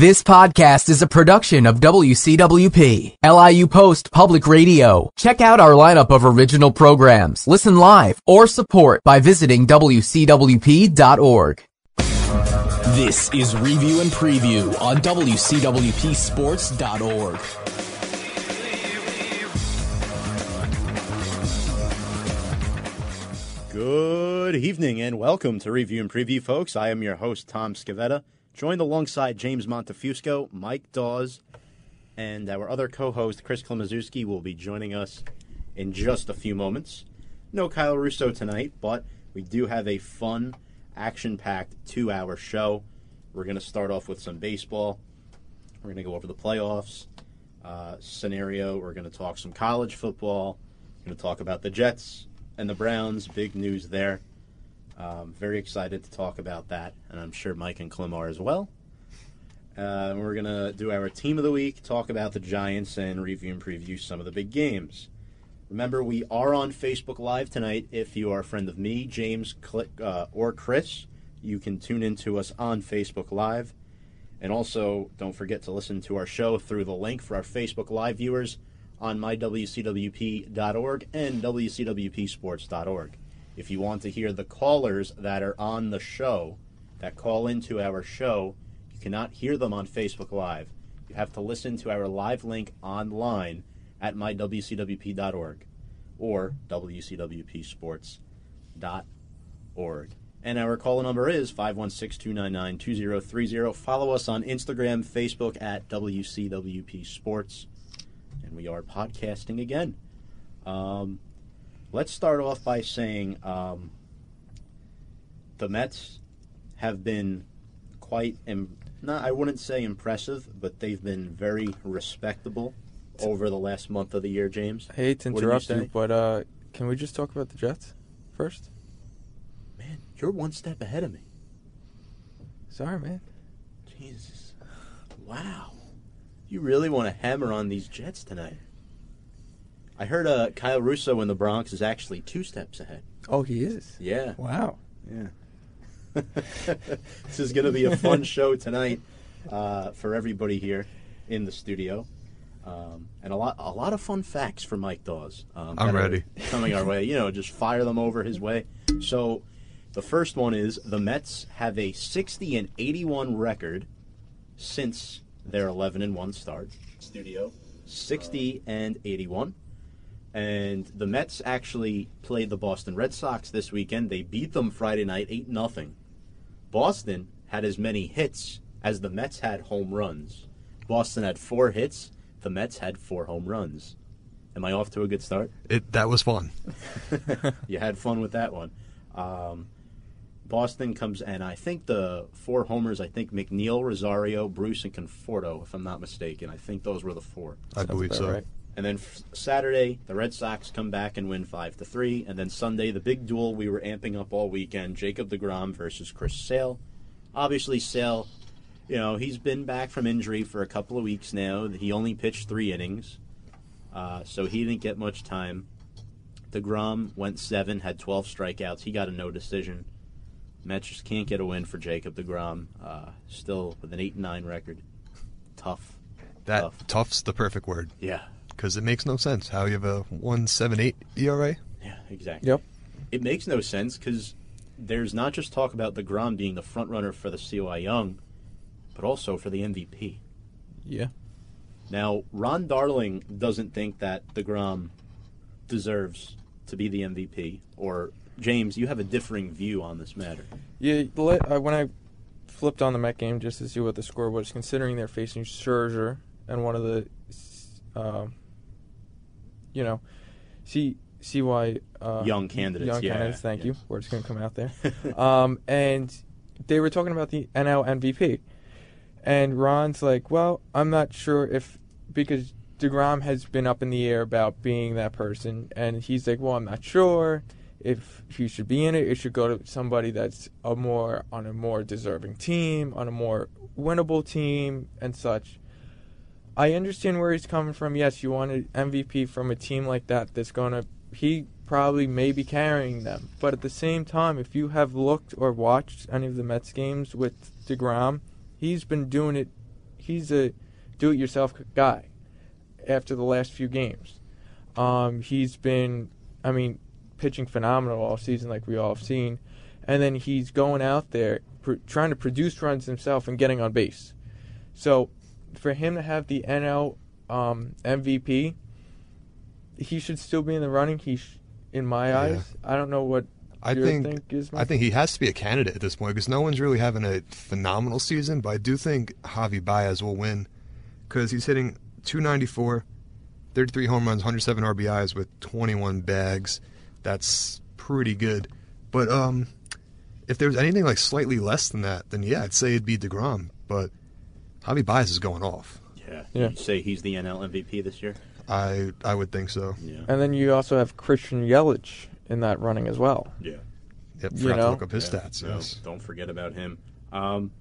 This podcast is a production of WCWP, LIU Post Public Radio. Check out our lineup of original programs, listen live, or support by visiting WCWP.org. This is Review and Preview on WCWPSports.org. Good evening and welcome to Review and Preview, folks. I am your host, Tom Scavetta, joined alongside James Montefusco, Mike Dawes, and our other co host, Chris Klimaszewski, will be joining us in just a few moments. No Kyle Russo tonight, but we do have a fun, action packed two hour show. We're going to start off with some baseball. We're going to go over the playoffs uh, scenario. We're going to talk some college football. We're going to talk about the Jets and the Browns. Big news there. Um, very excited to talk about that, and I'm sure Mike and Clem are as well. Uh, we're going to do our team of the week, talk about the Giants, and review and preview some of the big games. Remember, we are on Facebook Live tonight. If you are a friend of me, James, uh, or Chris, you can tune in to us on Facebook Live. And also, don't forget to listen to our show through the link for our Facebook Live viewers on mywcwp.org and wcwpsports.org. If you want to hear the callers that are on the show, that call into our show, you cannot hear them on Facebook Live. You have to listen to our live link online at mywcwp.org or wcwpsports.org. And our call number is 516 299 2030. Follow us on Instagram, Facebook at WCWP Sports. And we are podcasting again. Um, let's start off by saying um, the Mets have been quite, Im- not, I wouldn't say impressive, but they've been very respectable over the last month of the year, James. I hate to did you interrupt you, but uh, can we just talk about the Jets first? Man, you're one step ahead of me. Sorry, man. Jesus. Wow. You really want to hammer on these Jets tonight. I heard uh, Kyle Russo in the Bronx is actually two steps ahead. Oh, he is. Yeah. Wow. Yeah. this is going to be a fun show tonight uh, for everybody here in the studio. Um, and a lot, a lot of fun facts for Mike Dawes. Um, I'm ready. Coming our way, you know, just fire them over his way. So, the first one is the Mets have a 60 and 81 record since their 11 and 1 start. Studio 60 and 81. And the Mets actually played the Boston Red Sox this weekend. They beat them Friday night 8 nothing. Boston had as many hits as the Mets had home runs. Boston had 4 hits, the Mets had 4 home runs. Am I off to a good start? It that was fun. you had fun with that one. Um, Boston comes, and I think the four homers. I think McNeil, Rosario, Bruce, and Conforto, if I'm not mistaken. I think those were the four. I believe so. right. And then f- Saturday, the Red Sox come back and win five to three. And then Sunday, the big duel we were amping up all weekend: Jacob Degrom versus Chris Sale. Obviously, Sale, you know, he's been back from injury for a couple of weeks now. He only pitched three innings, uh, so he didn't get much time. Degrom went seven, had 12 strikeouts. He got a no decision. Mets just can't get a win for Jacob Degrom. Uh, still with an eight and nine record. Tough. That Tough. tough's the perfect word Yeah. Because it makes no sense how you have a one seven eight ERA. Yeah. Exactly. Yep. it makes no sense because there's not just talk about the DeGrom being the front runner for the Cy Young, but also for the MVP. Yeah. Now, Ron Darling doesn't think that the DeGrom deserves to be the MVP, or James, you have a differing view on this matter. Yeah. the la- Uh, when I flipped on the Met game just to see what the score was, considering they're facing Scherzer and one of the, um, you know, see see why uh, Young candidates, Young yeah, candidates. Thank yeah. you. Words gonna come out there. um, and they were talking about the NL MVP, and Ron's like, "Well, I'm not sure if because Degrom has been up in the air about being that person, and he's like, well, I'm not sure if he should be in it. It should go to somebody that's a more on a more deserving team, on a more winnable team, and such." I understand where he's coming from. Yes, you want an MVP from a team like that that's going to he probably may be carrying them. But at the same time, if you have looked or watched any of the Mets games with DeGrom, he's been doing it he's a do-it-yourself guy. After the last few games, um, he's been, I mean, pitching phenomenal all season, like we all have seen, and then he's going out there pr- trying to produce runs himself and getting on base. So, for him to have the NL um, MVP, he should still be in the running. He, sh- in my Yeah. eyes, I don't know what I think, think. I think he has to be a candidate at this point because no one's really having a phenomenal season. But I do think Javi Baez will win because he's hitting 294, 33 home runs, 107 RBIs with 21 bags. That's pretty good. But um, if there was anything like slightly less than that, then yeah, I'd say it'd be Degrom. But Javi Baez is going off. Yeah. Yeah. You'd say he's the NL MVP this year? I I would think so. Yeah. And then you also have Christian Yelich in that running as well. Yeah. Yep, You forgot know? to look up his Yeah, stats. no, Yes. don't forget about him. Um,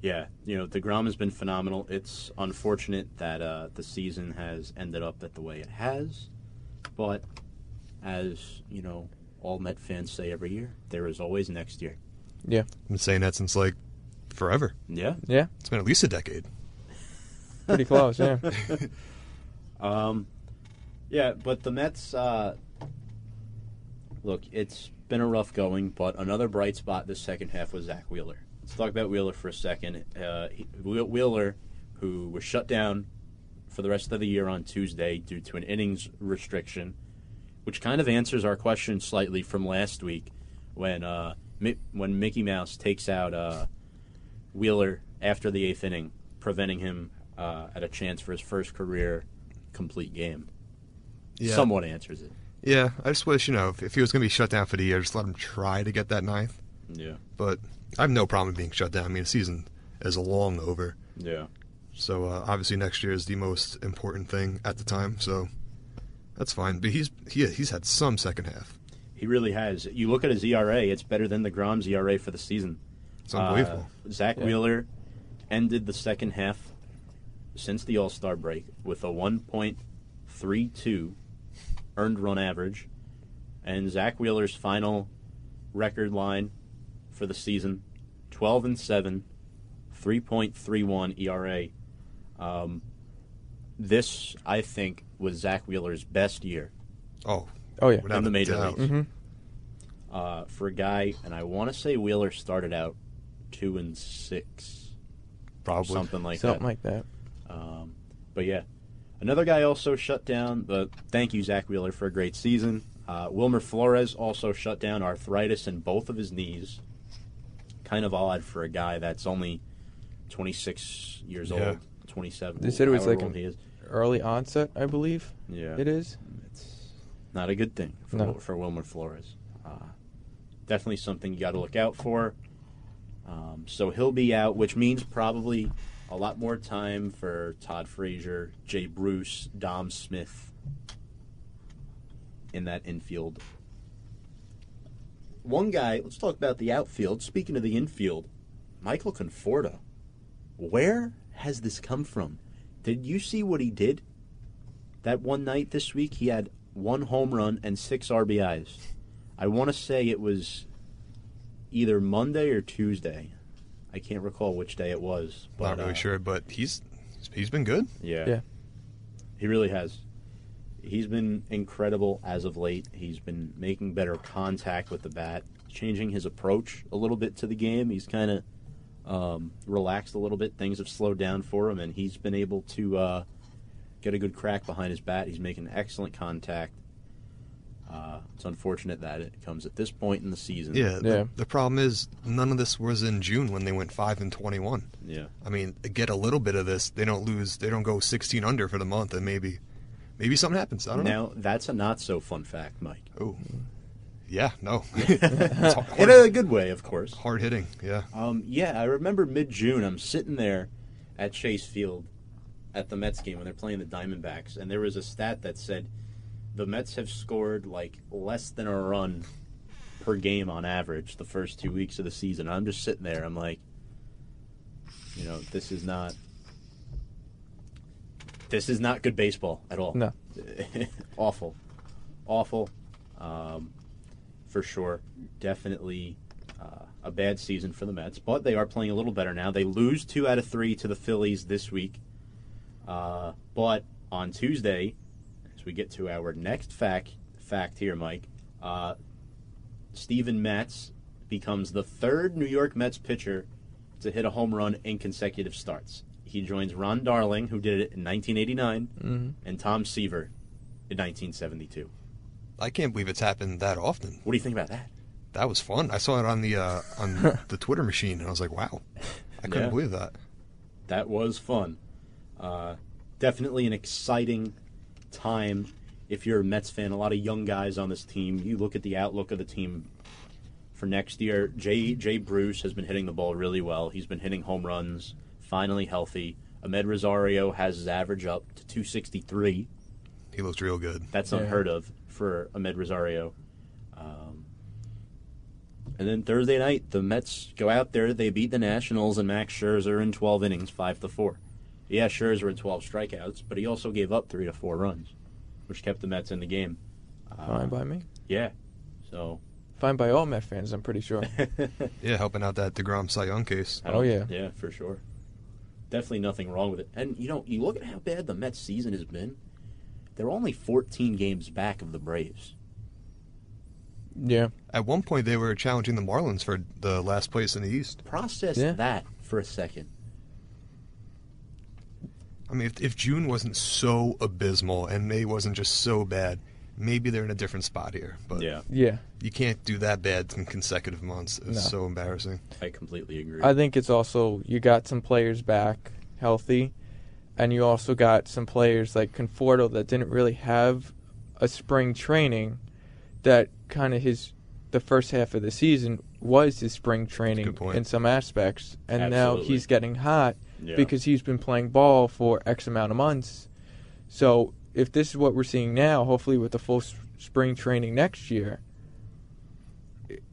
yeah, you know, the DeGrom has been phenomenal. It's unfortunate that uh, the season has ended up that the way it has. But as, you know, all Met fans say every year, there is always next year. Yeah. I've been saying that since like forever. Yeah. Yeah, It's been at least a decade. pretty close. Yeah. Um, yeah, but the Mets. Uh, look, it's been a rough going, but another bright spot this second half was Zack Wheeler. Let's talk about Wheeler for a second. Uh, Wheeler, who was shut down for the rest of the year on Tuesday due to an innings restriction, which kind of answers our question slightly from last week when uh, Mi- when Mickey Mouse takes out uh, Wheeler after the eighth inning, preventing him uh, at a chance for his first career complete game. Yeah. Somewhat answers it. Yeah, I just wish, you know, if, if he was going to be shut down for the year, just let him try to get that ninth. Yeah. But I have no problem being shut down. I mean, the season is long over. Yeah. So uh, obviously next year is the most important thing at the time. So that's fine. But he's he, he's had some second half. He really has. You look at his ERA; it's better than the Grom's ERA for the season. It's unbelievable. Uh, Zack Yeah. Wheeler ended the second half since the All Star break with a 1.32 earned run average, and Zack Wheeler's final record line for the season: 12 and 7, 3.31 ERA. Um, this, I think, was Zack Wheeler's best year oh, Oh yeah. In the major doubt. leagues. hmm uh, for a guy, and I want to say Wheeler started out two and six, Probably. something like that. Something that. like that. Um, but yeah, another guy also shut down. But thank you, Zack Wheeler, for a great season. Uh, Wilmer Flores also shut down arthritis in both of his knees. Kind of odd for a guy that's only 26 years Yeah. old, 27. They said it was like an- is. Early onset, I believe Yeah, it is. it's not a good thing for, No. for Wilmer Flores. Uh, definitely something you got to look out for. Um, so he'll be out, which means probably a lot more time for Todd Frazier, Jay Bruce, Dom Smith in that infield. One guy, let's talk about the outfield. Speaking of the infield, Michael Conforto. Where has this come from? Did you see what he did? That one night this week, he had one home run and six RBIs. I want to say it was either Monday or Tuesday. I can't recall which day it was. But, Not really uh, sure, but he's he's been good. Yeah. Yeah. He really has. He's been incredible as of late. He's been making better contact with the bat, changing his approach a little bit to the game. He's kind of um, relaxed a little bit. Things have slowed down for him, and he's been able to uh, get a good crack behind his bat. He's making excellent contact. Uh, it's unfortunate that it comes at this point in the season. Yeah. The, Yeah. the problem is none of this was in June when they went five and twenty-one. Yeah. I mean, get a little bit of this. They don't lose. They don't go sixteen under for the month, and maybe maybe something happens. I don't know. Now, that's a not so fun fact, Mike. Oh, yeah. No. it's hard, In a good way, of course. hard hitting. Yeah. Um, yeah, I remember mid June. I'm sitting there at Chase Field at the Mets game when they're playing the Diamondbacks, and there was a stat that said the Mets have scored like less than a run per game on average the first two weeks of the season. I'm just sitting there. I'm like, you know, this is not. This is not good baseball at all. No. awful, awful, um, for sure. Definitely uh, a bad season for the Mets, but they are playing a little better now. They lose two out of three to the Phillies this week. Uh, but on Tuesday, as we get to our next fact fact here, Mike, uh, Steven Matz becomes the third New York Mets pitcher to hit a home run in consecutive starts. He joins Ron Darling, who did it in 1989, Mm-hmm. and Tom Seaver in 1972. I can't believe it's happened that often. What do you think about that? That was fun. I saw it on the uh, on the Twitter machine, and I was like, "Wow, I couldn't Yeah. believe that." that was fun. Uh, definitely an exciting time if you're a Mets fan. A lot of young guys on this team. You look at the outlook of the team for next year. Jay Jay Bruce has been hitting the ball really well. He's been hitting home runs. Finally healthy. Amed Rosario has his average up to 263. He looks real good. That's Yeah. unheard of for Amed Rosario. Um, and then Thursday night, the Mets go out there. They beat the Nationals, and Max Scherzer in 12 innings, five to four. Yeah, Scherzer had 12 strikeouts, but he also gave up three to four runs, which kept the Mets in the game. Uh, Fine by me. Yeah. So. Fine by all Met fans, I'm pretty sure. Yeah, helping out that Degrom Cy Young case. I Oh, yeah. Yeah, for sure. Definitely nothing wrong with it. And you know, you look at how bad the Mets season has been. They're only 14 games back of the Braves. yeah. At one point, they were challenging the Marlins for the last place in the East. Process Yeah. that for a second. I mean, if, if June wasn't so abysmal and May wasn't just so bad, maybe they're in a different spot here. But Yeah, Yeah. you can't do that bad in consecutive months. It's No. so embarrassing. I completely agree. I think it's also you got some players back healthy, and you also got some players like Conforto that didn't really have a spring training. That kind of his the first half of the season was his spring training in some aspects, and now he's getting hot Yeah. because he's been playing ball for X amount of months. So if this is what we're seeing now, hopefully with the full s- spring training next year,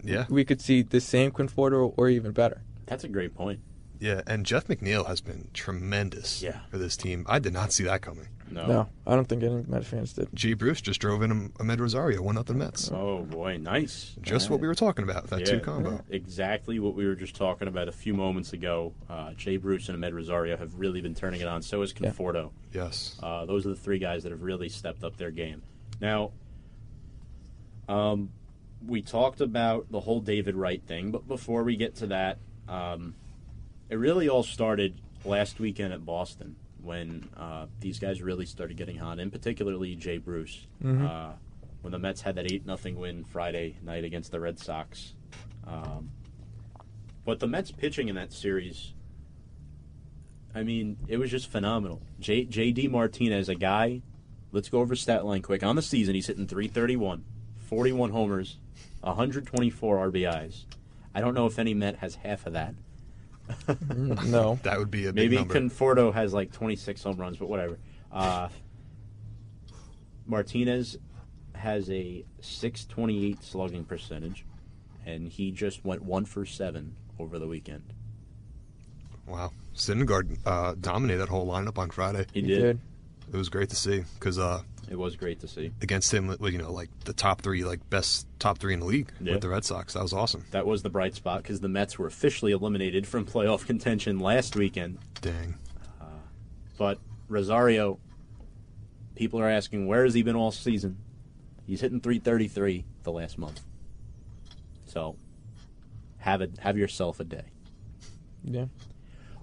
Yeah. we could see the same Conforto or even better. That's a great point. Yeah, and Jeff McNeil has been tremendous Yeah. for this team. I did not see that coming. No. No, I don't think any Met fans did. Jay Bruce just drove in Amed Rosario, one nothing Mets. Oh boy, nice. Just what we were talking about, that two Yeah, combo. Exactly what we were just talking about a few moments ago. Uh, Jay Bruce and Amed Rosario have really been turning it on. So has Yeah. Conforto. Yes. Uh, those are the three guys that have really stepped up their game. Now, um, we talked about the whole David Wright thing, but before we get to that, um, it really all started last weekend at Boston when uh, these guys really started getting hot, and particularly Jay Bruce. Mhm. Uh, when the Mets had that eight nothing win Friday night against the Red Sox. Um, but the Mets pitching in that series, I mean, it was just phenomenal. J- JD Martinez, a guy, let's go over stat line quick. On the season, he's hitting 331, 41 homers, 124 RBIs. I don't know if any Met has half of that. Mm, no. That would be a big Maybe number. Conforto has like 26 home runs, but whatever. Uh, Martinez has a 628 slugging percentage, and he just went one for seven over the weekend. wow. Syndergaard uh, dominated that whole lineup on Friday. He, He did. did. It was great to see because uh, It was great to see. against him, you know, like the top three, like best top three in the league Yeah. with the Red Sox. That was awesome. That was the bright spot because the Mets were officially eliminated from playoff contention last weekend. Dang. But Rosario, people are asking where has he been all season? He's hitting 333 the last month. So, have it. Have yourself a day. Yeah.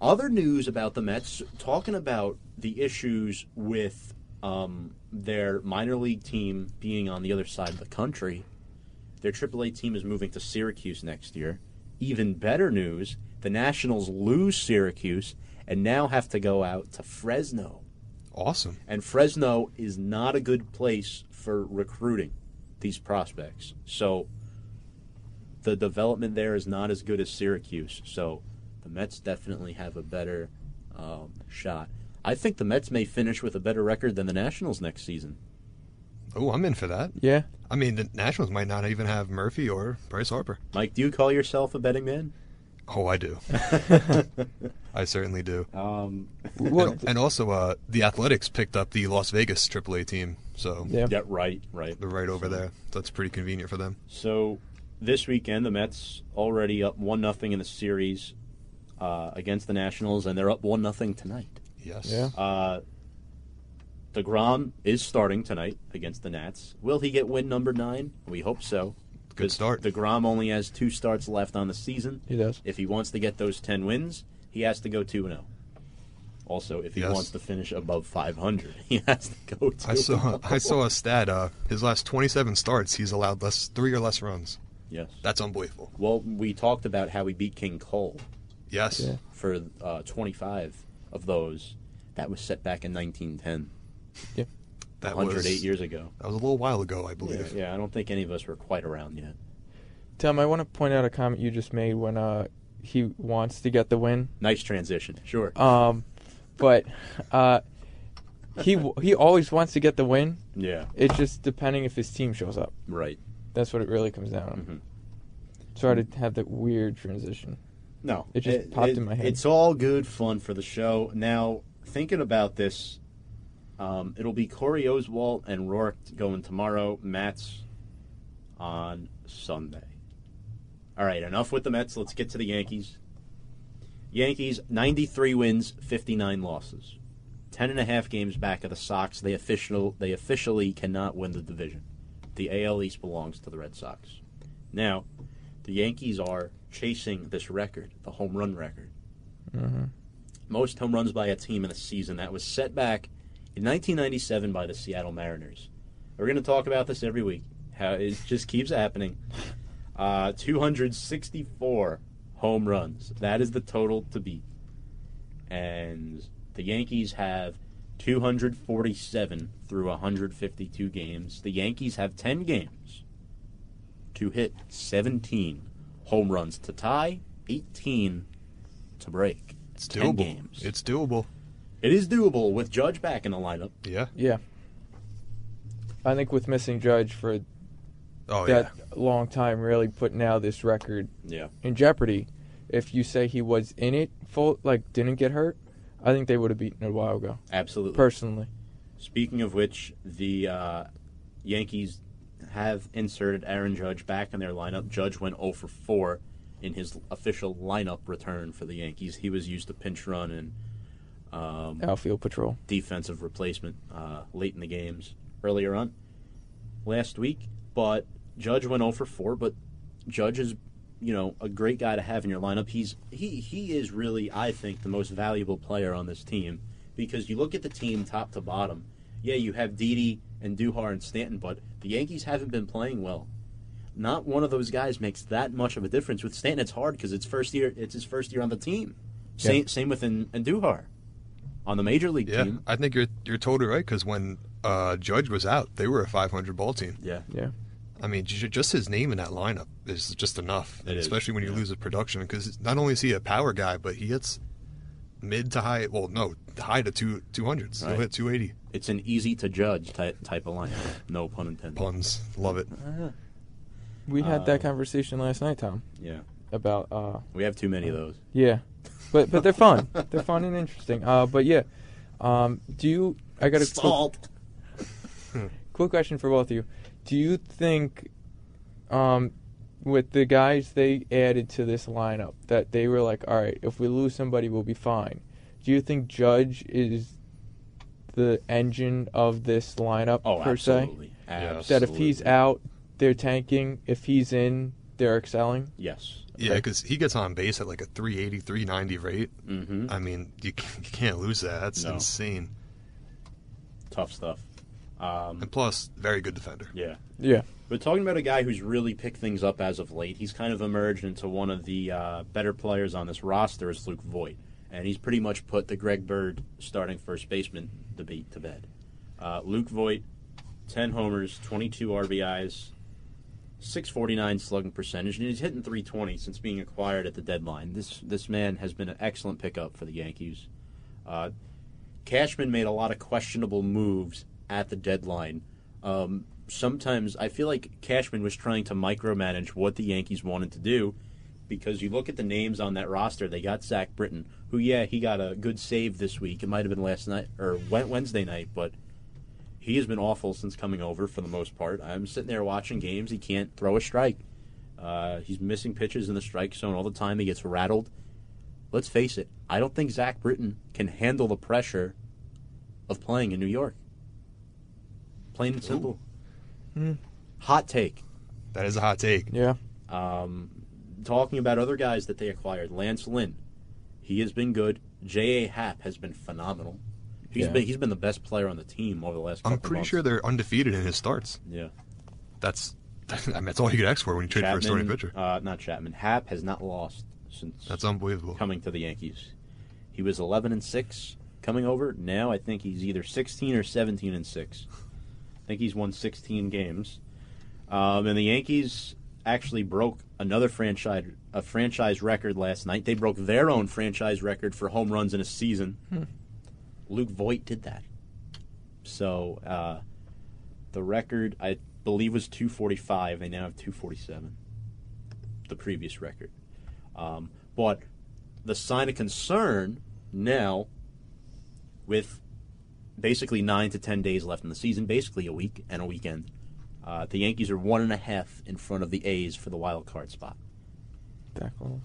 Other news about the Mets, talking about the issues with um, their minor league team being on the other side of the country. Their AAA team is moving to Syracuse next year. Even better news: the Nationals lose Syracuse and now have to go out to Fresno. Awesome. And Fresno is not a good place for recruiting these prospects. So the development there is not as good as Syracuse. So the Mets definitely have a better um, shot. I think the Mets may finish with a better record than the Nationals next season. Oh, I'm in for that. Yeah. I mean, the Nationals might not even have Murphy or Bryce Harper. Mike, do you call yourself a betting man? Oh, I do. I certainly do. Um, and, and also, uh, the Athletics picked up the Las Vegas AAA team, so yeah. yeah, right, right. they're right over there. That's pretty convenient for them. So this weekend, the Mets already up one nothing in the series uh, against the Nationals, and they're up one nothing tonight. Yes. Yeah. Uh, Degrom is starting tonight against the Nats. Will he get win number nine? We hope so. Good start. Degrom only has two starts left on the season. He does. If he wants to get those ten wins, he has to go two and zero. Also, if he Yes. wants to finish above 500, he has to go two. I saw I saw a stat. Uh, his last 27 starts, he's allowed less three or less runs. Yes. That's unbelievable. Well, we talked about how he beat King Cole Yes. Yeah. for uh, 25 of those. That was set back in 1910, Yeah. That 108 was years ago. That was a little while ago, I believe. yeah, I don't think any of us were quite around yet. Tom, I want to point out a comment you just made when uh, he wants to get the win. Nice transition. Sure. Um, but uh, he he always wants to get the win. yeah, It's just depending if his team shows up. right. That's what it really comes down to. Mhm. Sorry to have that weird transition. No, It just popped in my head. It's all good fun for the show. Now, thinking about this, um, it'll be Corey Oswalt and Rourke going tomorrow. Mets on Sunday. All right, enough with the Mets. Let's get to the Yankees. Yankees 93 wins, 59 losses. 10 and a half games back of the Sox. They official they officially cannot win the division. The AL East belongs to the Red Sox. Now, the Yankees are chasing this record, the home run record. Mm-hmm. Most home runs by a team in a season that was set back in 1997 by the Seattle Mariners. We're going to talk about this every week. How it just keeps happening. Uh, 264 home runs. That is the total to beat. And the Yankees have 247 through 152 games. The Yankees have 10 games to hit 17 home runs to tie, 18 to break. It's 10 doable. games. It's doable. It is doable with Judge back in the lineup. Yeah. Yeah. I think with missing Judge for Oh that yeah. long time, really put now this record Yeah. in jeopardy. If you say he was in it full, like didn't get hurt, I think they would have beaten it a while ago. Absolutely. Personally, Speaking of which, the uh, Yankees have inserted Aaron Judge back in their lineup. Judge went 0 for 4 in his official lineup return for the Yankees. He was used to pinch run and um, outfield patrol. defensive replacement uh, late in the games earlier on last week. But Judge went 0 for 4. But Judge is, you know, a great guy to have in your lineup. He's he he is really, I think, the most valuable player on this team because you look at the team top to bottom. Yeah, you have Didi Andujar and Stanton, but the Yankees haven't been playing well. Not one of those guys makes that much of a difference. With Stanton, it's hard because it's first year. It's his first year on the team. Same same with Andujar on the major league Yeah. team. I think you're you're totally right because when uh, Judge was out, they were a 500 ball team. Yeah. Yeah. I mean, ju- just his name in that lineup is just enough, It is, especially when you yeah. lose his production. Because not only is he a power guy, but he hits mid to high. Well, no, high to two two hundreds. He'll hit 280. It's an easy to judge type type of line. No pun intended. Puns, love it. We had that Um, conversation last night, Tom, Yeah, about uh, we have too many of those. yeah, but but they're fun. they're fun and interesting. Uh, but yeah, um, do you? I got a quick, Salt. quick question for both of you. Do you think, um, with the guys they added to this lineup, that they were like, all right, if we lose somebody, we'll be fine. Do you think Judge is the engine of this lineup Oh, per se? absolutely. Absolutely. That if he's out, they're tanking. If he's in, they're excelling. yes. Yeah, because he gets on base at like a 380, 390 rate. Mm-hmm. I mean, you, you can't lose that. That's No. insane. Tough stuff. Um, And plus, very good defender. yeah. Yeah. But talking about a guy who's really picked things up as of late, he's kind of emerged into one of the uh, better players on this roster is Luke Voit. And he's pretty much put the Greg Bird starting first baseman debate to bed. Uh, Luke Voit, 10 homers, 22 RBIs, 649 slugging percentage, and he's hitting 320 since being acquired at the deadline. This this man has been an excellent pickup for the Yankees. Uh, Cashman made a lot of questionable moves at the deadline. Um, sometimes I feel like Cashman was trying to micromanage what the Yankees wanted to do because you look at the names on that roster. They got Zach Britton, who, yeah, he got a good save this week. It might have been last night or Wednesday night, but he has been awful since coming over for the most part. I'm sitting there watching games. He can't throw a strike. Uh, he's missing pitches in the strike zone all the time. He gets rattled. Let's face it, I don't think Zach Britton can handle the pressure of playing in New York. Plain and simple. Hot take. That is a hot take. Yeah. Um, talking about other guys that they acquired, Lance Lynn, he has been good. J.A. Happ has been phenomenal. He's Yeah. been he's been the best player on the team over the last. I'm pretty months. sure they're undefeated in his starts. Yeah, That's I mean, that's all you could ask for when you trade for a starting pitcher. Uh, not Chapman. Happ has not lost since That's unbelievable. coming to the Yankees. He was 11 and six coming over. Now I think he's either 16 or 17 and six. I think he's won 16 games. Um, and the Yankees actually broke another franchise a franchise record last night. They broke their own franchise record for home runs in a season. Luke Voit did that. So uh, the record I believe was 245. They now have 247. The previous record. Um, but the sign of concern now, with basically nine to ten days left in the season, basically a week and a weekend, uh, the Yankees are one and a half in front of the A's for the wild card spot. That close.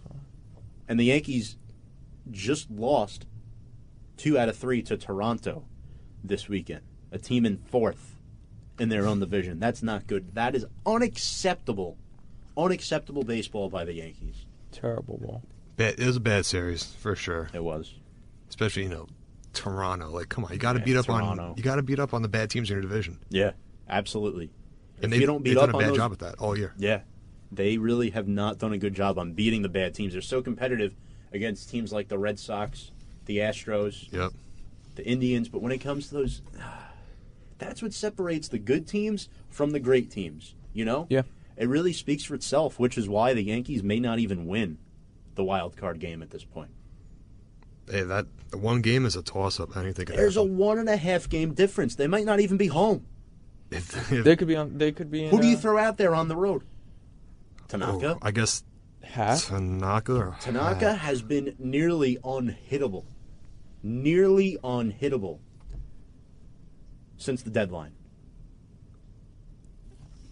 And the Yankees just lost two out of three to Toronto this weekend, a team in fourth in their own division. That's not good. That is unacceptable. Unacceptable baseball by the Yankees. Terrible ball. Bad, it was a bad series for sure. It was. Especially you know Toronto. Like, come on, you got to Yeah, beat up Toronto. on you got to beat up on the bad teams in your division. Yeah, absolutely. And if they you don't beat they've up done a on bad those, job at that all year. yeah, they really have not done a good job on beating the bad teams. They're so competitive against teams like the Red Sox, the Astros, Yep. the Indians. But when it comes to those, that's what separates the good teams from the great teams. You know? Yeah. It really speaks for itself, which is why the Yankees may not even win the wild card game at this point. Hey, that one game is a toss up. Anything could There's a one and a half game difference. They might not even be home. If, if, They could be on. They could be. In, Who do you uh, throw out there on the road? Tanaka. oh, I guess Half. Tanaka. Or Tanaka has been nearly unhittable. Nearly unhittable since the deadline.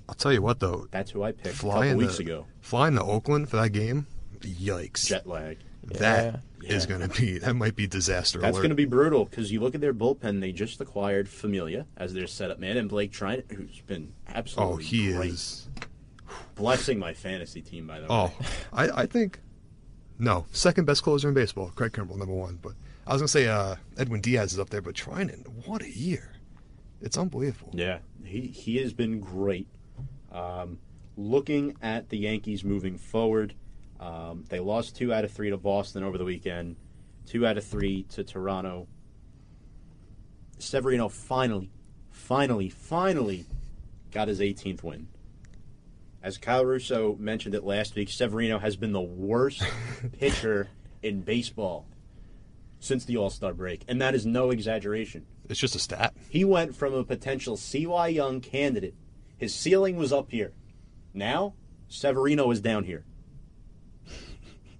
I'll tell you what though, That's who I picked a flying couple weeks to, ago. flying to Oakland for that game, yikes! Jet lag. That is Yeah. going to be that might be disaster. That's alert. going to be brutal because you look at their bullpen. They just acquired Familia as their setup man, and Blake Treinen, who's been absolutely Oh, he great. is. blessing my fantasy team by the Oh, way. I, I think no second best closer in baseball. Craig Kimbrel, number one. But I was gonna say uh, Edwin Diaz is up there, but Treinen, what a year! It's unbelievable. Yeah, he he has been great. Um, looking at the Yankees moving forward, um, they lost two out of three to Boston over the weekend, two out of three to Toronto. Severino finally, finally, finally got his 18th win. As Kyle Russo mentioned it last week, Severino has been the worst pitcher in baseball since the All Star break, and that is no exaggeration. It's just a stat. He went from a potential CY Young candidate. His ceiling was up here. Now, Severino is down here.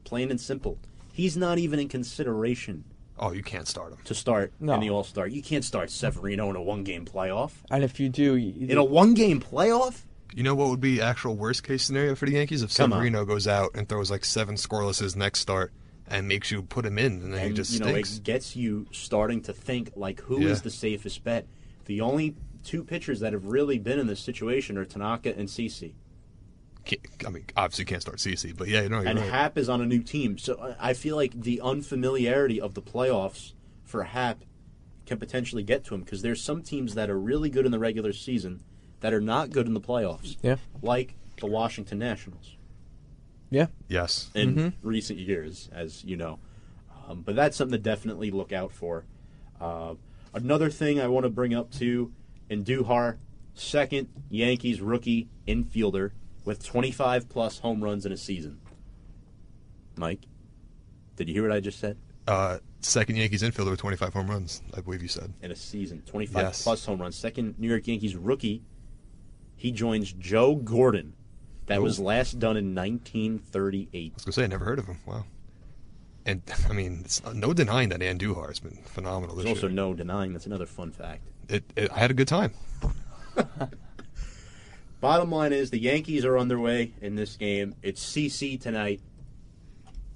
Plain and simple. He's not even in consideration Oh, you can't start him. to start No. in the All Star. You can't start Severino in a one game playoff. And if you do, you, In a one game playoff? You know what would be actual worst case scenario for the Yankees if Come on. Severino goes out and throws like seven scoreless his next start and makes you put him in, and then he And, just you know, stinks. it gets you starting to think like who is Yeah. the safest bet. The only two pitchers that have really been in this situation are Tanaka and CC. Can't- I mean, obviously can't start CC, but yeah, you know, and right. Happ is on a new team. So I- I feel like the unfamiliarity of the playoffs for Happ can potentially get to him because there's some teams that are really good in the regular season that are not good in the playoffs, yeah, like the Washington Nationals yeah. yes, in Mhm. recent years, as you know. Um, but that's something to definitely look out for. Uh, another thing I want to bring up too, Andujar, second Yankees rookie infielder with 25 plus home runs in a season. Mike, did you hear what I just said? uh, second Yankees infielder with 25 home runs, I believe you said. In a season, 25 Yes. plus home runs. Second New York Yankees rookie. He joins Joe Gordon. That Oh. was last done in 1938. I was gonna say I never heard of him. Wow. And I mean, it's no denying that Andujar has been phenomenal There's also year. no denying that's another fun fact. It, it, I had a good time. Bottom line is the Yankees are underway in this game. It's CC tonight,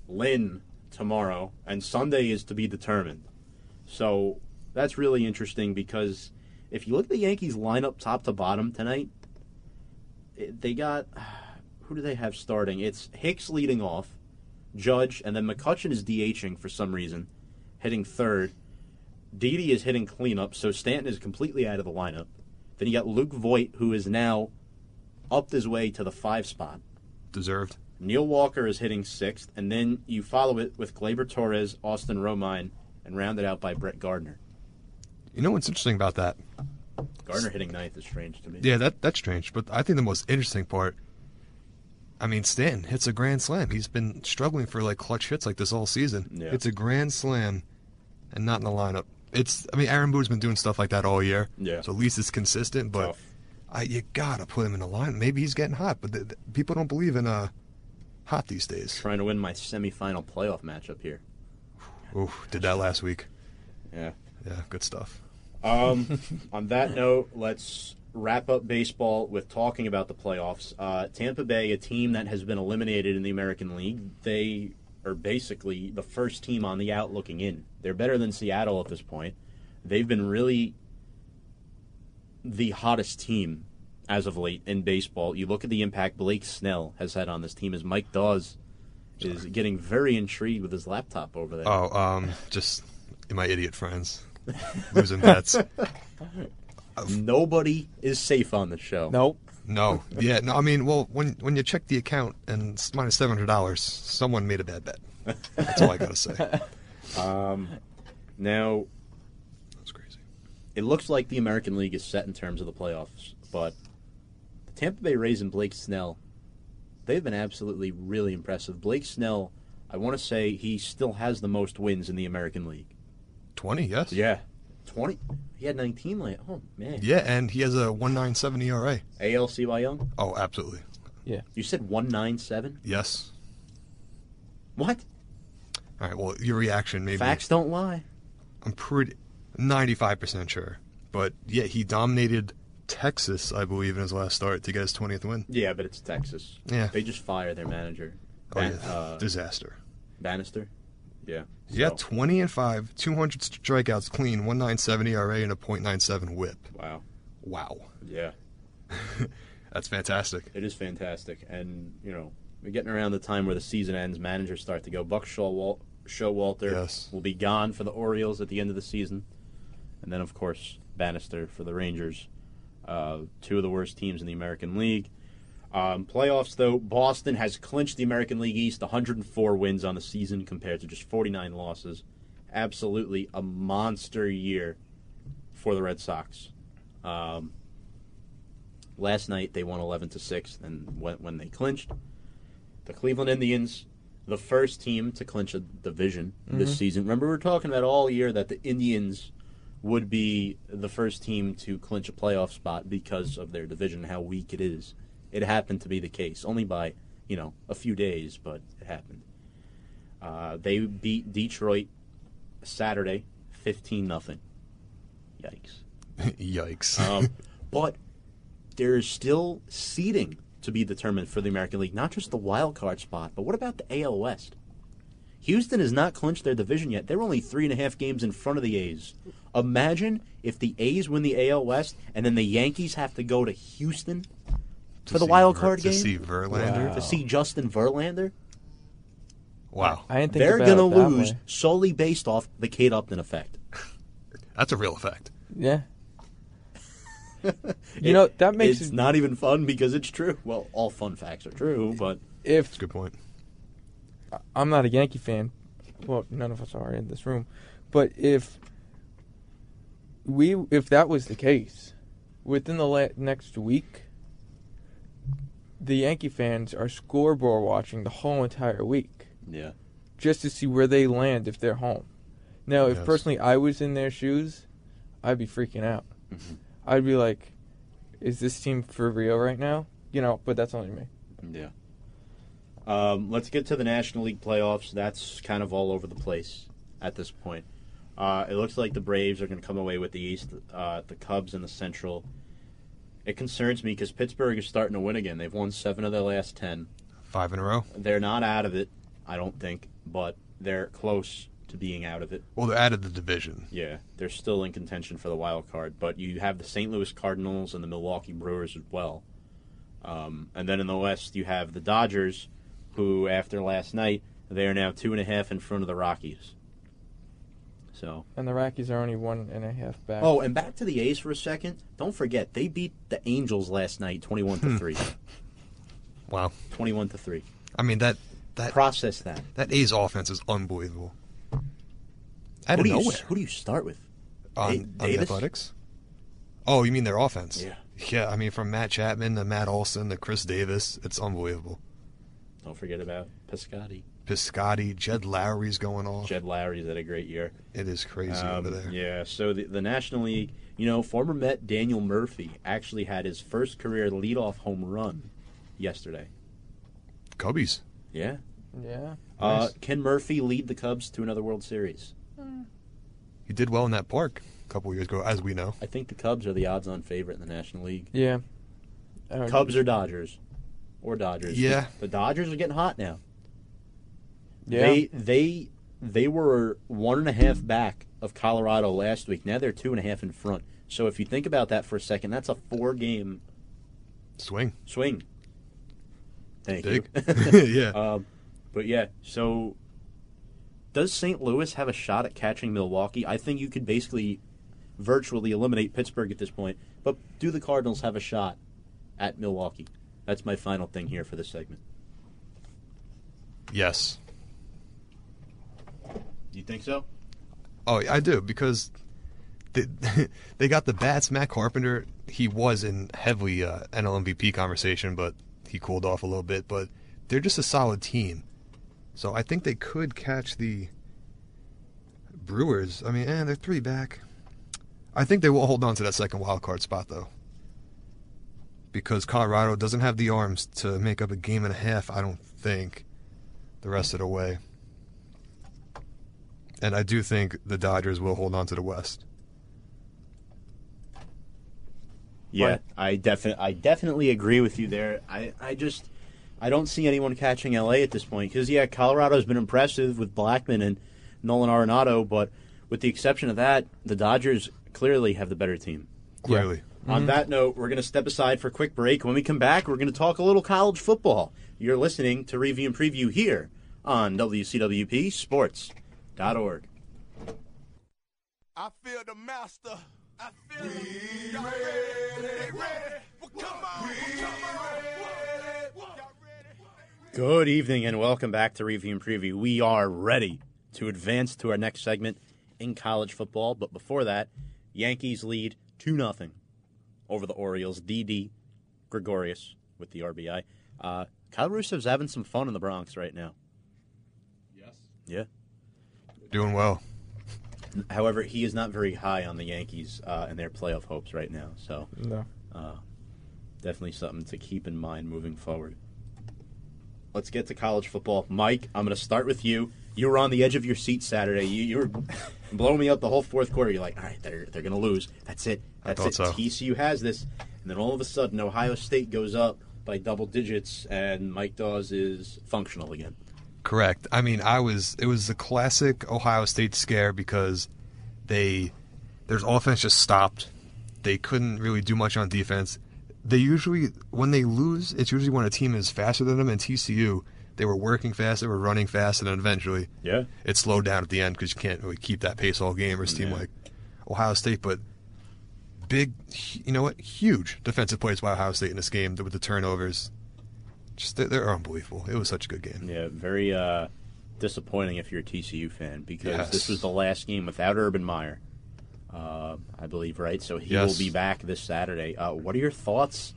Lynn tomorrow, and Sunday is to be determined. So that's really interesting because if you look at the Yankees lineup top to bottom tonight, they got who do they have starting? It's Hicks leading off, Judge, and then McCutchen is DHing for some reason, hitting third. Didi is hitting cleanup, so Stanton is completely out of the lineup. Then you got Luke Voit, who is now upped his way to the five spot. Deserved. Neil Walker is hitting sixth, and then you follow it with Gleyber Torres, Austin Romine, and rounded out by Brett Gardner. You know what's interesting about that? Gardner hitting ninth is strange to me. Yeah, that that's strange. But I think the most interesting part. I mean, Stanton hits a grand slam. He's been struggling for like clutch hits like this all season. Yeah. It's a grand slam, and not in the lineup. It's. I mean, Aaron Boone's been doing stuff like that all year. Yeah. So at least it's consistent. But Tough. I, you gotta put him in the line. Maybe he's getting hot, but the, the- people don't believe in uh hot these days. Trying to win my semifinal playoff matchup here. Ooh, did that last week. Yeah. Yeah, good stuff. Um, on that note, let's wrap up baseball with talking about the playoffs. Uh, Tampa Bay, a team that has been eliminated in the American League, they are basically the first team on the out looking in. They're better than Seattle at this point. They've been really the hottest team as of late in baseball. You look at the impact Blake Snell has had on this team as Mike Dawes is getting very intrigued with his laptop over there. Oh, um, just my idiot friends losing bets. Nobody is safe on the show. Nope. No, yeah, no. I mean, well, when when you check the account and it's minus seven hundred dollars, someone made a bad bet. That's all I gotta say. Um, Now, That's crazy. It looks like the American League is set in terms of the playoffs, but the Tampa Bay Rays and Blake Snell, they've been absolutely really impressive. Blake Snell, I want to say he still has the most wins in the American League. Twenty, yes. Yeah. 20. He had 19 last. Oh, man. Yeah, and he has a one nine seven ERA. AL Cy Young? Oh, absolutely. Yeah. You said 197? Yes. What? All right. Well, your reaction maybe. Facts don't lie. I'm pretty ninety five percent sure, but yeah, he dominated Texas, I believe, in his last start to get his twentieth win. Yeah, but it's Texas. Yeah. They just fired their manager. Oh Ban- yeah, uh, disaster. Banister? Yeah. Yeah, So, twenty and five, two hundred strikeouts clean, one nine seven ERA, and a .97 WHIP. wow. Wow, Yeah. that's fantastic. It is fantastic, and you know we're getting around the time where the season ends. Managers start to go. Buck Showalter Yes. will be gone for the Orioles at the end of the season, and then of course Banister for the Rangers. Uh, two of the worst teams in the American League. Um, playoffs, though, Boston has clinched the American League East, 104 wins on the season compared to just 49 losses. Absolutely a monster year for the Red Sox. Um, last night they won 11 to 6 and when, when they clinched the cleveland indians the first team to clinch a division this season remember we were talking about all year that the indians would be the first team to clinch a playoff spot because of their division how weak it is it happened to be the case only by you know a few days but it happened uh, they beat detroit saturday 15 nothing yikes Yikes. um, but there is still seeding to be determined for the American League, not just the wild card spot. But what about the AL West? Houston has not clinched their division yet. They're only three and a half games in front of the A's. Imagine if the A's win the AL West and then the Yankees have to go to Houston To for the see wild Ver- game to see Verlander. to see Justin Verlander. Wow, I didn't think They're going to lose way. solely based off the Kate Upton effect. that's a real effect. Yeah. you know that makes it's it, not even fun because it's true. Well, all fun facts are true, but if That's a good point. I'm not a Yankee fan. Well, none of us are in this room. But if we if that was the case, within the la- next week, the Yankee fans are scoreboard watching the whole entire week yeah. just to see where they land if they're home. Now, if Yes. personally I was in their shoes, I'd be freaking out. I'd be like, "Is this team for real right now?" You know, but that's only me. Yeah. Um, let's get to the National League playoffs. That's kind of all over the place at this point. Uh, it looks like the Braves are going to come away with the East, uh, the Cubs in the Central, It concerns me because Pittsburgh is starting to win again. They've won seven of their last ten. Five in a row. They're not out of it, I don't think, but they're close to being out of it. Well, they're out of the division. Yeah, they're still in contention for the wild card, but you have the St. Louis Cardinals and the Milwaukee Brewers as well. Um, and then in the West, you have the Dodgers, who after last night they are now two and a half in front of the Rockies. So, And the Rockies are only one and a half back. oh, and back to the A's for a second. Don't forget they beat the Angels last night, twenty-one to hmm. three. Wow. Twenty-one to three. I mean that that Process that. that A's offense is unbelievable. Out Who of do, you, nowhere. who do you start with? on, Da- on the Athletics. Oh, you mean their offense? Yeah. Yeah, I mean from Matt Chapman to Matt Olson to Khris Davis, it's unbelievable. Don't forget about Piscotti. Piscotti, Jed Lowrie's going off. Jed Lowrie's had a great year. It is crazy Um, over there. Yeah, so the, the National League, you know, former Met Daniel Murphy actually had his first career leadoff home run yesterday. Cubbies. Yeah. yeah. Uh, Nice. can Murphy lead the Cubs to another World Series? He did well in that park a couple years ago, as we know. I think the Cubs are the odds-on favorite in the National League. Yeah. Cubs or Dodgers, or Dodgers. Yeah. the Dodgers are getting hot now. Yeah. They they they were one and a half back of Colorado last week. Now they're two and a half in front. So if you think about that for a second, that's a four-game Swing. swing. Thank Dig. you. yeah. um, but yeah, so does St. Louis have a shot at catching Milwaukee? I think you could basically virtually eliminate Pittsburgh at this point. But do the Cardinals have a shot at Milwaukee? That's my final thing here for this segment. yes. You think so? Oh, I do because they, they got the bats. Matt Carpenter, he was in heavily uh, NL MVP conversation, but he cooled off a little bit. But they're just a solid team, so I think they could catch the Brewers. I mean, eh, they're three back. I think they will hold on to that second wild card spot though, because Colorado doesn't have the arms to make up a game and a half. I don't think the rest of the way. And I do think the Dodgers will hold on to the West. Yeah, Right. I definitely I definitely agree with you there. I, I just I don't see anyone catching LA at this point because yeah, Colorado's been impressive with Blackmon and Nolan Arenado, but with the exception of that, the Dodgers clearly have the better team. Clearly. On mm-hmm. that note, we're going to step aside for a quick break. When we come back, we're going to talk a little college football. You're listening to Review and Preview here on WCWP Sports.org. I feel the master. I feel we Y'all ready? Ready? Well, come on. come on. Good evening and welcome back to Review and Preview. We are ready to advance to our next segment in college football, but before that, Yankees lead 2 0 over the Orioles. Didi Gregorius with the RBI. Uh, Kyle Russo's having some fun in the Bronx right now. Yes. Yeah. Doing well. However, he is not very high on the Yankees uh, and their playoff hopes right now, so No. definitely something to keep in mind moving forward. Let's get to college football. Mike, I'm going to start with you. You were on the edge of your seat Saturday. You, you were blowing me up the whole fourth quarter. You're like, all right, they're, they're going to lose. That's it. That's thought it. so. TCU has this. And then all of a sudden, Ohio State goes up by double digits, and Mike Dawes is functional again. Correct. I mean, I was. It was the classic Ohio State scare because they their offense just stopped. They couldn't really do much on defense. They usually, when they lose, it's usually when a team is faster than them. And TCU, they were working fast, they were running fast, and then eventually Yeah. it slowed down at the end because you can't really keep that pace all game or a team Yeah. like Ohio State. But big, you know what? Huge defensive plays by Ohio State in this game with the turnovers. Just they're, they're unbelievable. It was such a good game. Yeah, very uh, disappointing if you're a TCU fan because Yes. this was the last game without Urban Meyer, uh, I believe, right? So he Yes. will be back this Saturday. Uh, what are your thoughts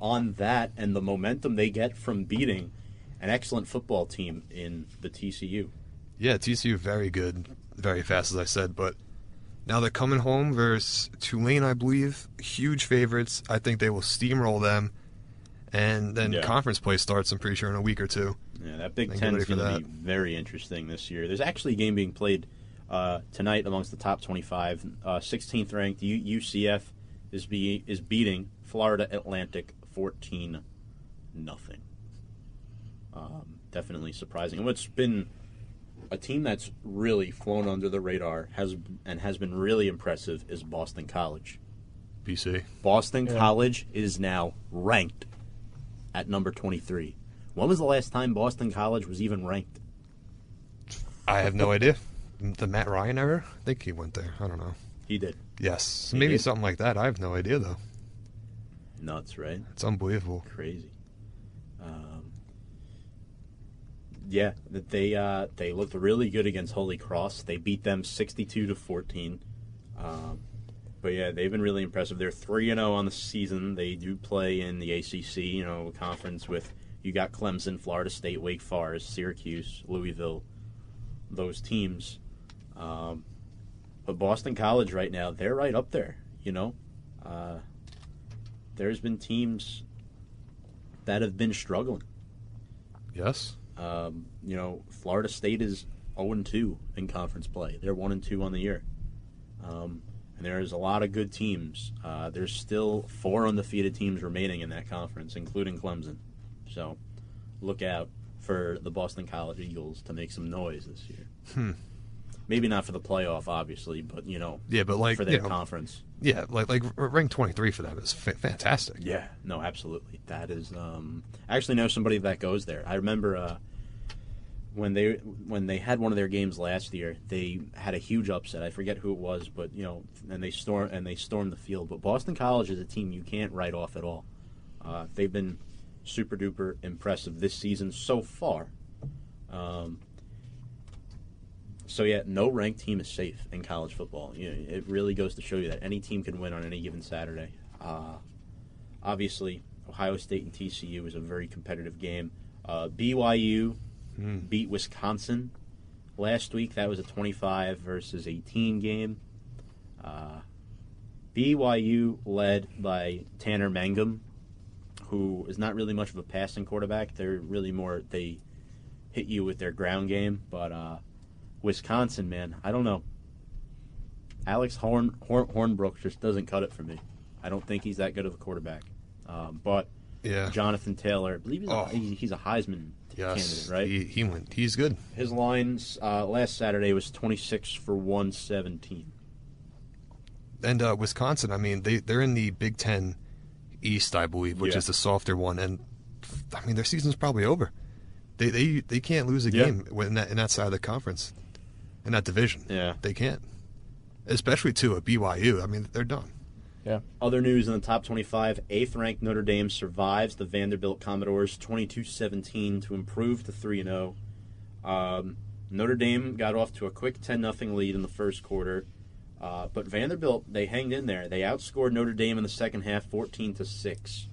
on that and the momentum they get from beating an excellent football team in the TCU? Yeah, TCU very good, very fast as I said, but now they're coming home versus Tulane, I believe. Huge favorites. I think they will steamroll them. And then Yeah. conference play starts, I'm pretty sure, in a week or two. Yeah, that Big Think Ten is going to be very interesting this year. There's actually a game being played uh, tonight amongst the top 25. Uh, 16th ranked U- UCF is be is beating Florida Atlantic fourteen nothing. Um, definitely surprising. And what's been a team that's really flown under the radar has and has been really impressive is Boston College. BC. Boston College is now ranked at number 23. When was the last time Boston College was even ranked? I have no idea. The Matt Ryan era? I think he went there. I don't know. He did. Yes. He maybe did? something like that. I have no idea, though. Nuts, right? It's unbelievable. Crazy. Um, yeah, that they uh, they looked really good against Holy Cross. They beat them 62 to 14. Um, but yeah, they've been really impressive. They're 3 and 0 on the season. They do play in the ACC, you know, conference with you got Clemson, Florida State, Wake Forest, Syracuse, Louisville, those teams. Um, but Boston College right now, they're right up there, you know. Uh, there's been teams that have been struggling. Yes. Um, you know, Florida State is 0 2 in conference play. They're 1 and 2 on the year. Um, and there's a lot of good teams. Uh, there's still four undefeated teams remaining in that conference, including Clemson. So look out for the Boston College Eagles to make some noise this year. Hmm. Maybe not for the playoff, obviously, but, you know, Yeah, but like for their you know, conference. yeah, like like rank twenty three for them is fa- fantastic. Yeah, no, absolutely. That is. Um, I actually know somebody that goes there. I remember uh, when they when they had one of their games last year. They had a huge upset. I forget who it was, but you know, and they storm and they stormed the field. But Boston College is a team you can't write off at all. Uh, they've been super duper impressive this season so far. Um, so yeah, no ranked team is safe in college football. You know, it really goes to show you that any team can win on any given Saturday. Uh, obviously, Ohio State and TCU is a very competitive game. Uh, BYU beat Wisconsin last week. That was a 25 versus 18 game. Uh, BYU led by Tanner Mangum, who is not really much of a passing quarterback. They're really more they hit you with their ground game, but uh, Wisconsin, man, I don't know. Alex Horn, Horn Hornibrook just doesn't cut it for me. I don't think he's that good of a quarterback. Um, but Yeah. Jonathan Taylor, I believe he's, Oh. a, he's a Heisman Yes. candidate, right? He, he went. He's good. His lines uh, last Saturday was 26 for 117. And uh, Wisconsin, I mean, they they're in the Big Ten East, I believe, which Yeah. is the softer one. And I mean, their season's probably over. They they they can't lose a Yeah. game in that in that side of the conference, in that division. Yeah. they can't. Especially to a BYU. I mean, they're done. Yeah. Other news in the top 25, eighth ranked Notre Dame survives the Vanderbilt Commodores 22 17 to improve to 3 0. Um, Notre Dame got off to a quick 10 0 lead in the first quarter, uh, but Vanderbilt, they hanged in there. They outscored Notre Dame in the second half 14 to 6.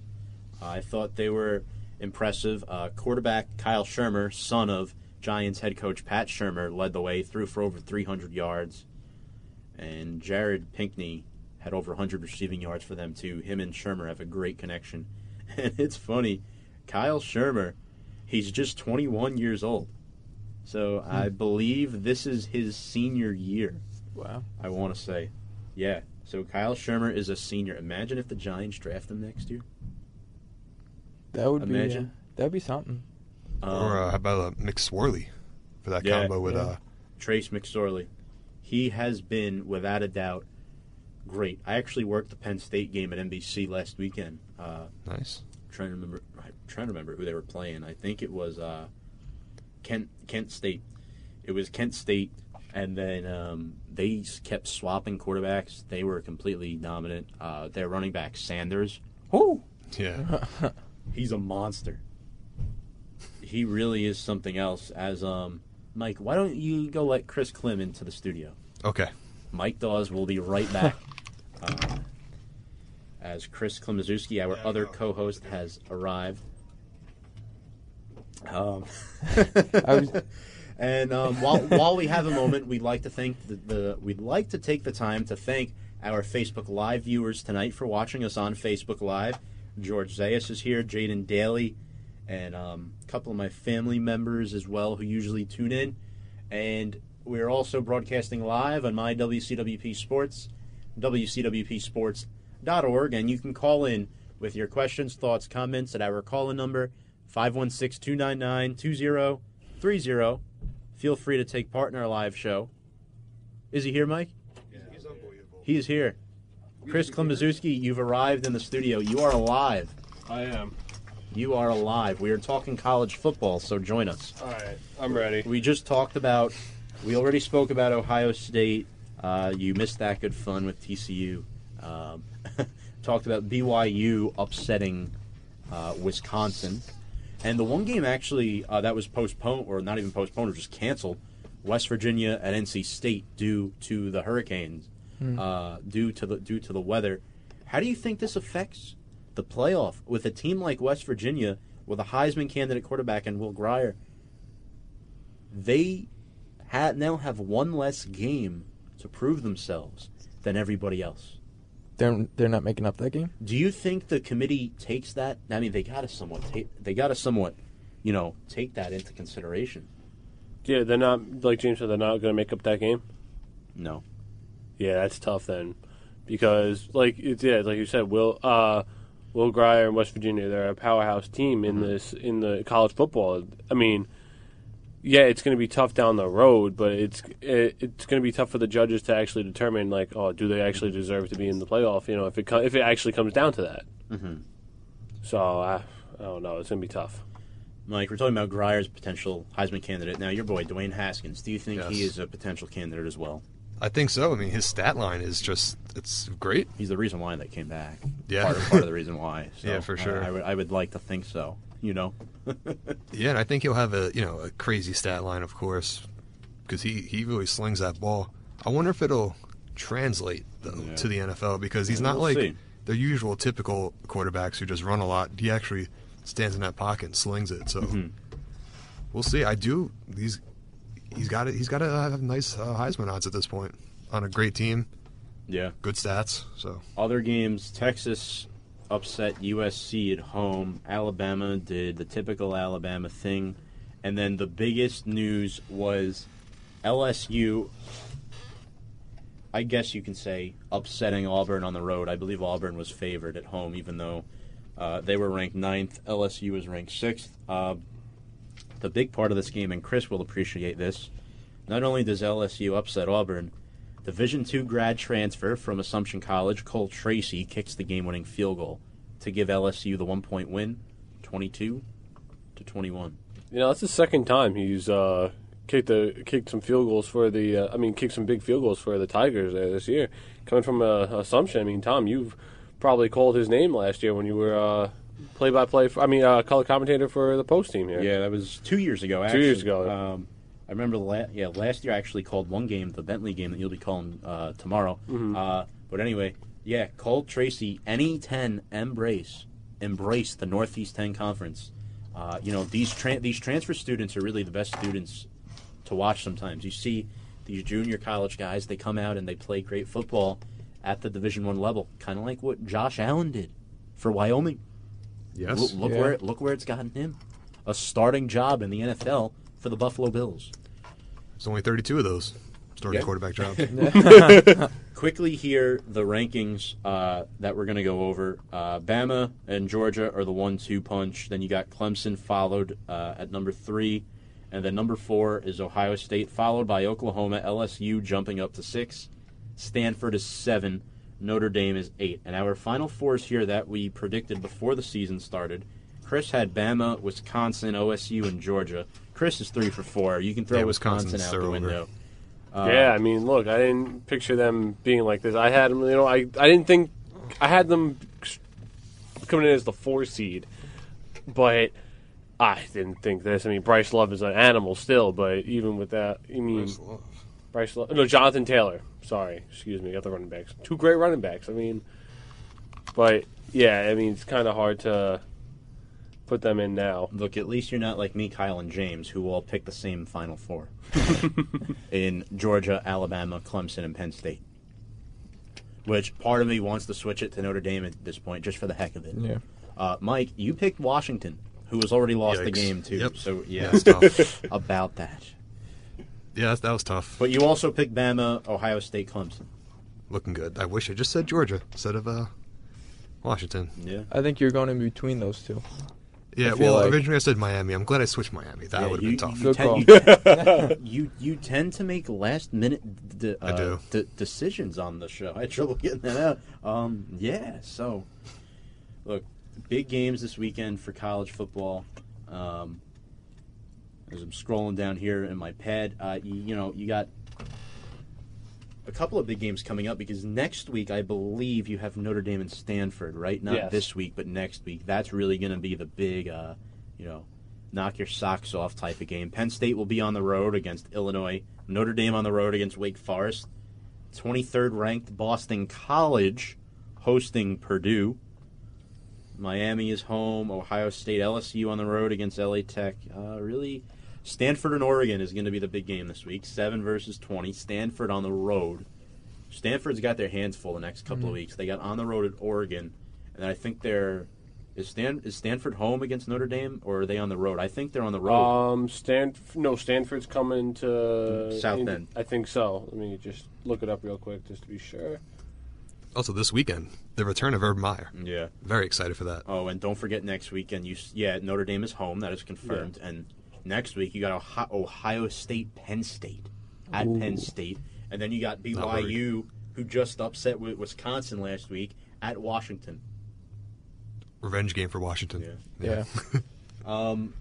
I thought they were impressive. Uh, quarterback Kyle Shurmur, son of Giants head coach Pat Shurmur, led the way, threw for over 300 yards. And Jared Pinkney had over 100 receiving yards for them, too. Him and Shurmur have a great connection. And it's funny, Kyle Shurmur, he's just 21 years old. So I believe this is his senior year, Wow. I want to say. Yeah. So Kyle Shurmur is a senior. Imagine if the Giants draft him next year. That would Imagine. be. Uh, that'd be something. Um, or uh, how about uh, McSworley for that Yeah, combo with yeah. uh, Trace McSorley. He has been, without a doubt, great. I actually worked the Penn State game at NBC last weekend. Uh, nice. trying to remember I'm trying to remember who they were playing. I think it was uh, Kent Kent State. It was Kent State, and then um, they kept swapping quarterbacks. They were completely dominant. Uh, their running back Sanders, whoo, Yeah. he's a monster. He really is something else. As um, Mike, why don't you go let Chris Klim into the studio? okay. Mike Dawes will be right back. uh, as Chris Klimaszewski, our other co-host, has arrived. Um, was, and um, while while we have a moment, we'd like to thank the, the we'd like to take the time to thank our Facebook Live viewers tonight for watching us on Facebook Live. George Zayas is here, Jaden Daly, and um, a couple of my family members as well who usually tune in. And we're also broadcasting live on my WCWP Sports, riview.org, and you can call in with your questions, thoughts, comments at our call in number 516 299 2030. Feel free to take part in our live show. Is he here, Mike? Yeah, He's unbelievable. He is here. Chris Klimaszewski, you've arrived in the studio. You are alive. I am. You are alive. We are talking college football, so join us. All right, I'm ready. We just talked about, we already spoke about Ohio State. Uh, you missed that good fun with TCU. Um, talked about BYU upsetting uh, Wisconsin. And the one game actually uh, that was postponed, or not even postponed, or just canceled, West Virginia at NC State due to the hurricanes, uh, due to the due to the weather. How do you think this affects the playoff with a team like West Virginia with a Heisman candidate quarterback and Will Grier? They ha- now have one less game to prove themselves than everybody else. They're they're not making up that game. Do you think the committee takes that? I mean, they got to somewhat take, they got to somewhat, you know, take that into consideration. Yeah, they're not like James said. They're not going to make up that game. No. Yeah, that's tough then, because like it's yeah, like you said, Will uh, Will Grier and West Virginia, they're a powerhouse team in this in the college football. I mean, yeah, it's going to be tough down the road, but it's it, it's going to be tough for the judges to actually determine like, oh, do they actually deserve to be in the playoff? You know, if it co- if it actually comes down to that. Mm-hmm. So I, I don't know. It's going to be tough. Mike, we're talking about Grier's potential Heisman candidate. Now, your boy Dwayne Haskins. Do you think he is a potential candidate as well? I think so. I mean, his stat line is just, it's great. He's the reason why they came back. Yeah. Part of, part of the reason why. So Yeah, for I- sure. I, would, I would like to think so. You know. Yeah, and I think he'll have a, you know, a crazy stat line, of course, because he, he really slings that ball. I wonder if it'll translate, though, Yeah. to the NFL, because he's Yeah, not we'll like see. the usual typical quarterbacks who just run a lot. He actually stands in that pocket and slings it. So Mm-hmm. we'll see. I do. He's he's got it. He's got to have nice uh, Heisman odds at this point on a great team, Yeah. good stats. So Other games, Texas upset USC at home. Alabama did the typical Alabama thing. And then the biggest news was LSU, I guess you can say, upsetting Auburn on the road. I believe Auburn was favored at home, even though uh, they were ranked ninth. LSU was ranked sixth. Uh, the big part of this game, and Chris will appreciate this, not only does LSU upset Auburn, Division two grad transfer from Assumption College, Cole Tracy, kicks the game-winning field goal to give LSU the one-point win, 22 to 21. You know, that's the second time he's uh, kicked the kicked some field goals for the. Uh, I mean, kicked some big field goals for the Tigers there this year. Coming from uh, Assumption, I mean, Tom, you've probably called his name last year when you were uh, play-by-play. For, I mean, uh, color commentator for the post team here. Yeah, that was two years ago. Two years ago. Um, I remember. La- yeah, last year I actually called one game, the Bentley game that you'll be calling uh, tomorrow. Mm-hmm. Uh, but anyway, yeah, Cole Tracy, any ten embrace, embrace the Northeast Ten Conference. Uh, you know these tran these transfer students are really the best students to watch. Sometimes you see these junior college guys; they come out and they play great football at the Division One level, kind of like what Josh Allen did for Wyoming. yes, Look, look Yeah. where look where it's gotten him, a starting job in the NFL for the Buffalo Bills. There's only 32 of those starting Yeah. quarterback jobs. Quickly here, the rankings uh, that we're going to go over. Uh, Bama and Georgia are the one-two punch. Then you got Clemson followed uh, at number three, and then number four is Ohio State, followed by Oklahoma, LSU jumping up to six, Stanford is seven, Notre Dame is eight, and our final fours here that we predicted before the season started. Chris had Bama, Wisconsin, OSU, and Georgia. Chris is three for four. You can throw Yeah, Wisconsin Wisconsin's out they're the over. window. Uh, yeah, I mean, look, I didn't picture them being like this. I had them, you know, I I didn't think I had them coming in as the four seed, but I didn't think this. I mean, Bryce Love is an animal still, but even with that, I mean, Bryce Love, no, Jonathan Taylor. Sorry, excuse me, got the running backs. Two great running backs. I mean, but yeah, I mean, it's kind of hard to put them in now. Look, at least you're not like me, Kyle, and James, who all pick the same Final Four in Georgia, Alabama, Clemson, and Penn State. Which part of me wants to switch it to Notre Dame at this point, just for the heck of it. Yeah. Uh, Mike, you picked Washington, who has already lost the game too. Yep. So yeah, That's tough. about that. yeah, that was tough. But you also picked Bama, Ohio State, Clemson. Looking good. I wish I just said Georgia instead of uh, Washington. Yeah. I think you're going in between those two. Yeah, I well, like- originally I said Miami. I'm glad I switched Miami. That Yeah, would have been tough. You, Good tend, call. you, you you tend to make last minute d- uh, I do. d- decisions on the show. I had trouble getting that out. Um, yeah. So, look, big games this weekend for college football. Um, as I'm scrolling down here in my pad, uh, you, you know, you got a couple of big games coming up because next week I believe you have Notre Dame and Stanford, right? Not Yes. this week, but next week. That's really going to be the big, uh, you know, knock your socks off type of game. Penn State will be on the road against Illinois. Notre Dame on the road against Wake Forest. 23rd ranked Boston College hosting Purdue. Miami is home. Ohio State, LSU on the road against LA Tech. Uh, really, Stanford and Oregon is going to be the big game this week. Seven versus twenty. Stanford on the road. Stanford's got their hands full the next couple of weeks. They got on the road at Oregon, and I think they're is Stan is Stanford home against Notre Dame or are they on the road? I think they're on the road. Um, Stan, no, Stanford's coming to South Bend. I think so. Let me just look it up real quick just to be sure. Also, this weekend, the return of Urban Meyer. yeah. Very excited for that. Oh, and don't forget next weekend. You yeah, Notre Dame is home. That is confirmed. And next week you got Ohio, Ohio State, Penn State at Penn State, and then you got. BYU, who just upset with Wisconsin last week at Washington. Revenge game for Washington. Yeah. Um,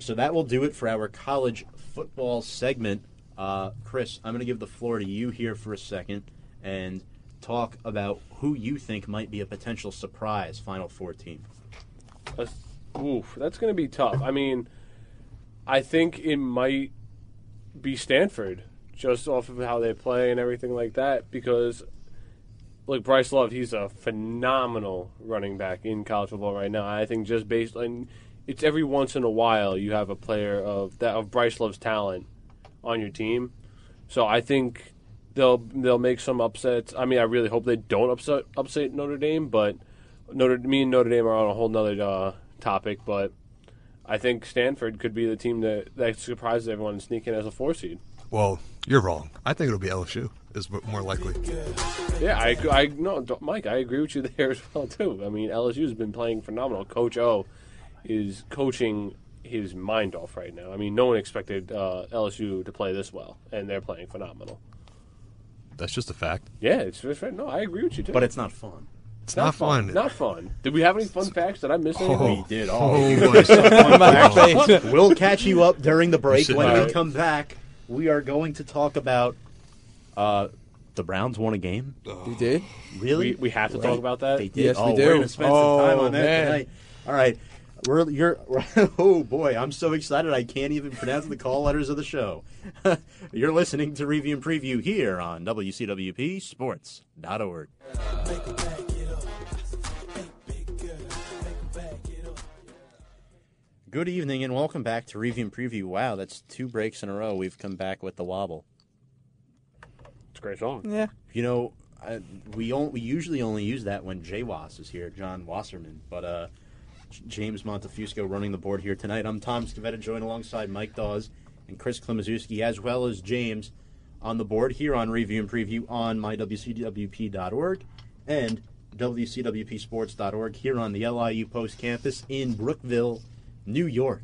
so that will do it for our college football segment. Uh, Chris, I'm going to give the floor to you here for a second and talk about who you think might be a potential surprise Final Four team. That's, oof, that's going to be tough. I mean, I think it might be Stanford just off of how they play and everything like that because like Bryce Love, he's a phenomenal running back in college football right now. I think just based on it's every once in a while you have a player of that of Bryce Love's talent on your team. So I think they'll they'll make some upsets. I mean, I really hope they don't upset upset Notre Dame, but Notre me and Notre Dame are on a whole nother uh, topic. But I think Stanford could be the team that that surprises everyone and sneak in as a four seed. Well, you're wrong. I think it'll be LSU. Is more likely. Yeah, I, I no, Mike, I agree with you there as well too. I mean, LSU's been playing phenomenal. Coach O is coaching his mind off right now. I mean, no one expected uh, LSU to play this well, and they're playing phenomenal. That's just a fact. Yeah, it's, it's no, I agree with you too. But it's not fun. It's not, fun. Not fun. Did we have any fun facts? Did I miss anything? Oh. We did. Oh, Oh, you boy. guys are fun My facts. We'll catch you up during the break. When we Alright. come back, we are going to talk about uh, the Browns won a game. You did? Really? We, we have to talk about that. They did. Yes, we oh, do. We're gonna spend Oh, some time on that man. tonight. All right. We're you're oh boy, I'm so excited I can't even pronounce the call letters of the show. you're listening to Review and Preview here on WCWP Sports.org. Good evening and welcome back to Review and Preview. Wow, that's two breaks in a row. We've come back with the wobble. It's a great song. Yeah. You know, I, we on, we usually only use that when Jay Was is here, John Wasserman. But uh, J- James Montefusco running the board here tonight. I'm Tom Scavetta, joined alongside Mike Dawes and Chris Klimaszewski, as well as James, on the board here on Review and Preview on mywcwp.org and wcwpsports.org here on the LIU Post campus in Brookville, New York.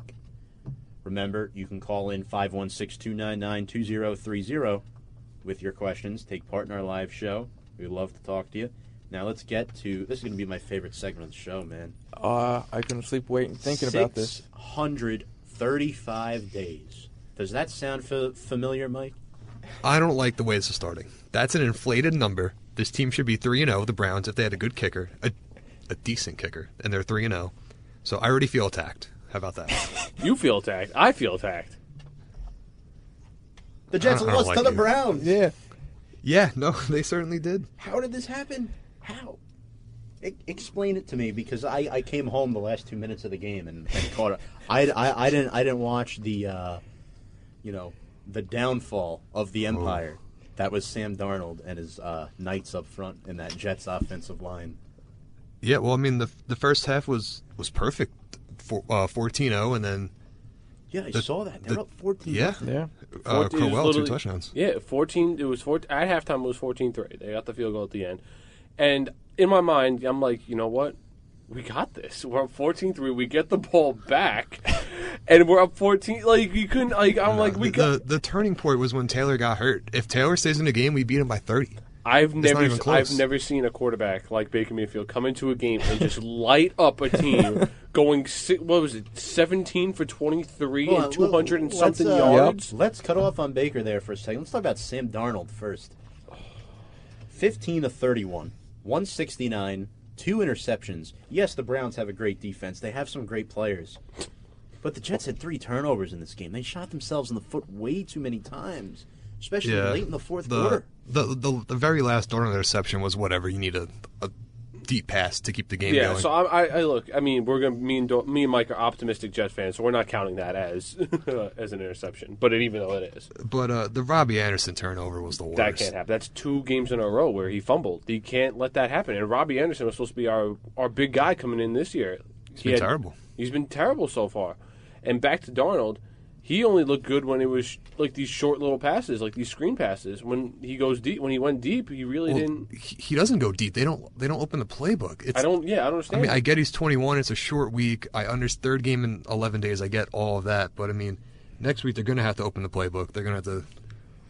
Remember, you can call in 516 299 2030 with your questions. Take part in our live show. We'd love to talk to you. Now let's get to this is going to be my favorite segment of the show, man. Uh, I couldn't sleep waiting thinking about this. 635 days. Does that sound fa- familiar, Mike? I don't like the way this is starting. That's an inflated number. This team should be 3 and 0, the Browns, if they had a good kicker, a, a decent kicker, and they're 3 and 0. So I already feel attacked. How about that? You feel attacked. I feel attacked. The Jets I don't lost like to the you. Browns. Yeah. yeah, no, they certainly did. How did this happen? How? E- explain it to me because I, I came home the last two minutes of the game and, and caught it. I, I, I didn't I didn't watch the uh, you know the downfall of the empire. That was Sam Darnold and his uh, Knights up front in that Jets offensive line. Yeah, well, I mean, the the first half was was perfect, for, uh, 14-0, and then Yeah, I The- saw that. They're the- up fourteen. yeah, Yeah. uh, 14 it was Crowell two touchdowns. Yeah, fourteen. It was four at halftime. It was 14-3. They got the field goal at the end, And in my mind, I'm like, you know what? We got this. We're up 14-3. We get the ball back, and we're up 14. Like you couldn't. Like I'm like we the, got. the the turning point was when Taylor got hurt. If Taylor stays in the game, we beat him by 30. I've not never. I've never seen a quarterback like Baker Mayfield come into a game and just light up a team, going what was it, seventeen for twenty three Hold on, and two hundred and something uh, yards. Let's cut off on Baker there for a second. Let's talk about Sam Darnold first. 15 to 31, 169, two interceptions. Yes, the Browns have a great defense. They have some great players. But the Jets had three turnovers in this game. They shot themselves in the foot way too many times, especially Yeah, late in the fourth the, quarter. The, the the very last Darnold interception was whatever. You need a, a deep pass to keep the game Yeah, going. so I, I, I look. I mean, we're gonna me and Do- me and Mike are optimistic Jets fans, so we're not counting that as as an interception. But it, even though it is, but uh, the Robbie Anderson turnover was the worst. that can't happen. That's two games in a row where he fumbled. He can't let that happen. And Robbie Anderson was supposed to be our our big guy coming in this year. He's been terrible. He's been terrible so far. And back to Darnold, he only looked good when it was like these short little passes, like these screen passes. When he goes deep, when he went deep, he really Well, didn't. he, he doesn't go deep. They don't. They don't open the playbook. It's, I don't. Yeah, I don't understand. I mean, I get he's 21. It's a short week. I understand third game in 11 days. I get all of that. But I mean, next week they're going to have to open the playbook. They're going to have to.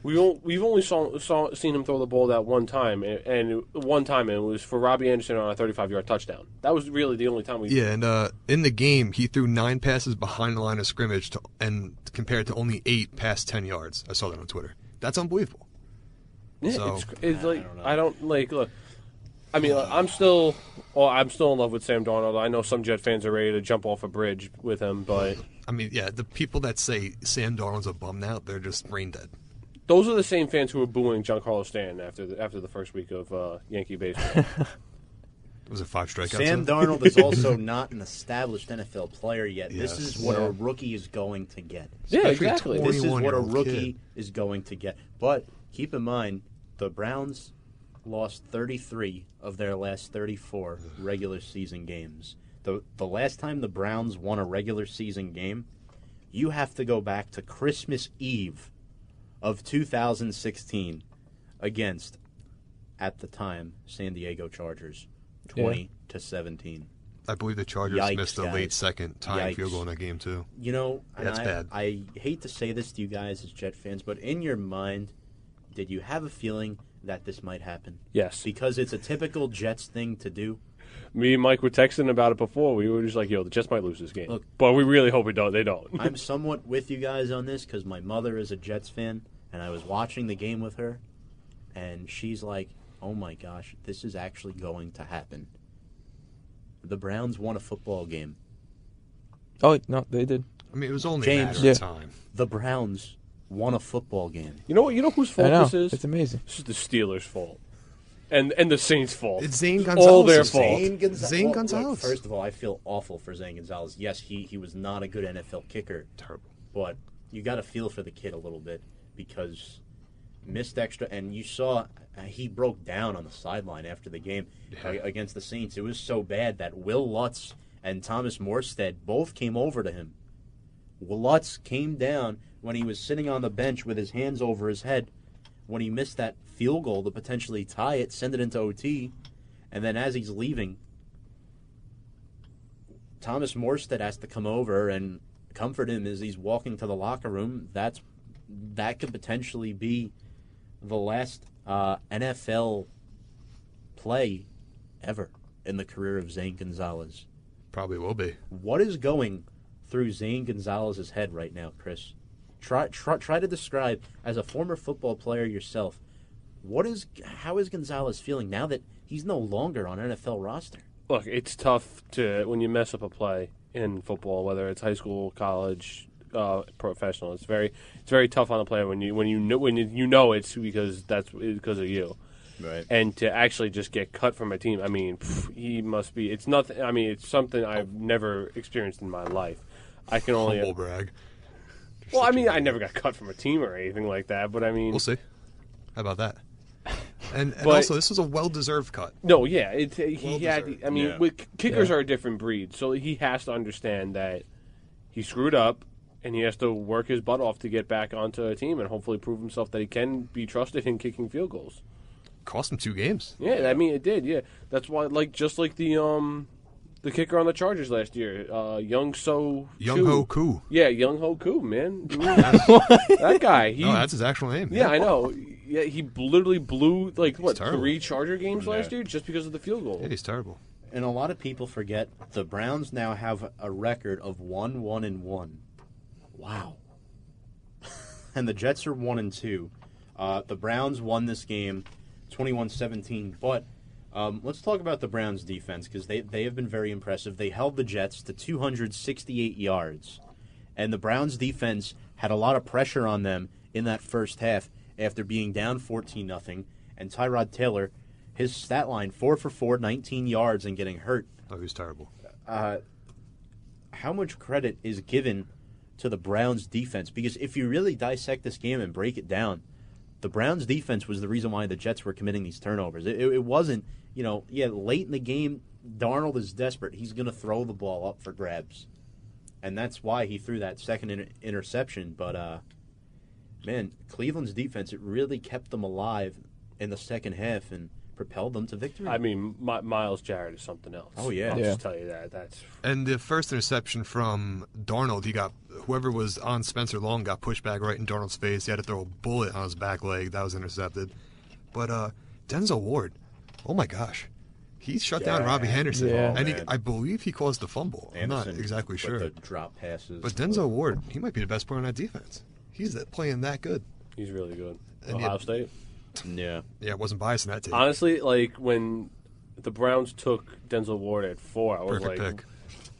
We on- we've only saw, saw seen him throw the ball that one time, and, and one time, and it was for Robbie Anderson on a 35 yard touchdown. That was really the only time we. Yeah, and uh, in the game, he threw nine passes behind the line of scrimmage, to, and compared to only eight past 10 yards. I saw that on Twitter. That's unbelievable. Yeah, So- it's, it's like don't. I don't like look. I mean, like, I'm still, well, I'm still in love with Sam Darnold. I know some Jet fans are ready to jump off a bridge with him, but I mean, yeah, the people that say Sam Darnold's a bum now, they're just brain dead. Those are the same fans who were booing Giancarlo Stanton after the, after the first week of uh, Yankee baseball. It was it five strikeouts? Sam though? Darnold is also not an established NFL player yet. This is what Yeah. a rookie is going to get. yeah, exactly. This is what a rookie kid. is going to get. But keep in mind, the Browns lost 33 of their last 34 regular season games. The the last time the Browns won a regular season game, you have to go back to Christmas Eve of 2016 against at the time San Diego Chargers 20 to 17. I believe the Chargers Yikes, missed a guys. late second time Yikes. field goal in that game too. You know, That's I, bad. I hate to say this to you guys as Jet fans, but in your mind, did you have a feeling that this might happen? Yes. Because it's a typical Jets thing to do. Me and Mike were texting about it before. We were just like, "Yo, the Jets might lose this game," Look- but we really hope we don't. They don't. I'm somewhat with you guys on this because my mother is a Jets fan, and I was watching the game with her, and she's like, "Oh my gosh, this is actually going to happen." The Browns won a football game. Oh no, they did. I mean, it was only James. a matter Yeah. of time. The Browns won a football game. You know what? You know whose fault know. this is? It's amazing. This is the Steelers' fault, and and the Saints' fault. It's Zane Gonzalez. all Gonzalez. their fault. Zane, Gonza- Zane well, look, Gonzalez. first of all, I feel awful for Zane Gonzalez. Yes, he, he was not a good NFL kicker, Terrible. but you got to feel for the kid a little bit because missed extra, and you saw uh, he broke down on the sideline after the game Yeah. against the Saints. It was so bad that Will Lutz and Thomas Morstead both came over to him. Lutz came down when he was sitting on the bench with his hands over his head when he missed that field goal to potentially tie it, send it into OT, and then as he's leaving, Thomas Morstead has to come over and comfort him as he's walking to the locker room. That's that could potentially be the last uh, NFL play ever in the career of Zane Gonzalez. Probably will be. What is going through Zane Gonzalez's head right now, Chris? Try, try try to describe as a former football player yourself. What is how is Gonzalez feeling now that he's no longer on NFL roster? Look, it's tough to when you mess up a play in football, whether it's high school, college, uh, professional. It's very it's very tough on the player when you when you know when you, know it's because that's because of you. Right. and to actually just get cut from a team. I mean, pff, he must be. It's nothing. I mean, it's something I've never experienced in my life. I can only. Humble brag. well, I mean, I never got cut from a team or anything like that. But I mean, We'll see. How about that? And, and But- also, this was a well-deserved cut. no, yeah, it, he had. I mean, Yeah. with kickers Yeah. are a different breed, so he has to understand that he screwed up. And he has to work his butt off to get back onto a team and hopefully prove himself that he can be trusted in kicking field goals. cost him two games. Yeah, I mean it did. Yeah, that's why. Like just like the um, the kicker on the Chargers last year, uh, Young So Young Choo. Ho Koo. Yeah, Young Ho Koo, man. that guy. He, No, that's his actual name. yeah, I know. Yeah, he literally blew like what terrible. three Charger games last Yeah. year just because of the field goal. Yeah, he's terrible. And a lot of people forget the Browns now have a record of one, one, and one. Wow. and the Jets are one and two. Uh, the Browns won this game 21-17, but um, let's talk about the Browns defense because they, they have been very impressive. They held the Jets to 268 yards, and the Browns defense had a lot of pressure on them in that first half after being down 14 nothing. And Tyrod Taylor, his stat line four for four, 19 yards, and getting hurt. Oh, he was terrible. Uh, how much credit is given to the Browns defense? Because if you really dissect this game and break it down, the Browns defense was the reason why the Jets were committing these turnovers. It, it, wasn't, you know, yeah, late in the game, Darnold is desperate. He's going to throw the ball up for grabs. And that's why he threw that second inter- interception. But, uh, man, Cleveland's defense, it really kept them alive in the second half and propelled them to victory. I mean, My, Myles Garrett is something else. Oh, yeah. I'll Yeah. just tell you that. That's And the first interception from Darnold, he got whoever was on Spencer Long got pushed back right in Darnold's face. He had to throw a bullet on his back leg. That was intercepted. But uh, Denzel Ward, oh my gosh, he shut down Yeah. Robbie Anderson, Yeah. and he, Man. I believe he caused the fumble. I'm not exactly with sure, The drop passes. but Denzel Ward, he might be the best player on that defense. He's that, playing that good. he's really good. And Ohio yet- State. Yeah. Yeah, I wasn't biased in that team. Honestly, like when the Browns took Denzel Ward at four, I was Perfect like, pick.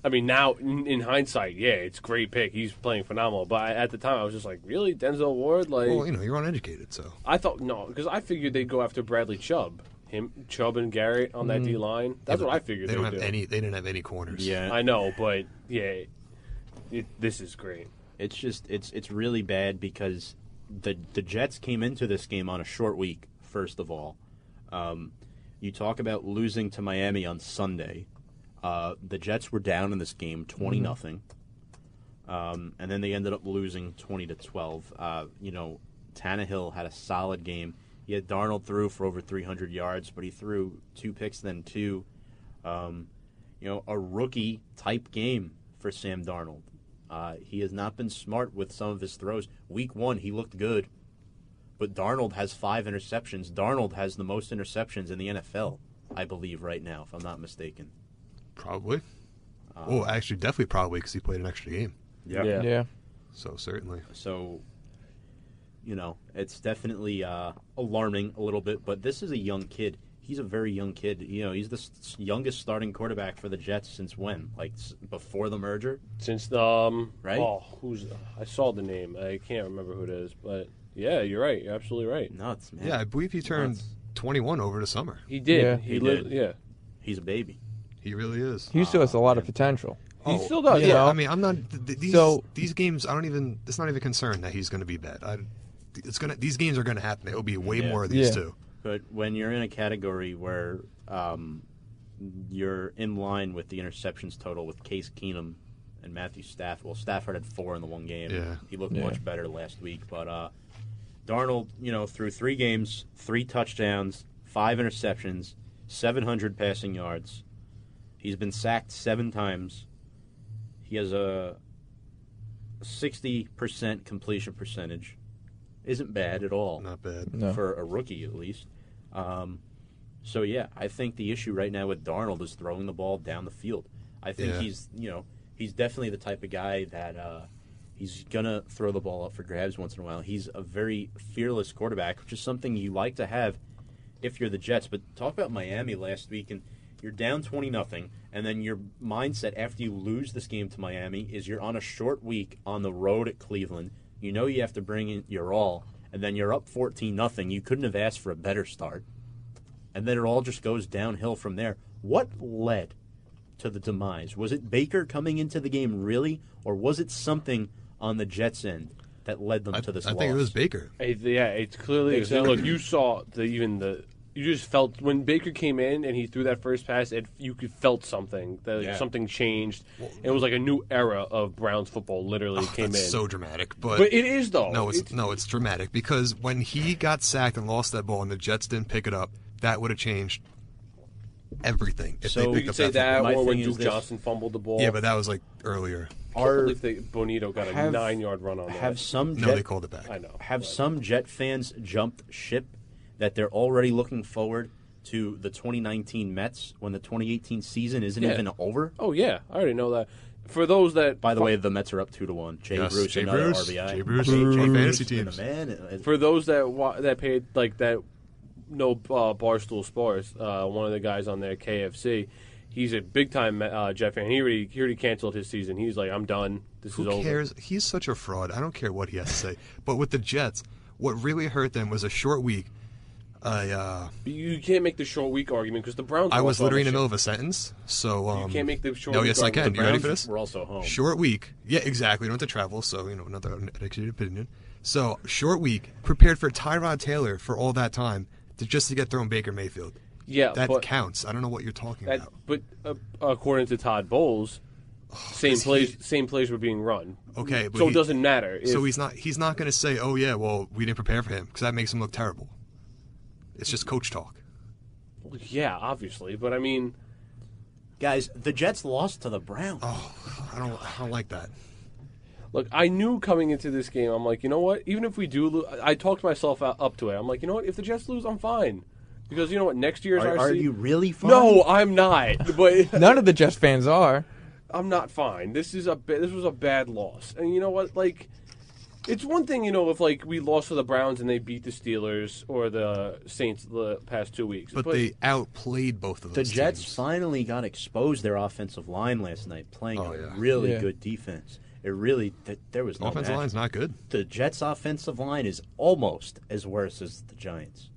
I mean, now in, in hindsight, yeah, it's a great pick. He's playing phenomenal. But I, at the time, I was just like, really, Denzel Ward? Like, Well, you know, you're uneducated, so I thought no, because I figured they'd go after Bradley Chubb, him, Chubb and Garrett on that mm-hmm. D line. That's Yeah, what but I figured They they don't would have do. any. They didn't have any corners. Yeah. I know, but yeah, it, this is great. It's just it's it's really bad because the the Jets came into this game on a short week. First of all, um, you talk about losing to Miami on Sunday. Uh, the Jets were down in this game twenty nothing, um, and then they ended up losing twenty to twelve. Uh, you know, Tannehill had a solid game. He had Darnold threw for over three hundred yards, but he threw two picks, then two. Um, you know, a rookie type game for Sam Darnold. Uh, he has not been smart with some of his throws. Week one, he looked good, but Darnold has five interceptions. Darnold has the most interceptions in the NFL, I believe, right now, if I'm not mistaken. probably. Uh, oh, actually, definitely probably because he played an extra game. Yeah. Yeah. So certainly. So, you know, it's definitely uh, alarming a little bit, but this is a young kid. He's a very young kid. You know, he's the s- youngest starting quarterback for the Jets since when? Like s- before the merger? Since the um, Right? Oh, who's I saw the name. I can't remember who it is, but yeah, you're right. You're absolutely right. Nuts, man. Yeah, I believe he turned Nuts. 21 over the summer. He did. Yeah. he He lit- did. Yeah. He's a baby. He really is. He still has a lot of potential. He still does. Yeah, you know? I mean, I'm not. Th- th- these So- these games, I don't even. It's not even concerned that he's going to be bad. I, it's gonna. These games are going to happen. There will be way Yeah. more of these Yeah. too. But when you're in a category where um, you're in line with the interceptions total with Case Keenum and Matthew Stafford, well, Stafford had four in the one game. Yeah. He looked Yeah. much better last week. But uh, Darnold, you know, through three games, three touchdowns, five interceptions, 700 passing yards. He's been sacked seven times. He has a 60% completion percentage. Isn't bad at all Not bad. No. for a rookie at least. Um, so yeah, I think the issue right now with Darnold is throwing the ball down the field. I think Yeah. he's you know he's definitely the type of guy that uh, he's gonna throw the ball up for grabs once in a while. He's a very fearless quarterback, which is something you like to have if you're the Jets. But talk about Miami last week and. You're down twenty nothing, and then your mindset after you lose this game to Miami is you're on a short week on the road at Cleveland. You know you have to bring in your all, and then you're up fourteen nothing. You couldn't have asked for a better start, and then it all just goes downhill from there. What led to the demise? Was it Baker coming into the game really, or was it something on the Jets' end that led them I, to this? Loss? I think it was Baker. It- yeah, it's clearly so? look. You saw the even the you just felt when Baker came in and he threw that first pass, it, you could felt something that Yeah. something changed. it was like a new era of Browns football. Literally came Oh, That's in. so dramatic, but, but it is though. no, it's, no, it's dramatic because when he got sacked and lost that ball, and the Jets didn't pick it up, that would have changed everything. If So they you you could say that, My or when Duke this. Johnson fumbled the ball. Yeah, but that was like earlier. I can't Are believe they, Bonito got a Have- nine-yard run on have that. some No, Jet, they called it back. I know. have but- some Jet fans jumped ship that they're already looking forward to the 2019 Mets when the 2018 season isn't Yeah. even over? Oh yeah, I already know that. For those that, By the way, the Mets are up two to one. Jay Yes, Bruce, Jay another Bruce. RBI. Jay Bruce. Jay, Jay Fantasy Bruce been teams. man. For those that wa- that paid like that, no uh, barstool sports. Uh, one of the guys on there, KFC. He's a big time uh, Jet fan. He already he already canceled his season. He's like, I'm done. This Who is over. cares? He's such a fraud. I don't care what he has to say. But with the Jets, what really hurt them was a short week. I uh, You can't make the short week argument because the Browns. I was literally in the middle of a sentence, so um, can't make the short No, week yes, I can. You ready for this? We're also home. Short week. Yeah, exactly. We have to travel, so you know another uneducated opinion. So short week. Prepared for Tyrod Taylor for all that time to just to get thrown Baker Mayfield. Yeah, That but counts. I don't know what you're talking that, about. but uh, according to Todd Bowles, same is plays he- same plays were being run. Okay, but so he- it doesn't matter. So he's not. He's not going to say, "Oh yeah, well we didn't prepare for him," because that makes him look terrible. It's just coach talk. yeah, obviously, but I mean. Guys, the Jets lost to the Browns. Oh, I don't. I don't like that. Look, I knew coming into this game, I'm like, you know what? Even if we do lose, I talked myself up to it. I'm like, you know what? If the Jets lose, I'm fine. Because you know what? Next year's are, our are you really fine? No, I'm not. But None of the Jets fans are. I'm not fine. This is a ba- this was a bad loss. And you know what? Like, it's one thing, you know, if like we lost to the Browns and they beat the Steelers or the Saints the past two weeks. But, they outplayed both of The those. The Jets teams. finally got exposed their offensive line last night, playing Oh, a really Yeah. good defense. It really th- there was no offensive match. line's not good. The Jets' offensive line is almost as worse as the Giants.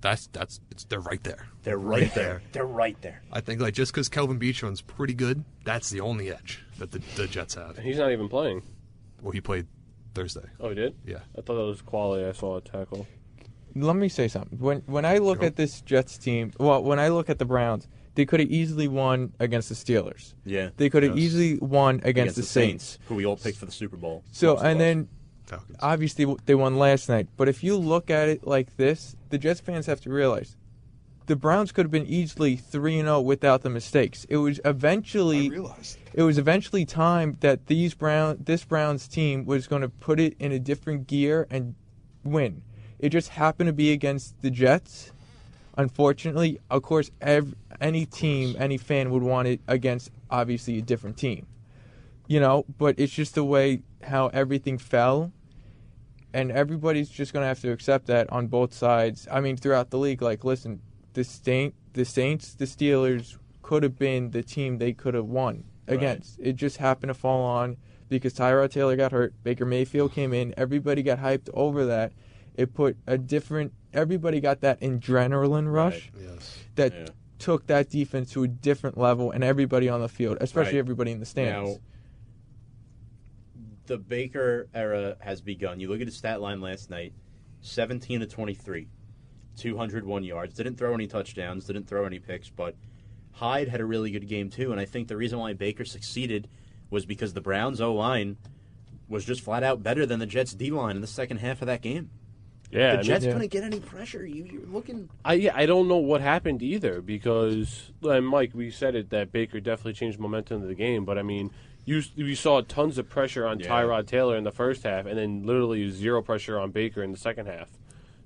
That's that's. It's, they're right there. They're right, there. They're right there. I think like just because Kelvin Beachum's pretty good, that's the only edge that the, the Jets have. And he's not even playing. Well, he played Thursday. Oh, he did. Yeah. I thought that was quality. I saw a tackle. Let me say something. When when I look Sure. at this Jets team, well, when I look at the Browns, they could have easily won against the Steelers. Yeah, They could have Yes. easily won against, the Saints. who we all picked for the Super Bowl. So Most of and us. then Falcons. obviously w- they won last night. But if you look at it like this, the Jets fans have to realize the Browns could have been easily three and zero without the mistakes. It was eventually it was eventually time that these Brown this Browns team was going to put it in a different gear and win. It just happened to be against the Jets. Unfortunately, of course, ev- any team, any fan would want it against obviously a different team. You know, but it's just the way how everything fell and everybody's just going to have to accept that on both sides. I mean, throughout the league like listen, the Saint, the Saints, the Steelers could have been the team they could have won against. It just happened to fall on because Tyrod Taylor got hurt, Baker Mayfield came in, everybody got hyped over that. It put a different everybody got that adrenaline rush Yes. that Yeah. took that defense to a different level and everybody on the field, especially Right. everybody in the stands. Now, the Baker era has begun. You look at his stat line last night 17 to 23, 201 yards. Didn't throw any touchdowns, didn't throw any picks, but Hyde had a really good game too. And I think the reason why Baker succeeded was because the Browns' O line was just flat out better than the Jets' D line in the second half of that game. Yeah, the Jets Yeah. couldn't get any pressure. You, you're looking. I yeah, I don't know what happened either because and Mike, we said it that Baker definitely changed momentum of the game, but I mean, you you saw tons of pressure on Yeah. Tyrod Taylor in the first half, and then literally zero pressure on Baker in the second half.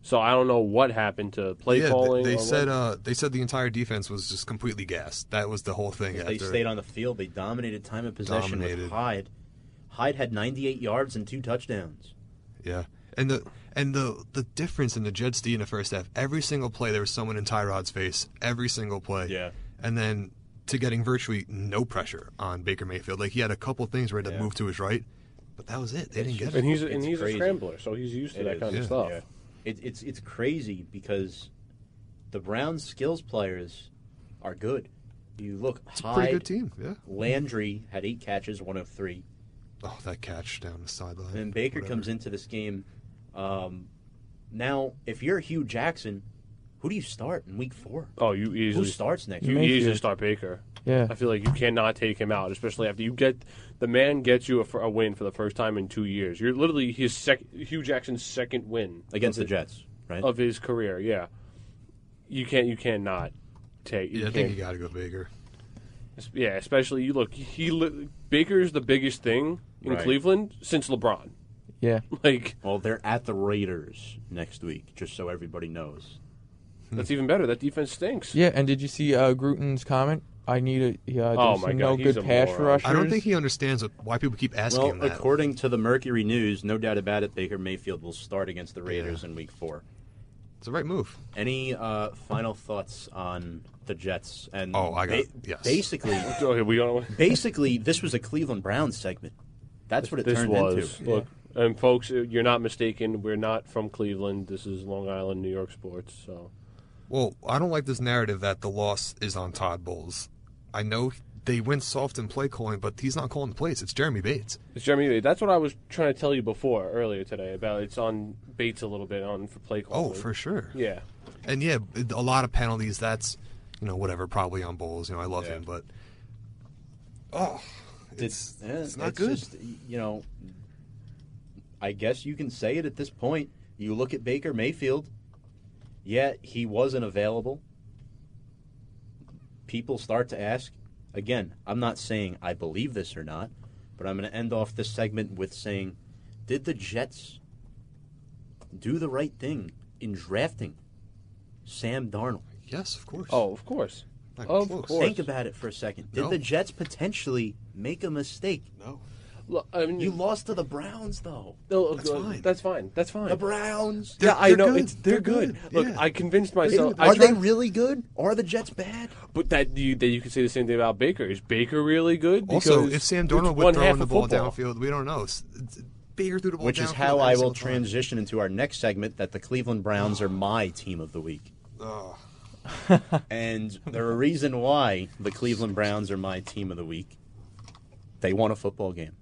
So I don't know what happened to play yeah, calling. they, they or said uh, they said the entire defense was just completely gassed. That was the whole thing. They stayed on the field. They dominated time of possession with Dominated. Hyde. Hyde had 98 yards and two touchdowns. Yeah, and the and the the difference in the Jets D in the first half, every single play there was someone in Tyrod's face. Every single play. Yeah. And then to getting virtually no pressure on Baker Mayfield. Like he had a couple things where he had to Yeah. move to his right, but that was it. They didn't get it. and it. he's and he's crazy. a scrambler, so he's used to It that is, kind yeah. of stuff. Yeah. It, it's it's crazy because the Browns' skills players are good. You look, It's a pretty good team. Yeah. Landry had eight catches, one of three. Oh, that catch down the sideline. And then Baker Whatever. comes into this game. Um, now, if you're Hue Jackson, Who do you start in week four? Oh, you Who easily starts next You week? easily Mayfield. start Baker. Yeah. I feel like you cannot take him out, especially after you get the man gets you a, a win for the first time in two years. You're literally his sec- Hue Jackson's second win against the of, Jets, right? of his career. Yeah, you can't you cannot take. You Yeah, I think you got to go bigger. yeah, especially you look. He Baker's the biggest thing in Right. Cleveland since LeBron. Yeah. Like well, they're at the Raiders next week, just so everybody knows. that's even better. That defense stinks. Yeah, and did you see uh, Gruden's comment? I need a yeah. Oh there's my God, no he's good pass moron. rushers. I don't think he understands why people keep asking Well, him that. according to the Mercury News, no doubt about it, Baker Mayfield will start against the Raiders in Week Four. it's the right move. Any uh, final thoughts on the Jets? And Oh, I got- yes. basically, Okay, we don't. basically, this was a Cleveland Browns segment. That's what it This turned was into. look, and folks, uh, you're not mistaken. We're not from Cleveland. This is Long Island, New York sports. So Well, I don't like this narrative that the loss is on Todd Bowles. I know they went soft in play calling, but he's not calling the plays. It's Jeremy Bates. it's Jeremy. Bates. That's what I was trying to tell you before earlier today about. It's on Bates a little bit on for play calling. Oh, for sure. yeah. And yeah, a lot of penalties. That's you know whatever, probably on Bowles. You know, I love Yeah. him, but oh, It's, yeah, it's not it's good. just, you know, I guess you can say it at this point. You look at Baker Mayfield. Yeah, he wasn't available. People start to ask. Again, I'm not saying I believe this or not, but I'm going to end off this segment with saying, did the Jets do the right thing in drafting Sam Darnold? yes, of course. Oh, of course. Not of close. course. Think about it for a second. Did No. the Jets potentially make a mistake? no, Look, I mean, You lost to the Browns, though. no, That's uh, fine. That's fine. That's fine. The Browns. They're- yeah, I they're know good. it's they're, They're good. good. Look, Yeah. I convinced myself. I Are they really good? Are the Jets bad? But that you that you could say the same thing about Baker. Is Baker really good? Also, Because if Sam it's Darnold one would half throw the of ball football. downfield, we don't know. It's, it's, Baker threw the ball Which is downfield how every I will single time. transition into our next segment that the Cleveland Browns are my team of the week. Ugh. And there's a reason why the Cleveland Browns are my team of the week. They won a football game.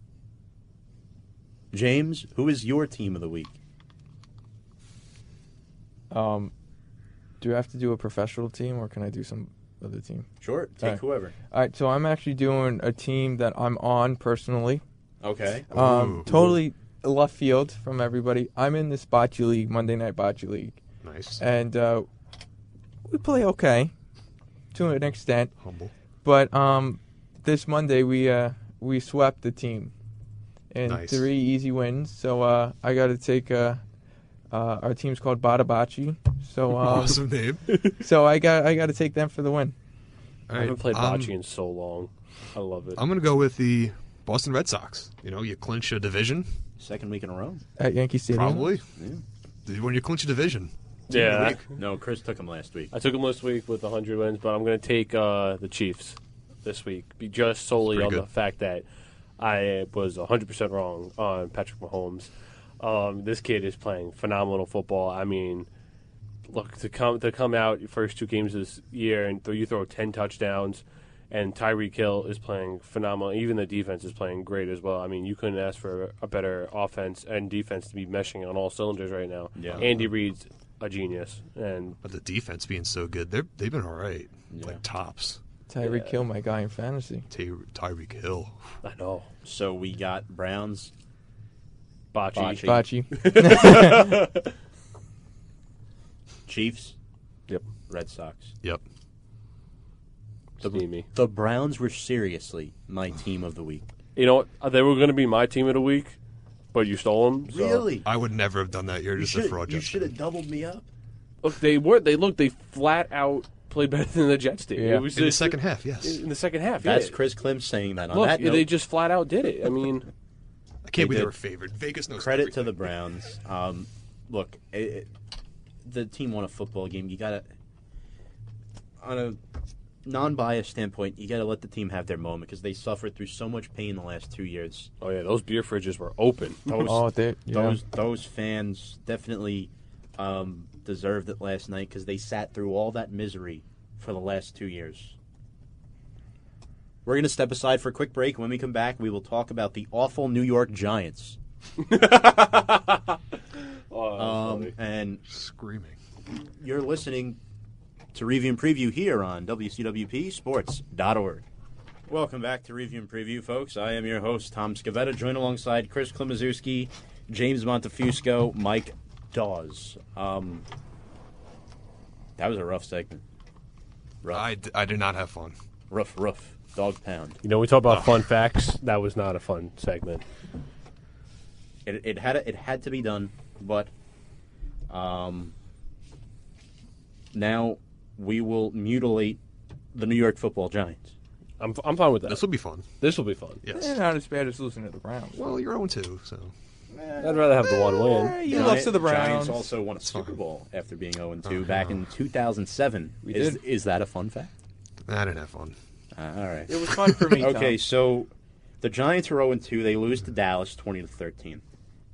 James, who is your team of the week? Um, do I have to do a professional team or can I do some other team? Sure, take Alright. whoever. All right, so I'm actually doing a team that I'm on personally. Okay. Um, Ooh. totally left field from everybody. I'm in this bocce league, Monday Night Bocce League, Nice. and uh, we play okay to an extent. Humble. But um, this Monday we uh, we swept the team in Nice. three easy wins. So uh, I got to take uh, uh, our team's called Badabachi. So um, awesome name. so I got I got to take them for the win. All I haven't played um, bocce in so long. I love it. I'm going to go with the Boston Red Sox. You know, you clinch a division, Second week in a row. At Yankee Stadium. probably. When you clinch a division. yeah, No, Chris took him last week. I took them last week with 100 wins, but I'm going to take uh, the Chiefs this week, be just solely Pretty on the fact that I was 100% wrong on Patrick Mahomes. Um, this kid is playing phenomenal football. I mean, look to come to come out your first two games this year and th- you throw 10 touchdowns, and Tyreek Hill is playing phenomenal. Even the defense is playing great as well. I mean, you couldn't ask for a better offense and defense to be meshing on all cylinders right now. Yeah. Andy Reid's a genius, and But the defense being so good, they're, they've been all right. Yeah. Like tops. Tyreek Hill, my guy in fantasy. Ty- Tyreek Hill. I know. So we got Browns, Bocce. Bocce. Bocce. Chiefs, Yep. Red Sox. Yep. Steamy. The Browns were seriously my team of the week. You know what? Uh, They were going to be my team of the week, but you stole them. So. Really? I would never have done that. You're You just a fraud. you should have doubled me up. Look, they were. They look. They flat out played better than the Jets did. Yeah. It was In the just- second half, yes. In the second half, That's yeah. Chris Klim saying that. On Look, that note, they just flat out did it. I mean, I can't They believe they were favored. Vegas knows credit to the. Browns. Um, look, it, it- the team won a football game. You gotta, on a non-biased standpoint, you gotta let the team have their moment because they suffered through so much pain the last two years. oh yeah, those beer fridges were open. Those oh, they, yeah. those those fans definitely um, deserved it last night because they sat through all that misery for the last two years. We're going to step aside for a quick break. When we come back, we will talk about the awful New York Giants. Oh, Um, and Screaming. you're listening to review and preview here on WCWPSports.org. Welcome back to review and preview, folks. I am your host Tom Scavetta, joined alongside Chris Klimaszewski, James Montefusco, Mike Dawes. Um, that was a rough segment. Rough, I, d- I did not have fun. rough, rough. Dog pound. You know, we talk about fun facts. That was not a fun segment. It, it had it had to be done, but um, now we will mutilate the New York Football Giants. I'm I'm fine with that. This will be fun. This will be fun. Yes. Not as bad as losing to the Browns. Well, you're 0 2, so. I'd rather have the one Eh, win. you Giant- lost to the Browns. Giants Browns. also won a Super. Bowl after being 0 2 back in 2007. We is, did. is that a fun fact? I didn't have fun. Uh, all right. It was fun for me. Okay, Tom. so the Giants are 0 2. They lose to Dallas 20 to 13.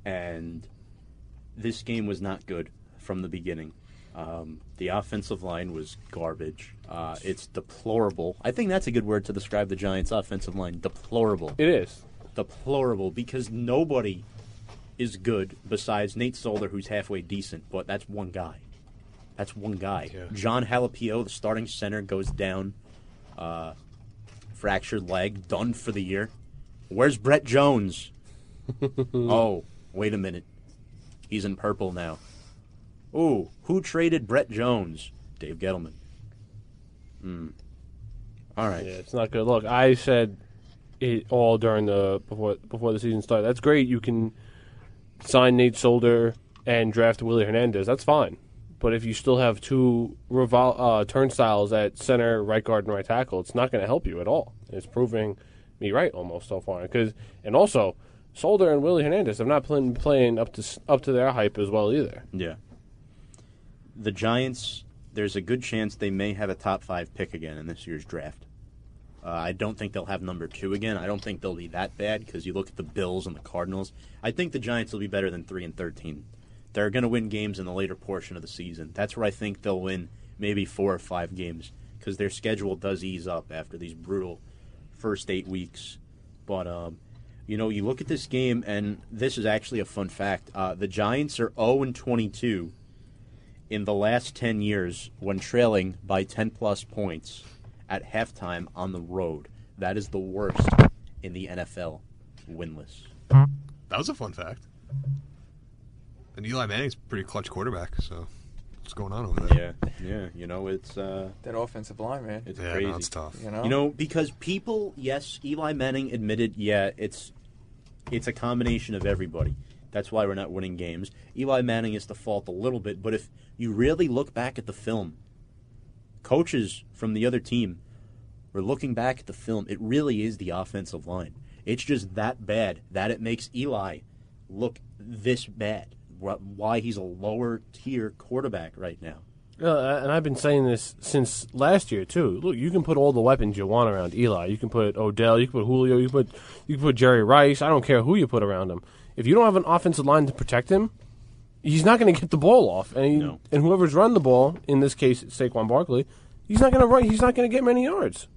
And this game was not good from the beginning. Um, the offensive line was garbage. Uh, it's deplorable. I think that's a good word to describe the Giants' offensive line. Deplorable. It is. Deplorable because nobody is good besides Nate Solder, who's halfway decent, but that's one guy. That's one guy. Yeah. Jon Halapio, the starting center, goes down. Uh, fractured leg, done for the year. Where's Brett Jones? oh, wait a minute. He's in purple now. Ooh, who traded Brett Jones? Dave Gettleman. Hmm. All right. Yeah, it's not good. Look, I said it all during the before before the season started. That's great. You can sign Nate Solder and draft Willie Hernandez. That's fine. But if you still have two revol- uh, turnstiles at center, right guard, and right tackle, it's not going to help you at all. It's proving me right almost so far. Because and also Solder and Willie Hernandez have not been playing up to up to their hype as well either. Yeah. The Giants, there's a good chance they may have a top five pick again in this year's draft. Uh, I don't think they'll have number two again. I don't think they'll be that bad because you look at the Bills and the Cardinals. I think the Giants will be better than three and thirteen. They're going to win games in the later portion of the season. That's where I think they'll win maybe four or five games because their schedule does ease up after these brutal first eight weeks. But um, you know, you look at this game, and this is actually a fun fact. Uh, the Giants are 0 and 22 in the last 10 years when trailing by 10 plus points at halftime on the road. That is the worst in the NFL winless. That was a fun fact. And Eli Manning's pretty clutch quarterback, so what's going on over there? Yeah, yeah. You know, it's uh, that offensive line, man. it's Yeah, crazy. no, it's tough. You know. You know, because people, yes, Eli Manning admitted, yeah, it's it's a combination of everybody. That's why we're not winning games. Eli Manning is the fault a little bit, but if you really look back at the film, coaches from the other team were looking back at the film. It really is the offensive line. It's just that bad that it makes Eli look this bad. Why he's a lower tier quarterback right now. Uh, and I've been saying this since last year too. Look, you can put all the weapons you want around Eli. You can put Odell, you can put Julio, you can put you can put Jerry Rice. I don't care who you put around him. If you don't have an offensive line to protect him, he's not going to get the ball off. And he, No. and whoever's run the ball, in this case Saquon Barkley, he's not going to run. He's not going to get many yards.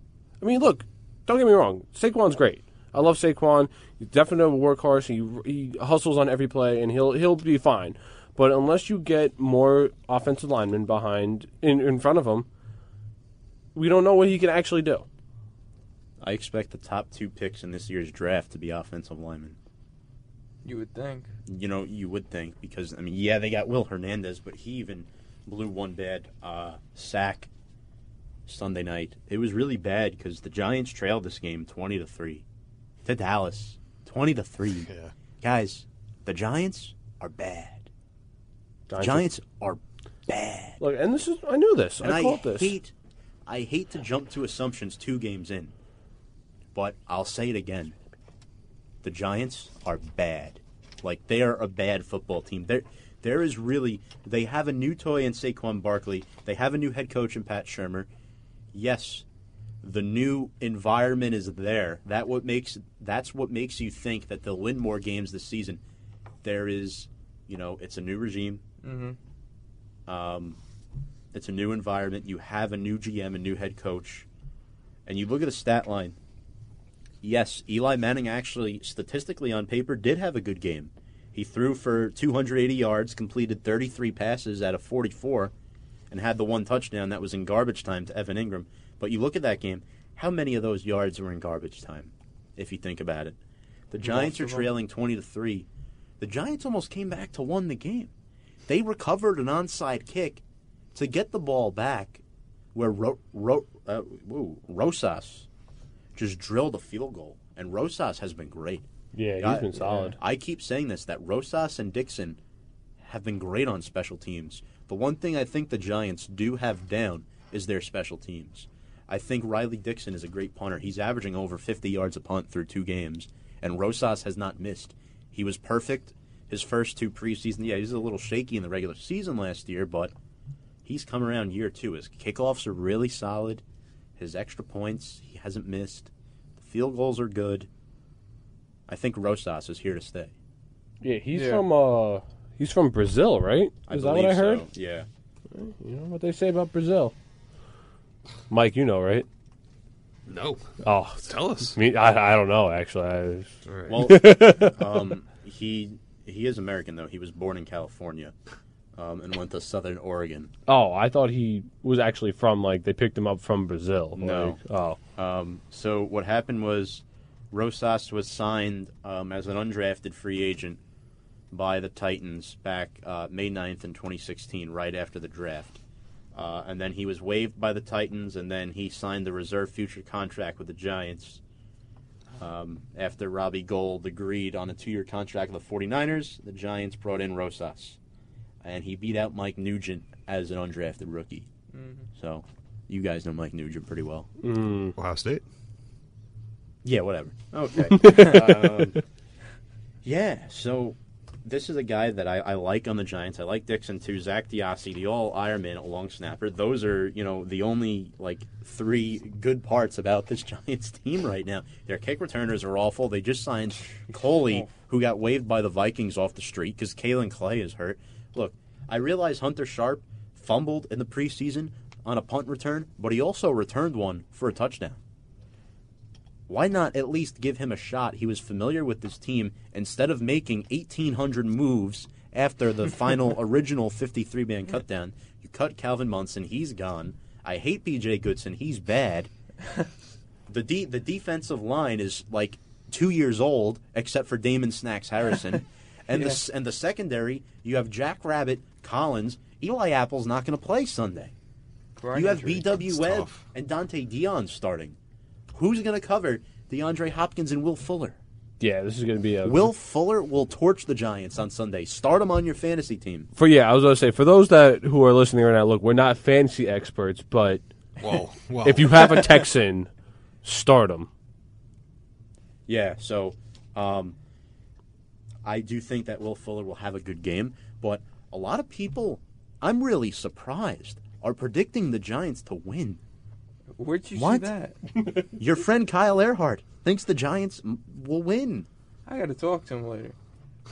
I mean, look, don't get me wrong. Saquon's great. I love Saquon. He's definitely a workhorse. He he hustles on every play, and he'll he'll be fine. But unless you get more offensive linemen behind in in front of him, we don't know what he can actually do. I expect the top two picks in this year's draft to be offensive linemen. You would think. You know, you would think because I mean, yeah, they got Will Hernandez, but he even blew one bad uh, sack Sunday night. It was really bad because the Giants trailed this game twenty to three to Dallas, twenty to three. Yeah. Guys, the Giants are bad. The Giants- Giants are bad, Look, and this is I knew this. and I I, called this. hate, I hate to jump to assumptions two games in, but I'll say it again. The Giants are bad. Like they are a bad football team. There, there is really they have a new toy in Saquon Barkley. They have a new head coach in Pat Shurmur. Yes, the new environment is there. That what makes that's what makes you think that they'll win more games this season. There is, you know, it's a new regime. Mm-hmm. Um, it's a new environment. You have a new GM, a new head coach, and you look at the stat line. Yes, Eli Manning actually, statistically on paper, did have a good game. He threw for 280 yards, completed 33 passes out of 44, and had the one touchdown that was in garbage time to Evan Engram. But you look at that game, how many of those yards were in garbage time? If you think about it, the Giants are trailing twenty to three. The Giants almost came back to win the game. They recovered an onside kick to get the ball back, where Ro- Ro- uh, woo, Rosas just drill the field goal, and Rosas has been great. Yeah, he's I- been solid. I keep saying this that Rosas and Dixon have been great on special teams. The one thing I think the Giants do have down is their special teams. I think Riley Dixon is a great punter. He's averaging over 50 yards a punt through two games, and Rosas has not missed. He was perfect his first two preseason. Yeah, he was a little shaky in the regular season last year, but he's come around year two. His kickoffs are really solid. His extra points, he hasn't missed. The field goals are good. I think Rosas is here to stay. Yeah, he's Yeah. from uh, he's from Brazil, right? I Is that what I heard? so, Yeah. You know what they say about Brazil? Mike, you know, right? No. Oh, Tell us. me, I, I don't know actually. I, All right. Well, um, he he is American though. He was born in California, um, and went to Southern Oregon. oh, I thought he was actually from like they picked him up from Brazil. No. Like, oh, Um, so what happened was, Rosas was signed um, as an undrafted free agent by the Titans back uh, May 9th in 2016, right after the draft. Uh, and then he was waived by the Titans, and then he signed the reserve future contract with the Giants. Um, after Robbie Gould agreed on a two-year contract with the 49ers, the Giants brought in Rosas, and he beat out Mike Nugent as an undrafted rookie. So, you guys know Mike Nugent pretty well. mm, Ohio State. Yeah, whatever. Okay. um, yeah, so this is a guy that I, I like on the Giants. I like Dixon too. Zak DeOssie, the all Ironman, a long snapper. Those are, you know, the only like three good parts about this Giants team right now. Their kick returners are awful. They just signed Coley, who got waived by the Vikings off the street because Kaelin Clay is hurt. Look, I realize Hunter Sharp fumbled in the preseason on a punt return, but he also returned one for a touchdown why not at least give him a shot? He was familiar with this team. Instead of making 1,800 moves after the final original 53 man cutdown, you cut Calvin Munson. He's gone. I hate BJ Goodson. He's bad. The de- the defensive line is like two years old, except for Damon Snacks Harrison, and the and the secondary you have Jack Rabbit, Collins, Eli Apple's not going to play Sunday. Groin You have injury. B.W. That's Webb tough. and Donte Deayon starting. Who's going to cover DeAndre Hopkins and Will Fuller? yeah, this is going to be a Will Fuller will torch the Giants on Sunday. Start him on your fantasy team. for yeah. I was going to say for those that who are listening right now. Look, we're not fantasy experts, but Whoa. Whoa. if you have a Texan, start him. Yeah, so um, I do think that Will Fuller will have a good game, but a lot of people, I'm really surprised, are predicting the Giants to win. Where'd you What? see that? Your friend Kyle Earhart thinks the Giants will win. I got to talk to him later.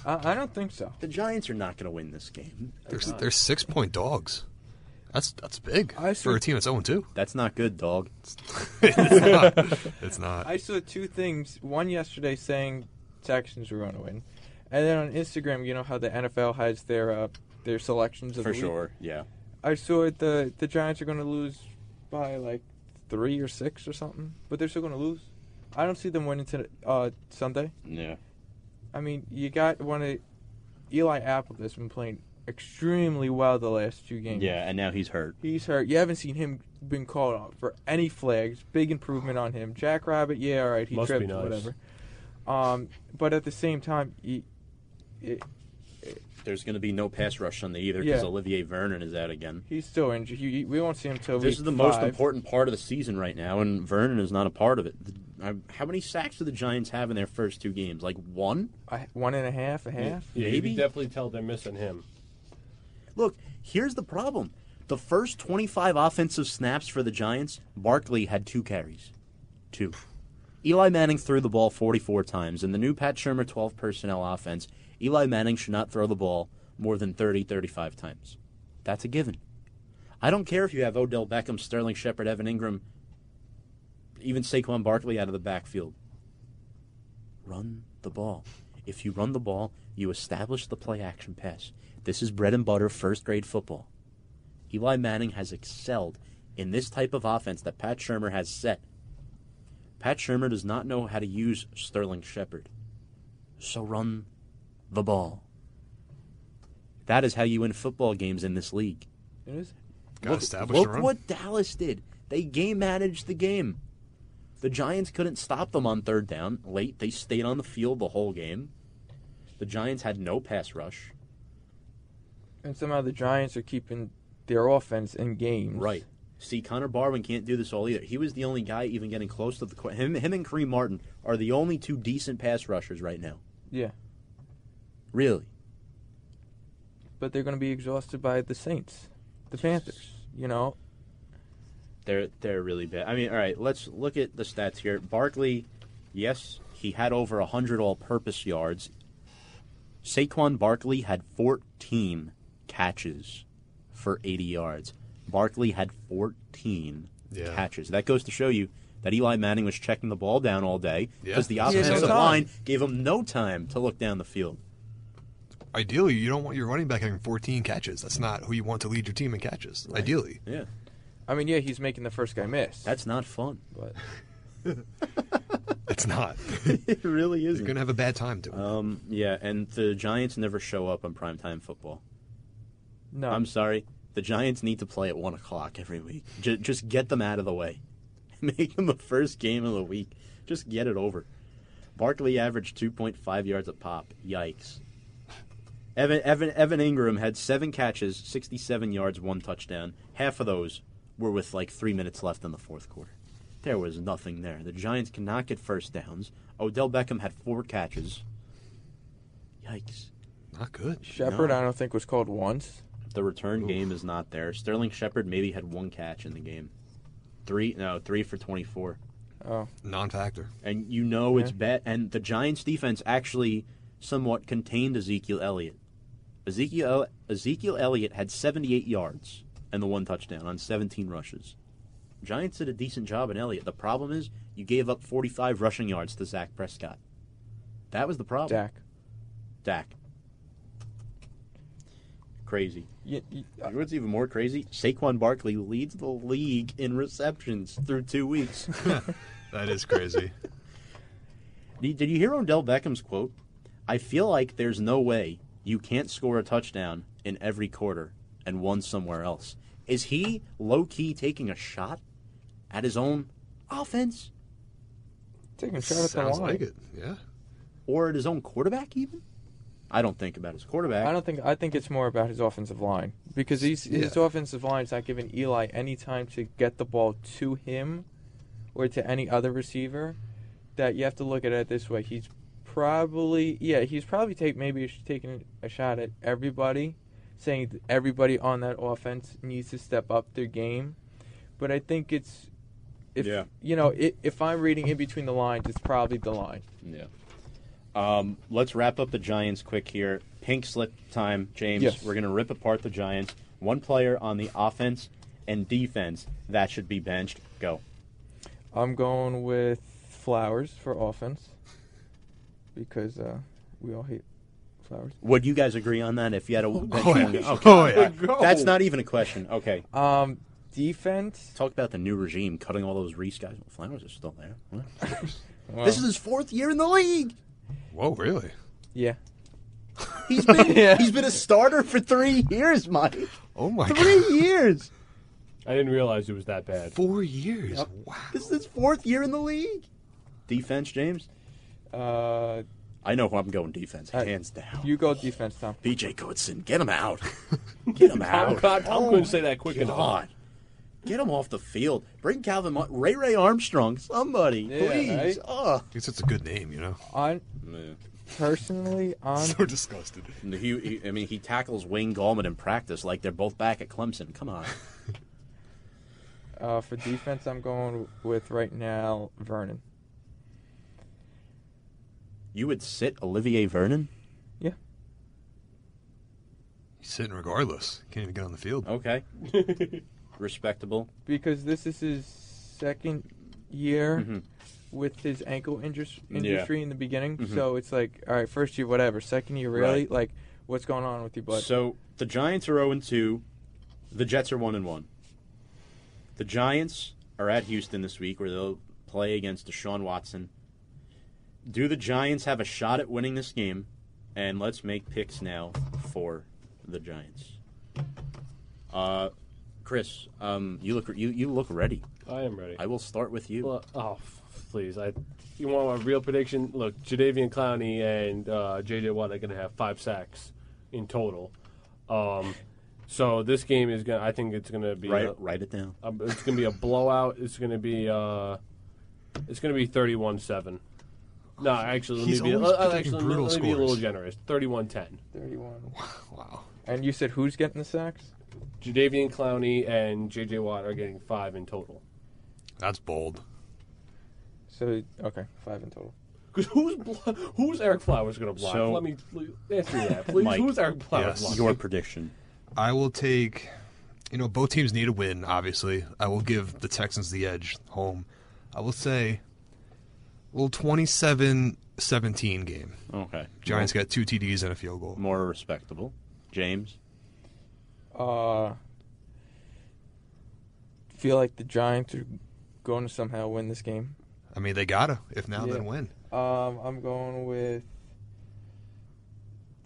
I, I don't think so. The Giants are not going to win this game. they're, they're six point dogs. That's that's big I for see- a team that's 0 2. That's not good, dog. It's not. I saw two things. One yesterday saying Texans were going to win, and then on Instagram, you know how the NFL has their uh, their selections of For the week? sure, yeah. I saw it. The the Giants are going to lose by like three or six or something, but they're still going to lose. I don't see them winning to uh, Sunday. Yeah. I mean, you got one of Eli Apple that's been playing extremely well the last two games. Yeah, and now he's hurt. He's hurt. You haven't seen him been called out for any flags. Big improvement on him. Jack Rabbit, yeah, all right, he Must be tripped, nice. whatever. Um, but at the same time, he, it, There's going to be no pass rush on Sunday either because Yeah. Olivier Vernon is out again. he's still injured. He, we won't see him till This week is the most important part of the season right now, and Vernon is not a part of it. The- I- How many sacks do the Giants have in their first two games? Like one? A- one and a half, a half. Yeah, you Maybe? can definitely tell they're missing him. Look, here's the problem. The first 25 offensive snaps for the Giants, Barkley had two carries. Two. Eli Manning threw the ball 44 times. In the new Pat Shurmur 12 personnel offense, Eli Manning should not throw the ball more than 30, 35 times. That's a given. I don't care if you have Odell Beckham, Sterling Shepard, Evan Engram, even Saquon Barkley out of the backfield. Run the ball. If you run the ball, you establish the play action pass. This is bread and butter first grade football. Eli Manning has excelled in this type of offense that Pat Shurmur has set. Pat Shurmur does not know how to use Sterling Shepard. So run the ball. That is how you win football games in this league. It is. Got Look, established look what Dallas did. They game managed the game. The Giants couldn't stop them on third down late. They stayed on the field the whole game. The Giants had no pass rush. And somehow the Giants are keeping their offense in games. Right. See, Connor Barwin can't do this all either. He was the only guy even getting close to the him. Him and Kareem Martin are the only two decent pass rushers right now. Yeah. Really. But they're going to be exhausted by the Saints, the Panthers. You know, They're they're really bad. I mean, all right, let's look at the stats here. Barkley, yes, he had over 100 all-purpose yards. Saquon Barkley had 14 catches for 80 yards. Barkley had 14 Yeah. catches. That goes to show you that Eli Manning was checking the ball down all day Yeah. because the He had no offensive time. line gave him no time to look down the field. Ideally, you don't want your running back having 14 catches. That's not who you want to lead your team in catches. Ideally. Yeah, I mean, yeah, he's making the first guy miss. that's not fun. but It's not. it really is. You're going to have a bad time doing it. Um, yeah, and the Giants never show up on primetime football. no. I'm sorry. The Giants need to play at one o'clock every week. J- just get them out of the way. Make them the first game of the week. Just get it over. Barkley averaged 2.5 yards a pop. Yikes. Evan Evan Evan Engram had seven catches, 67 yards, one touchdown. Half of those were with like three minutes left in the fourth quarter. There was nothing there. The Giants cannot get first downs. Odell Beckham had four catches. Yikes. Not good. Shepard, no. I don't think was called once. The return game is not there. Sterling Shepard maybe had one catch in the game. Three, no, three for 24. Oh, Non-factor. And you know it's Yeah. bad. And the Giants defense actually somewhat contained Ezekiel Elliott. Ezekiel, Ezekiel Elliott had 78 yards and the one touchdown on 17 rushes. Giants did a decent job in Elliott. The problem is you gave up 45 rushing yards to Zach Prescott. That was the problem. Dak. Dak. Crazy. You, know what's even more crazy? Saquon Barkley leads the league in receptions through two weeks. That is crazy. did did you hear Odell Beckham's quote? I feel like there's no way you can't score a touchdown in every quarter and one somewhere else. Is he low key taking a shot at his own offense taking a shot at the Sounds line. like it. Yeah. or at his own quarterback? Even I don't think about his quarterback. I don't think. I think it's more about his offensive line because he's, his offensive line is not giving Eli any time to get the ball to him or to any other receiver. That you have to look at it this way. He's probably yeah. He's probably take maybe taking a shot at everybody, saying everybody on that offense needs to step up their game. But I think it's if Yeah. you know i if I'm reading in between the lines, it's probably the line. Yeah. Um, let's wrap up the Giants quick here. Pink slip time, James. Yes. We're going to rip apart the Giants. One player on the offense and defense that should be benched. Go. I'm going with Flowers for offense because uh, we all hate Flowers. Would you guys agree on that? If you had a bench Oh, one- yeah. okay. Oh, yeah. That's not even a question. Okay. Um, defense. Talk about the new regime cutting all those Reese guys. Well, Flowers is still there. What? Well, This is his fourth year in the league. Whoa, really? yeah. He's been Yeah. he's been a starter for three years, Mike. Oh my god. Three years. I didn't realize it was that bad. Four years. Wow. This is his fourth year in the league. Defense, James. Uh, I know who I'm going defense, Uh, hands down. you go defense, Tom. BJ Goodson, get him out. Get him Tom, out. God, Tom couldn't say that quick enough. God. Get him off the field. Bring Calvin Mon- Ray Ray Armstrong, somebody, Yeah, please. right? Oh. It's a good name, you know. On personally on So disgusted. He, he, I mean, he tackles Wayne Gallman in practice like they're both back at Clemson. Come on. uh, for defense, I'm going with right now Vernon. You would sit Olivier Vernon? Yeah. He's sitting regardless. Can't even get on the field. Okay. Respectable. because this is his second year Mhm. with his ankle indus- Yeah. in the beginning. Mhm. So it's like, all right, first year, whatever. Second year, really, Right. like, what's going on with you, bud? So the Giants are 0 2. The Jets are one and one. The Giants are at Houston this week, where they'll play against Deshaun Watson. Do the Giants have a shot at winning this game? And let's make picks now for the Giants. Uh, Chris, um, you look you you look ready. I am ready. I will start with you. Well, oh, please! I, you want a real prediction? Look, Jadeveon Clowney and uh, J.J. Watt are going to have five sacks in total. Um, so this game is going. to I think it's going to be. Write a- write it down. um, it's going to be a blowout. It's going to be. Uh, it's going to be thirty-one-seven. No, actually, let me He's be. always Uh, predicting actually, let me, brutal let me be a little scores. generous. Thirty-one-ten. 31. Wow. And you said who's getting the sacks? Jadeveon Clowney and J.J. Watt are getting five in total. That's bold. So, okay, five in total. Because who's blo- who's Ereck Flowers going to block? So- Let me answer me that, please. Mike, who's Ereck Flowers yes. blocking? Your prediction. I will take. You know, both teams need a win. Obviously, I will give the Texans the edge home. I will say, a little 27-17 game. Okay. Giants got two TDs and a field goal. more respectable. James. Uh, feel like the Giants are going to somehow win this game. I mean, they gotta. If now, Yeah. then win. Um, I'm going with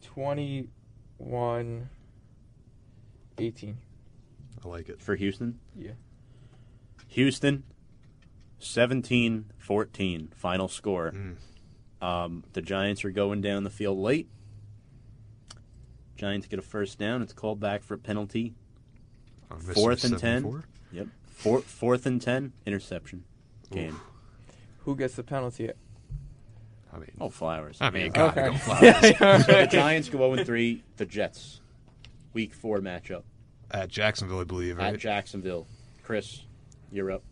21 18. I like it. for Houston. Yeah. Houston, 17-14, final score. Um, the Giants are going down the field late. Giants get a first down. It's called back for a penalty. I'm Fourth and 10. 74. Yep. Four, fourth and 10, interception. Game. Who gets the penalty? I mean, Oh, Flowers. I mean, gotta Okay. go Flowers. the Giants go 0 3. The Jets, week four matchup At Jacksonville, I believe. Right? at Jacksonville. Chris, you're up.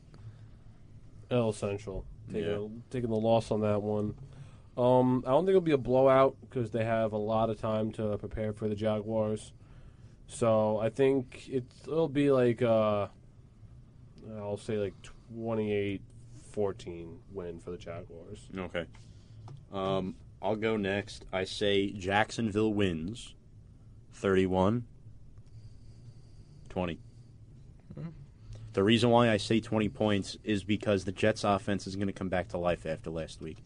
L Central taking, Yeah. taking the loss on that one. Um, I don't think it'll be a blowout because they have a lot of time to prepare for the Jaguars. So I think it, it'll be like uh, I'll say like 28-14 win for the Jaguars. Okay. Um, I'll go next. I say Jacksonville wins 31 20. The reason why I say 20 points is because the Jets offense is going to come back to life after last week.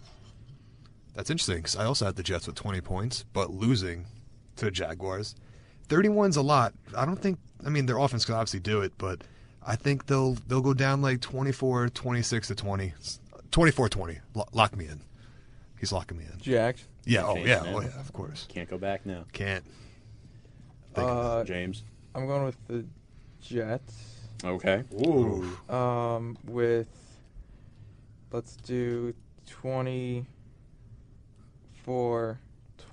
That's interesting because I also had the Jets with 20 points, but losing to the Jaguars. 31's a lot. I don't think. I mean, their offense can obviously do it, but I think they'll they'll go down like 24, 26 to 20, 24, 20. Lock me in. He's locking me in. Jax. Yeah. Oh yeah. Oh yeah. Of course. Can't go back now. Can't. Uh, James. I'm going with the Jets. Okay. Ooh. Um, with let's do 24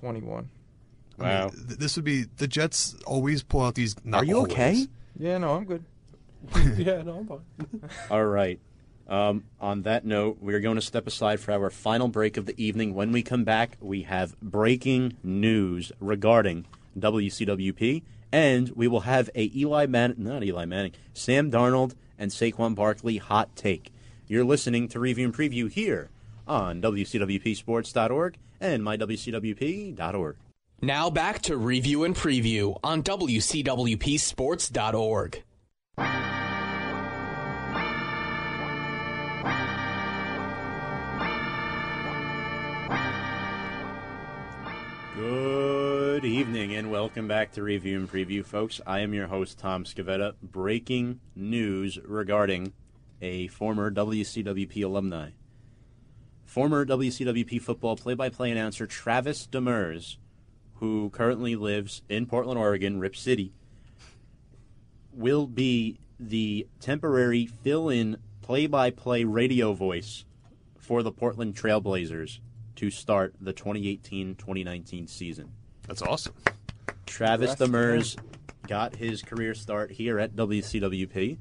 21. I mean, Wow. th- this would be the Jets always pull out these. Not Are you always. okay? Yeah, no, I'm good. yeah, no, I'm fine. All right. Um, on that note, we are going to step aside for our final break of the evening. When we come back, we have breaking news regarding WCWP, and we will have a Eli Manning, not Eli Manning, Sam Darnold and Saquon Barkley hot take. You're listening to Review and Preview here on WCWPSports.org and mywcwp.org. Now back to review and preview on WCWPSports.org. Good evening and welcome back to Review and Preview, folks. I am your host, Tom Scavetta. Breaking news regarding a former WCWP alumni. Former WCWP football play by play announcer Travis Demers, who currently lives in Portland, Oregon, Rip City, will be the temporary fill in play by play radio voice for the Portland Trailblazers to start the 2018-2019 season. That's awesome. Travis Congrats to Demers got his career start here at WCWP.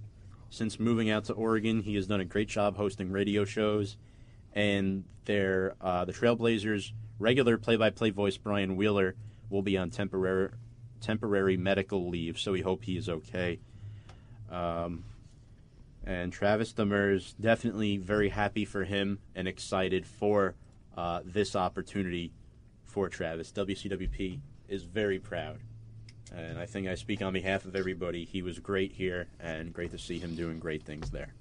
Since moving out to Oregon, he has done a great job hosting radio shows, and their uh, the Trailblazers regular play-by-play voice Brian Wheeler will be on temporary temporary medical leave, so we hope he is okay. Um, and Travis Demers definitely very happy for him and excited for uh, this opportunity for Travis. WCWP is very proud and I think I speak on behalf of everybody. He was great here, and great to see him doing great things there.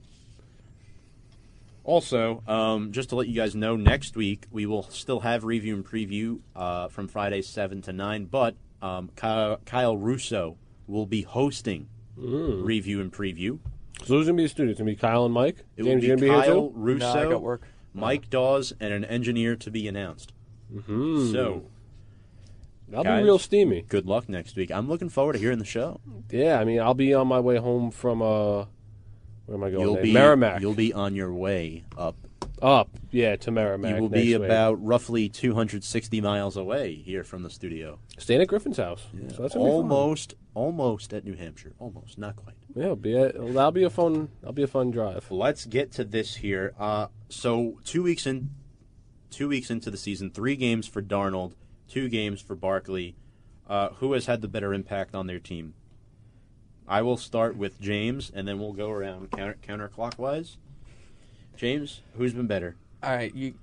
Also, um, just to let you guys know, next week we will still have review and preview uh, from Friday seven to nine, but um, Kyle, Kyle Russo will be hosting review and preview. So who's gonna be the studio? It's gonna be Kyle and Mike. It James, will be gonna be Kyle? Russo, No, I got work. Mike Dawes, and an engineer to be announced. Hmm. So, That'll guys. be real steamy. good luck next week. I'm looking forward to hearing the show. Yeah, I mean, I'll be on my way home from uh, where am I going? You'll be Merrimack. You'll be on your way up. up, yeah, to Merrimack. You will be week. about roughly 260 miles away here from the studio. staying at Griffin's house. So that's gonna be fun. almost, almost at New Hampshire. Almost, not quite. Yeah, be a, that'll be a fun. That'll be a fun drive. Let's get to this here. Uh, so two weeks in, two weeks into the season, three games for Darnold, two games for Barkley. Uh, who has had the better impact on their team? I will start with James, and then we'll go around counter counterclockwise. James, who's been better? All right, you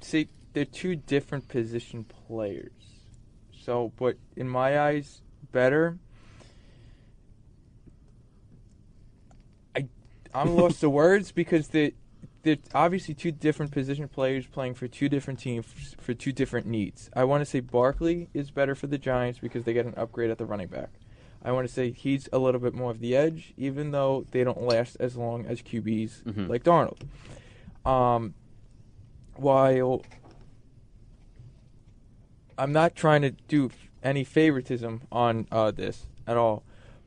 see, they're two different position players. So, but in my eyes, better. I, I'm lost to words because they, they're obviously two different position players playing for two different teams for two different needs. I want to say Barkley is better for the Giants because they get an upgrade at the running back. I want to say he's a little bit more of the edge, even though they don't last as long as QBs Mhm. like Darnold. Um, while I'm not trying to do any favoritism on uh, this at all,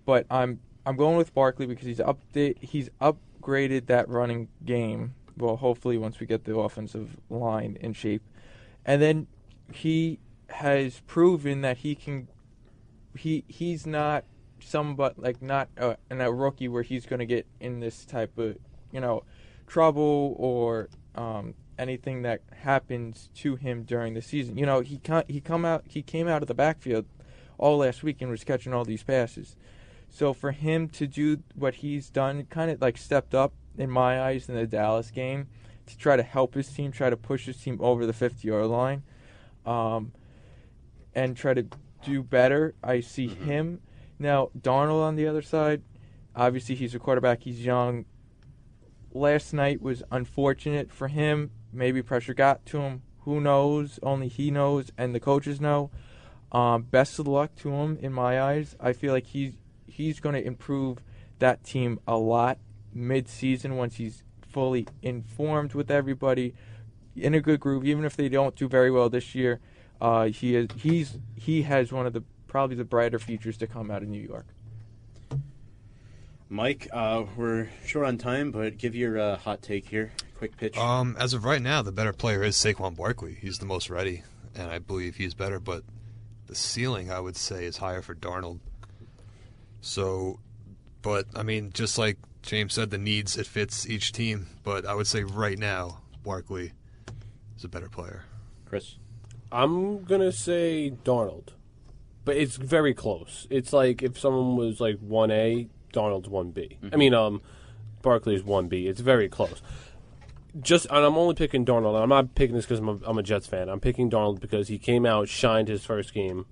but I'm I'm going with Barkley because he's update he's upgraded that running game. Well, hopefully once we get the offensive line in shape, and then he has proven that he can. He he's not somebody like not a, and a rookie where he's going to get in this type of you know trouble or um, anything that happens to him during the season. You know, he ca- he come out he came out of the backfield all last week and was catching all these passes. So for him to do what he's done, kind of like stepped up in my eyes in the Dallas game to try to help his team, try to push his team over the 50 yard line, um, and try to do better. I see him now. Darnold on the other side, obviously he's a quarterback. He's young last night was unfortunate for him. Maybe pressure got to him. Who knows? Only he knows, and the coaches know. Um, best of luck to him in my eyes. I feel like he's he's going to improve that team a lot mid-season once he's fully informed with everybody in a good groove. Even if they don't do very well this year, uh, he is he's he has one of the probably the brighter futures to come out of New York. Mike, uh, we're short on time, but give your uh, hot take here. Quick pitch. Um, as of right now, the better player is Saquon Barkley. He's the most ready, and I believe he's better. But the ceiling, I would say, is higher for Darnold. So, but I mean, just like James said, the needs it fits each team. But I would say right now, Barkley is a better player. Chris. I'm gonna say Darnold, but it's very close. It's like if someone was like one A, Darnold's one B. I mean, um, Barkley's one B. It's very close. Just and I'm only picking Darnold. and I'm not picking this because I'm a, I'm a Jets fan. I'm picking Darnold because he came out, shined his first game,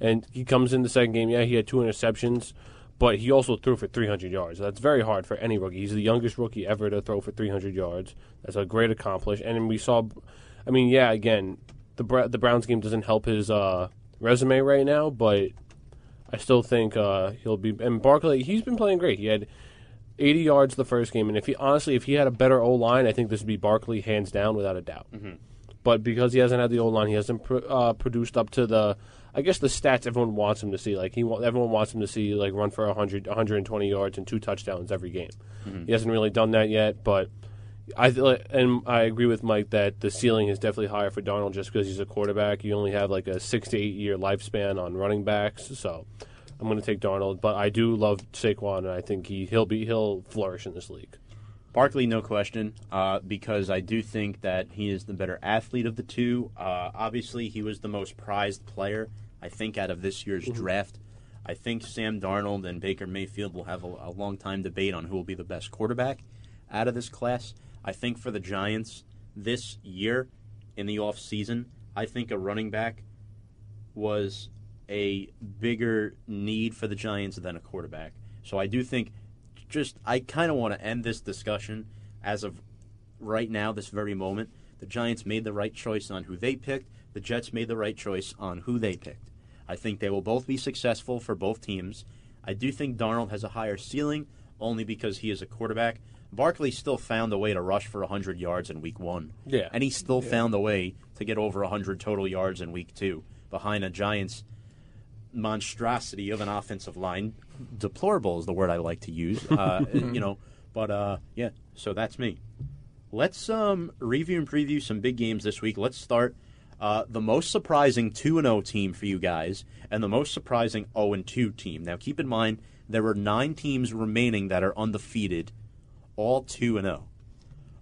and he comes in the second game. Yeah, he had two interceptions, but he also threw for 300 yards. That's very hard for any rookie. He's the youngest rookie ever to throw for 300 yards. That's a great accomplishment. And we saw, I mean, yeah, again, the the Browns game doesn't help his uh, resume right now, but I still think uh, he'll be. And Barkley, he's been playing great. He had 80 yards the first game, and if he honestly, if he had a better O line, I think this would be Barkley hands down without a doubt. But because he hasn't had the O line, he hasn't pr- uh, produced up to the, I guess the stats everyone wants him to see. Like he, everyone wants him to see like run for 100, 120 yards and two touchdowns every game. Mm-hmm. He hasn't really done that yet, but I and I agree with Mike that the ceiling is definitely higher for Darnold just because he's a quarterback. You only have like a six to eight year lifespan on running backs, so I'm going to take Darnold. But I do love Saquon, and I think he he'll be he'll flourish in this league. Barkley, no question, uh, because I do think that he is the better athlete of the two. Uh, obviously, he was the most prized player, I think, out of this year's draft. I think Sam Darnold and Baker Mayfield will have a, a long time debate on who will be the best quarterback out of this class. I think for the Giants this year in the off season, I think a running back was a bigger need for the Giants than a quarterback. So I do think just I kind of want to end this discussion as of right now, this very moment. The Giants made the right choice on who they picked. The Jets made the right choice on who they picked. I think they will both be successful for both teams. I do think Darnold has a higher ceiling only because he is a quarterback. Barkley still found a way to rush for 100 yards in week one. Yeah. And he still found a way to get over 100 total yards in week two behind a Giants monstrosity of an offensive line. Deplorable is the word I like to use. Uh, you know, but uh, yeah, so that's me. Let's um, review and preview some big games this week. Let's start uh, the most surprising 2 0 team for you guys and the most surprising 0 2 team. Now, keep in mind, there are nine teams remaining that are undefeated, all 2 0.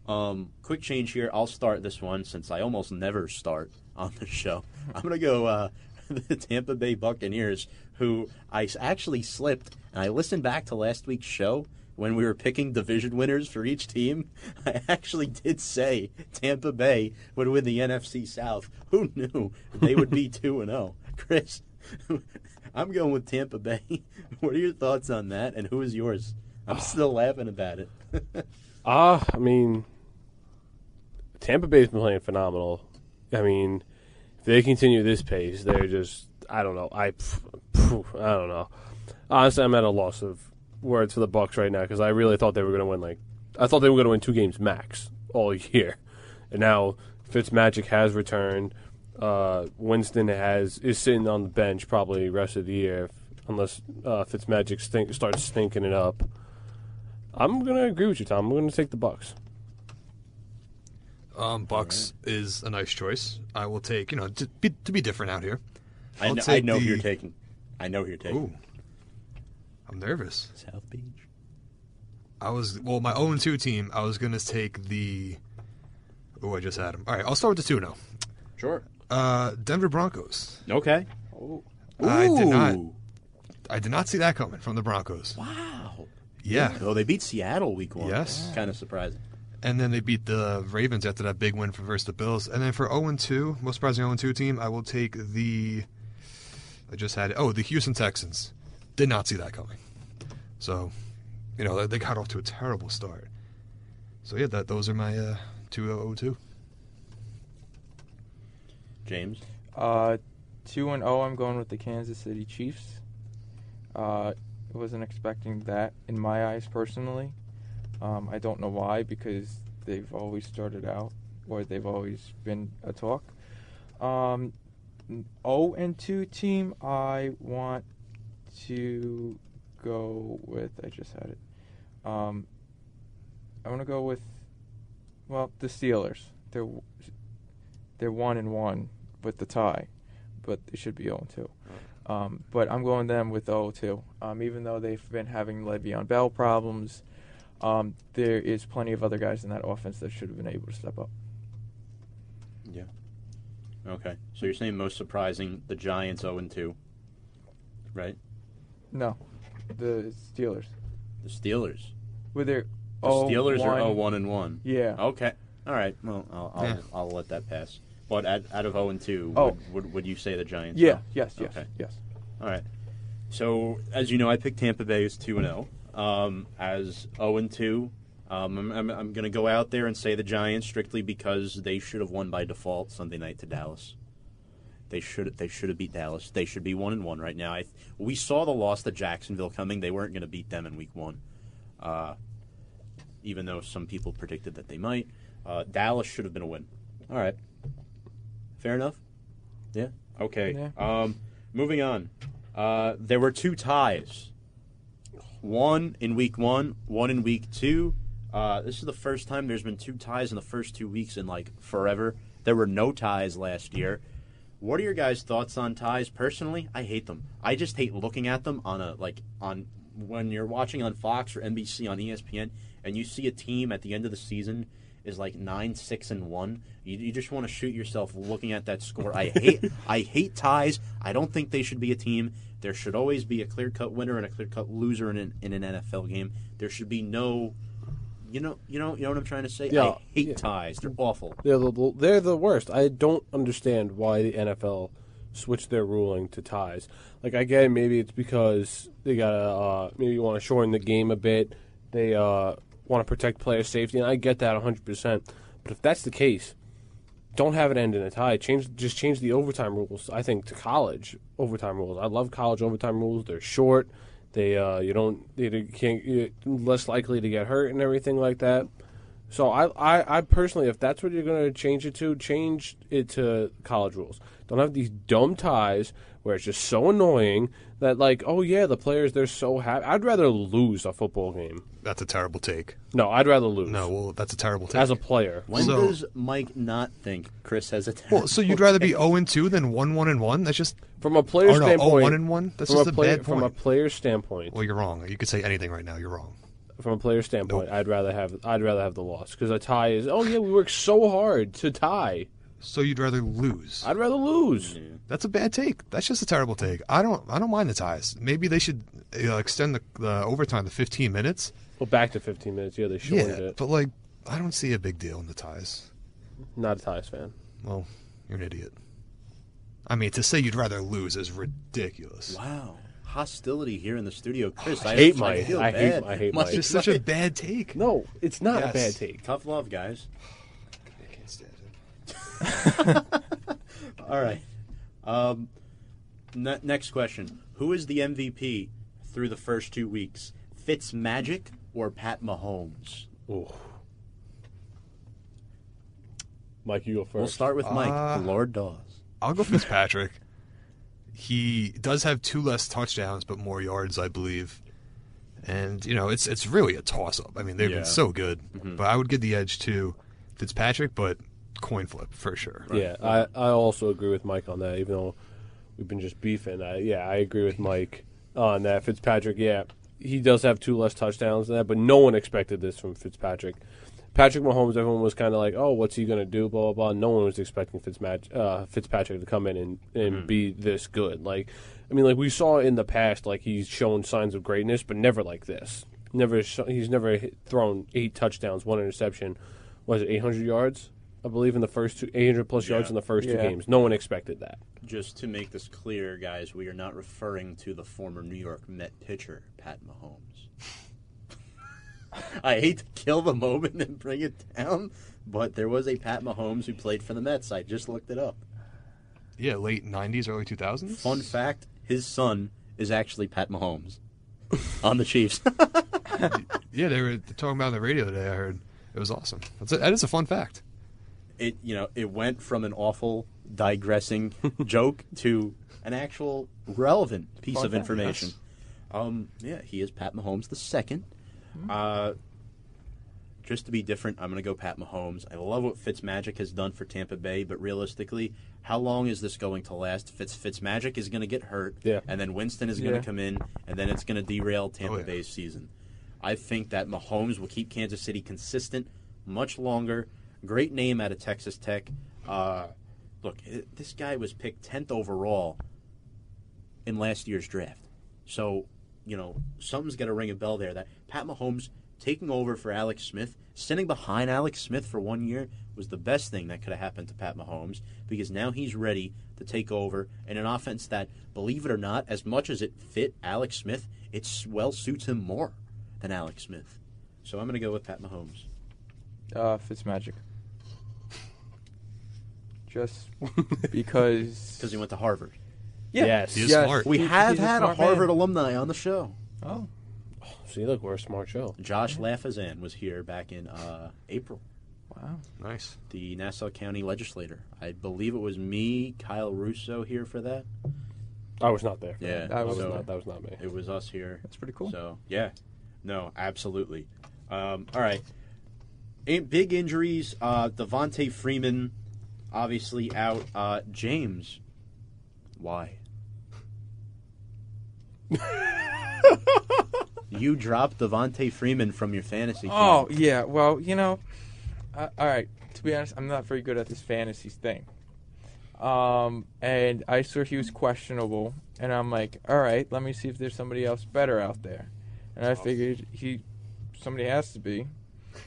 Um, quick change here. I'll start this one since I almost never start on the show. I'm going to go uh, the Tampa Bay Buccaneers, who I actually slipped, and I listened back to last week's show when we were picking division winners for each team. I actually did say Tampa Bay would win the NFC South. Who knew they would be 2 and 0? Chris, I'm going with Tampa Bay. What are your thoughts on that, and who is yours? I'm still laughing about it. Ah, I mean, Tampa Bay's been playing phenomenal. I mean, if they continue this pace, they're just I don't know. I I don't know. Honestly, I'm at a loss of words for the Bucks right now because I really thought they were going to win. Like, I thought they were going to win two games max all year, and now Fitzmagic has returned. Uh, Winston has is sitting on the bench probably rest of the year unless uh, Fitzmagic stink, starts stinking it up. I'm gonna agree with you, Tom. I'm gonna take the Bucks. Um, Bucks is a nice choice. I will take, you know, to be, to be different out here. I, I'll kn- I take know who you're taking. I know who you're taking. Ooh, I'm nervous. South Beach. I was well, my 0 2 team. I was gonna take the. Oh, I just had him. All right, I'll start with the two now. Sure. Uh, Denver Broncos. Okay. I did not. I did not see that coming from the Broncos. Wow. Yeah, Oh, they beat Seattle week one. Yes. Kind of surprising. And then they beat the Ravens after that big win for versus the Bills. And then for 0 2, most surprising 0 2 team, I will take the. I just had it. Oh, the Houston Texans. Did not see that coming. So, you know, they- they got off to a terrible start. So yeah, that those are my uh, two 0 2. James. Uh, two and zero. I'm going with the Kansas City Chiefs. Uh, wasn't expecting that in my eyes personally. Um, I don't know why because they've always started out or they've always been a talk. Um, O and two team. I want to go with. I just had it. Um, I want to go with. Well, the Steelers. They're they're one and one with the tie, but they should be 0 2. Um, but I'm going them with 0 2. Um, even though they've been having Le'Veon Bell problems, um, there is plenty of other guys in that offense that should have been able to step up. Yeah. Okay. So you're saying most surprising, the Giants 0 2. Right? No, the Steelers. The Steelers. With their The Steelers are 0 1 and 1. Yeah. Okay. All right. Well, I'll, I'll, Yeah. I'll let that pass. But out, out of 0 and 2, Oh. would, would, would you say the Giants? Yeah. are? Yes. Yes. Okay. Yes. All right. So, as you know, I picked Tampa Bay as 2 and 0. Um, as 0 and 2, um, I'm, I'm, I'm going to go out there and say the Giants strictly because they should have won by default Sunday night to Dallas. They should they should have beat Dallas. They should be one and one right now. I, we saw the loss to Jacksonville coming. They weren't going to beat them in Week One, uh, even though some people predicted that they might. Uh, Dallas should have been a win. All right, fair enough. Yeah. Okay. Yeah. Um, moving on. Uh, there were two ties. One in week one, one in week two. Uh, this is the first time there's been two ties in the first two weeks in like forever. There were no ties last year. What are your guys' thoughts on ties? Personally, I hate them. I just hate looking at them on a like on when you're watching on Fox or NBC on ESPN and you see a team at the end of the season is like nine, six, and one. You, you just want to shoot yourself looking at that score. I hate I hate ties. I don't think they should be a team. There should always be a clear cut winner and a clear cut loser in an, in an NFL game. There should be no, you know, you know, you know what I'm trying to say. Yeah, I hate yeah. ties. They're awful. They're the they're the worst. I don't understand why the NFL switch their ruling to ties. Like I get it, maybe it's because they gotta uh, maybe you want to shorten the game a bit. They uh, want to protect player safety, and I get that 100. percent But if that's the case, don't have it end in a tie. Change just change the overtime rules. I think to college overtime rules. I love college overtime rules. They're short. They uh, you don't they can't you're less likely to get hurt and everything like that. So I, I, I personally, if that's what you're going to change it to, change it to college rules. Don't have these dumb ties where it's just so annoying that like, oh yeah, the players they're so happy. I'd rather lose a football game. That's a terrible take. No, I'd rather lose. No, well, that's a terrible take. as a player. When So- does Mike not think Chris has a well, so you'd rather be 0 and 2 than 1 1 and 1? That's just. From a player's oh, no, oh, standpoint, 0 1 and 1? That's from just a a player, bad from a point. player's standpoint, Well, you're wrong. You could say anything right now. You're wrong. from a player's standpoint, I'd rather have I'd rather have the loss because a tie is oh yeah we worked so hard to tie. So you'd rather lose. I'd rather lose. That's a bad take. That's just a terrible take. I don't. I don't mind the ties. Maybe they should uh, extend the, the overtime to 15 minutes. Well, back to 15 minutes. Yeah, they shortened Yeah, it. but like, I don't see a big deal in the ties. Not a ties fan. Well, you're an idiot. I mean, to say you'd rather lose is ridiculous. Wow. Hostility here in the studio, Chris. I, hate I Mike. feel I hate- bad. I hate Mike, Mike. It's just such a bad take. No, it's not a bad take. Tough love, guys. I can't stand it. All right. Um, ne- next question: Who is the MVP through the first two weeks? Fitz Magic or Pat Mahomes? Ooh. Mike, you go 1st We'll start with Mike. Uh, Lord Dawes. I'll go Fitzpatrick. he does have two less touchdowns, but more yards, I believe. And you know, it's it's really a toss up. I mean, they've Yeah. been so good, but I would give the edge to Fitzpatrick, but coin flip for sure. Yeah, I, I also agree with Mike on that. Even though we've been just beefing, I, yeah, I agree with Mike on that. Fitzpatrick, yeah, he does have two less touchdowns than that, but no one expected this from Fitzpatrick. Patrick Mahomes, everyone was kind of like, "Oh, what's he going to do?" Blah blah blah. No one was expecting Fitzmag- uh, Fitzpatrick to come in and, and be this good. Like, I mean, like we saw in the past, like he's shown signs of greatness, but never like this. Never, he's never hit, thrown eight touchdowns, one interception. Was it eight hundred yards? I believe in the first two, eight hundred plus yards Yeah. in the first two games. No one expected that. Just to make this clear, guys, we are not referring to the former New York Met pitcher Pat Mahomes. I hate to kill the moment and bring it down, but there was a Pat Mahomes who played for the Mets. I just looked it up. Yeah, late '90s, early 2000s. Fun fact: his son is actually Pat Mahomes on the Chiefs. Yeah, they were talking about it on the radio today. I heard it was awesome. That's a, that is a fun fact. It you know it went from an awful digressing joke to an actual relevant piece Fun of information. yes. Um, yeah, he is Pat Mahomes the second. Uh, just to be different, I'm going to go Pat Mahomes. I love what Fitzmagic has done for Tampa Bay, but realistically, how long is this going to last? Fitz Fitzmagic is going to get hurt, Yeah. and then Winston is going to come in, and then it's going to derail Tampa Oh, yeah. Bay's season. I think that Mahomes will keep Kansas City consistent much longer. Great name out of Texas Tech. Uh, look, this guy was picked 10th overall in last year's draft. So, you know, something's got to ring a bell there. That Pat Mahomes taking over for Alex Smith, sitting behind Alex Smith for one year, was the best thing that could have happened to Pat Mahomes because now he's ready to take over in an offense that, believe it or not, as much as it fit Alex Smith, it well suits him more than Alex Smith. So I'm going to go with Pat Mahomes. Uh, Fitzmagic. Just because. Because he went to Harvard. Yeah. Yes. He is yes. smart. We He- have he's a had a smart Harvard man. alumni on the show. Oh, See, look, we're a smart show. Josh Lafazan was here back in uh, April. wow. Nice. the Nassau County legislator. I believe it was me, Kyle Russo, here for that. I was not there. for Yeah, that. That was so not. That was not me. it was us here. That's pretty cool. So yeah, no, absolutely. Um, all right, In- big injuries. Uh, Devonta Freeman, obviously out. Uh, James, why? you dropped Devonta Freeman from your fantasy. team. Oh yeah. Well, you know, uh, all right. To be honest, I'm not very good at this fantasy thing. Um, and I saw he was questionable, and I'm like, all right, let me see if there's somebody else better out there. And I figured he, somebody has to be,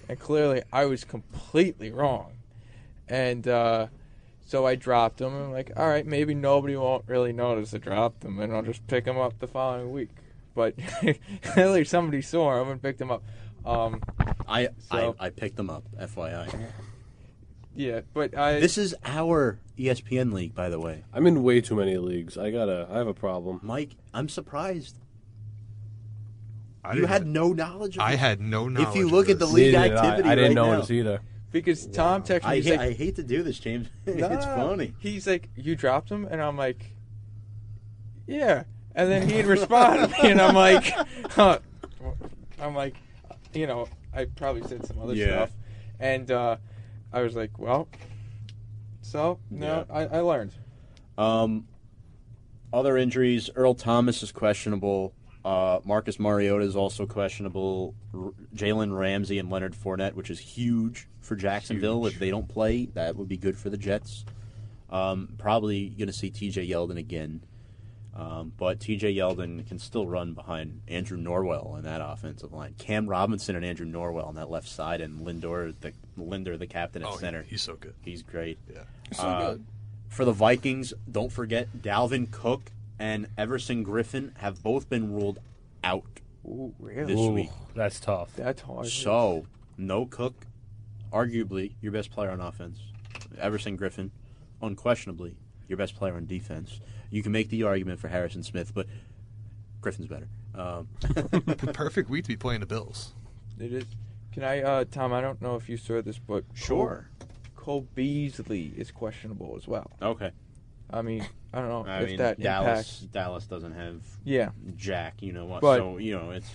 and clearly I was completely wrong. And uh, So I dropped them. I'm like, all right, maybe nobody won't really notice I dropped them, and I'll just pick them up the following week. But clearly somebody saw them and picked them up. Um, I, So- I I picked them up. FYI. yeah, but I This is our ESPN league, by the way. I'm in way too many leagues. I gotta. I have a problem. Mike, I'm surprised. I You had no knowledge. Of I this? had no knowledge. If you of look at the league Neither did I. activity, I, didn't right notice now. either. Because Tom texted me. I, he's ha- like, I hate to do this, James. it's "No, no, no." funny. He's like, you dropped him, and I'm like, yeah. And then he'd respond and I'm like, huh. I'm like, you know, I probably said some other Yeah. stuff, and uh, I was like, well, so no, Yeah. I, I learned. Um, other injuries: Earl Thomas is questionable. Uh, Marcus Mariota is also questionable. R- Jalen Ramsey and Leonard Fournette, which is huge for Jacksonville. If they don't play, that would be good for the Jets. Um, probably going to see T.J. Yeldon again, um, but T.J. Yeldon can still run behind Andrew Norwell in that offensive line. Cam Robinson and Andrew Norwell on that left side, and Linder, the Linder, the captain at Oh, he- center. he's so good. He's great. Yeah. Uh, so good. For the Vikings, don't forget Dalvin Cook and Everson Griffen have both been ruled out Ooh, really? this Ooh, week. that's tough. That's hard. So, no Cook, arguably your best player on offense. Everson Griffen, unquestionably your best player on defense. You can make the argument for Harrison Smith, but Griffen's better. Um, perfect week to be playing the Bills. It is. Can I, uh, Tom? I don't know if you saw this, but Cole, Cole Beasley is questionable as well. Okay. I mean, I don't know I if mean, that Dallas, impacts. Dallas doesn't have Yeah. Jack. You know what? But- so you know it's.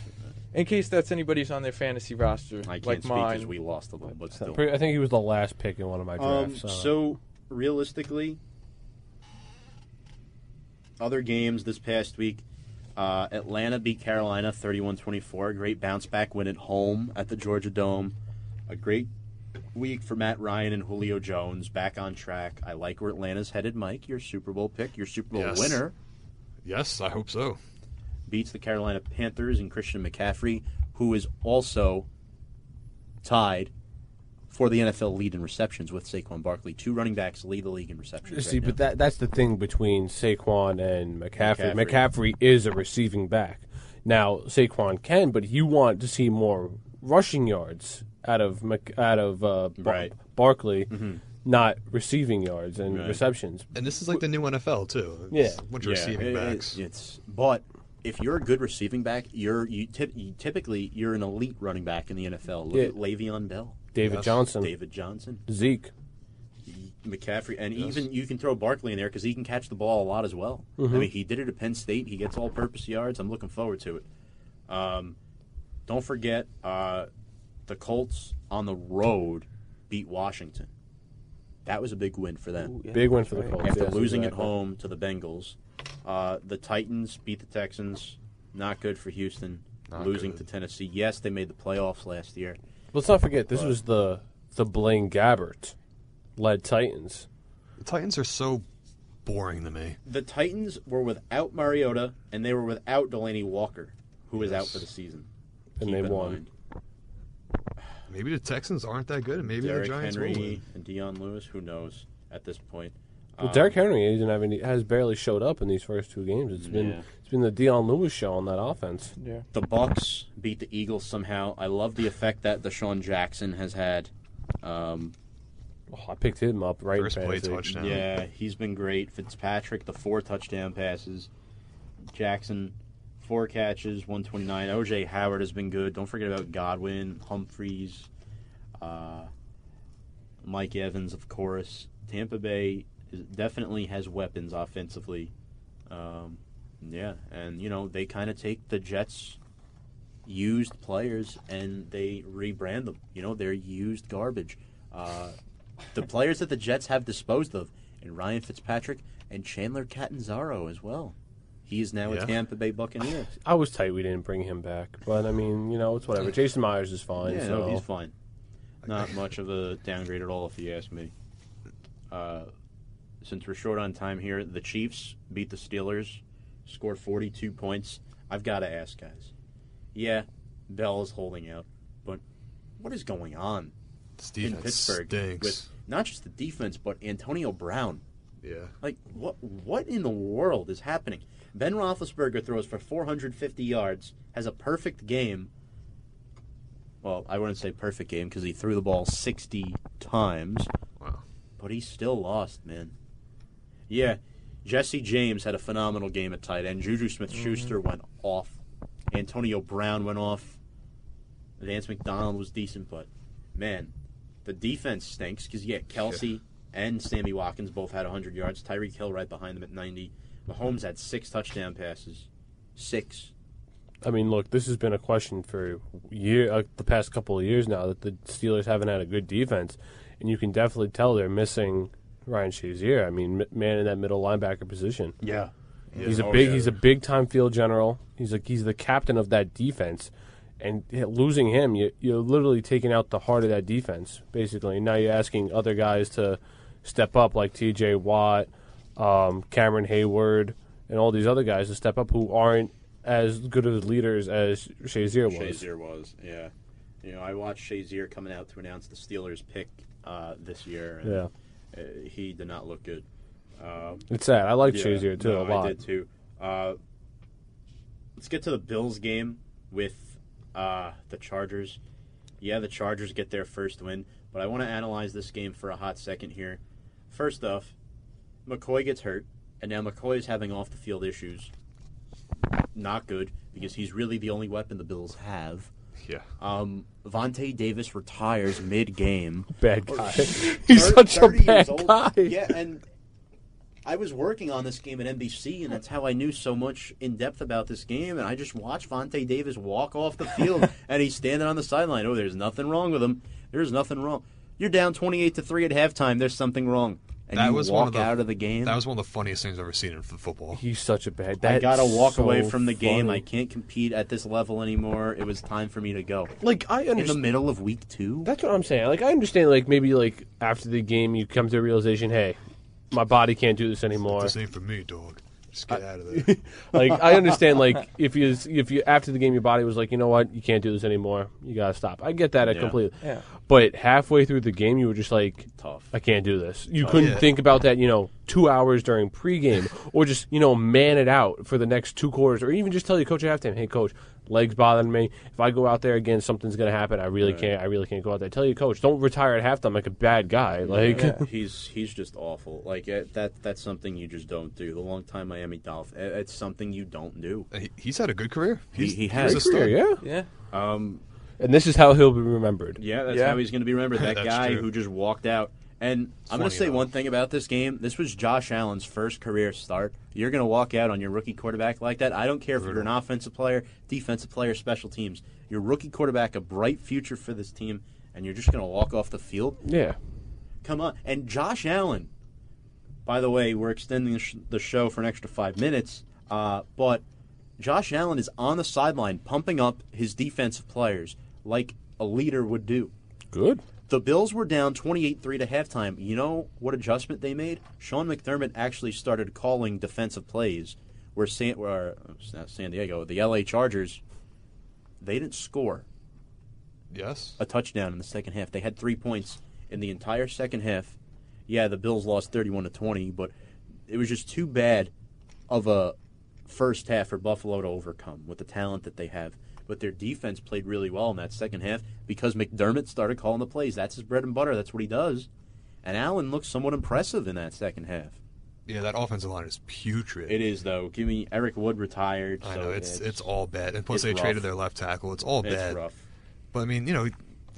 In case that's anybody's on their fantasy roster, I can't like speak mine. because we lost a little, but still. I think he was the last pick in one of my Um, drafts. uh, so realistically, other games this past week, uh, Atlanta beat Carolina 31-24. Great bounce back win at home at the Georgia Dome. A great week for Matt Ryan and Julio Jones back on track. I like where Atlanta's headed, Mike. Your Super Bowl pick, your Super Bowl Yes. winner Yes, I hope so. beats the Carolina Panthers and Christian McCaffrey, who is also tied for the NFL lead in receptions with Saquon Barkley. Two running backs lead the league in receptions. See, right but now. that that's the thing between Saquon and McCaffrey. McCaffrey. McCaffrey is a receiving back. Now Saquon can, but you want to see more rushing yards out of Mc, out of uh, Bar- Right. Barkley, not receiving yards and Right. receptions. And this is like the new NFL too. Yeah. It's a bunch of receiving it- backs. It's, it's but if you're a good receiving back, you're you, tip, you typically you're an elite running back in the NFL. Look Yeah. at Le'Veon Bell, David Yes. Johnson, David Johnson, Zeke. McCaffrey, and Yes. even you can throw Barkley in there because he can catch the ball a lot as well. I mean, he did it at Penn State. He gets all-purpose yards. I'm looking forward to it. Um, don't forget uh, the Colts on the road beat Washington. That was a big win for them. Ooh, yeah, Big win for the. Colts. after yes, losing exactly. at home to the Bengals. Uh, the Titans beat the Texans. Not good for Houston. Not losing good. to Tennessee. Yes, they made the playoffs last year. Let's not forget this was the the Blaine Gabbert led Titans. The Titans are so boring to me. The Titans were without Mariota and they were without Delanie Walker, who was out for the season. And Keep they won. mind. Maybe the Texans aren't that good, and maybe Derrick the Giants will Henry win. and Dion Lewis. Who knows at this point? Well, Um, Derrick Henry isn't having has barely showed up in these first two games. It's been Yeah. it's been the Dion Lewis show on that offense. Yeah. The Bucks beat the Eagles somehow. I love the effect that the DeSean Jackson has had. Um, Oh, I picked him up right. in First play touchdown. Yeah, he's been great. Fitzpatrick, the four touchdown passes. Jackson, four catches, 129. OJ Howard has been good. Don't forget about Godwin, Humphries, uh, Mike Evans, of course. Tampa Bay is, definitely has weapons offensively. Um, yeah, and, you know, they kind of take the Jets' used players and they rebrand them. You know, they're used garbage. Uh, the players that the Jets have disposed of, and Ryan Fitzpatrick and Chandler Catanzaro as well. He is now Yeah. a Tampa Bay Buccaneer. I was tight we didn't bring him back, but I mean, you know, it's whatever. Jason Myers is fine. yeah, so no, he's fine. Not much of a downgrade at all, if you ask me. Uh, since we're short on time here, the Chiefs beat the Steelers, scored 42 points. I've got to ask, guys. Yeah, Bell is holding out, but what is going on This in Pittsburgh stinks. with not just the defense, but Antonio Brown. Yeah. Like what? What in the world is happening? Ben Roethlisberger throws for 450 yards, has a perfect game. Well, I wouldn't say perfect game because he threw the ball 60 times, Wow. but he still lost, man. Yeah, Jesse James had a phenomenal game at tight end. Juju Smith-Schuster mm-hmm. went off. Antonio Brown went off. Vance McDonald was decent, but man, the defense stinks because yeah, Kelce and Sammy Watkins both had 100 yards. Tyreek Hill right behind them at 90. Mahomes had six touchdown passes. Six. I mean, look, this has been a question for year, uh, the past couple of years now that the Steelers haven't had a good defense, and you can definitely tell they're missing Ryan Shazier. I mean, m- man in that middle linebacker position. Yeah. He's a Oh, big, yeah. he's a big time field general. He's like he's the captain of that defense, and losing him, you, you're literally taking out the heart of that defense, basically. And now you're asking other guys to step up, like T.J. Watt, um, Cameron Heyward, and all these other guys to step up who aren't as good of leaders as Shazier was. Shazier was, yeah. You know, I watched Shazier coming out to announce the Steelers pick uh, this year. And, Yeah, uh, he did not look good. Uh, it's sad. I like Yeah, Shazier too no, a lot. I did too. Uh, let's get to the Bills game with uh, the Chargers. Yeah, the Chargers get their first win, but I want to analyze this game for a hot second here. First off, McCoy gets hurt, and now McCoy is having off the field issues. Not good because he's really the only weapon the Bills have. Yeah. Um, Vontae Davis retires mid game. Bad guy. He's Thir- such a bad guy. Yeah, and I was working on this game at NBC, and that's how I knew so much in depth about this game. And I just watched Vontae Davis walk off the field, and he's standing on the sideline. Oh, there's nothing wrong with him. There's nothing wrong. You're down 28 to three at halftime. There's something wrong, and That you was walk one of the, out of the game. That was one of the funniest things I've ever seen in football. He's such a bad. I that's gotta walk so away from the game. funny. I can't compete at this level anymore. It was time for me to go. like I understand In the understand. middle of week two, That's what I'm saying. Like I understand. Like maybe like after the game, you come to a realization, hey, my body can't do this anymore. This ain't for me, dog. Just get out of there. like I understand. Like if you if you after the game, your body was like, you know what, you can't do this anymore. You gotta stop. I get that Yeah. completely. Yeah. But halfway through the game, you were just like, tough. I can't do this. You couldn't yeah. think about that, you know, two hours during pregame, or just you know man it out for the next two quarters, or even just tell your coach at halftime, hey coach, legs bothering me. If I go out there again, something's gonna happen. I really can't. I really can't go out there. I Tell you, coach, don't retire at halftime like a bad guy. Like Yeah. he's he's just awful. Like uh, that that's something you just don't do. The long time Miami Dolphin, uh, it's something you don't do. He- He's had a good career. He- He's, he he's has. a stud. yeah. Yeah. Um, And this is how he'll be remembered. yeah, that's Yeah. how he's going to be remembered. That guy true. who just walked out. And I'm going to say though. one thing about this game. This was Josh Allen's first career start. You're going to walk out on your rookie quarterback like that. I don't care if you're an offensive player, defensive player, special teams. Your rookie quarterback, a bright future for this team, and you're just going to walk off the field. Yeah. Come on. And Josh Allen, by the way, we're extending the the show for an extra five minutes, uh, but Josh Allen is on the sideline pumping up his defensive players like a leader would do. Good. The Bills were down 28 3 to halftime. You know what adjustment they made? Sean McDermott actually started calling defensive plays where San, where, not San Diego, the LA Chargers, they didn't score Yes. a touchdown in the second half. They had three points in the entire second half. Yeah, the Bills lost thirty-one to twenty, but it was just too bad of a first half for Buffalo to overcome with the talent that they have. But their defense played really well in that second half because McDermott started calling the plays. That's his bread and butter. That's what he does. And Allen looked somewhat impressive in that second half. Yeah, that offensive line is putrid. It is though. Give me Eric Wood retired. I so know it's yeah, it's all bad, and plus they rough. traded their left tackle. It's all it's bad. rough. But I mean, you know,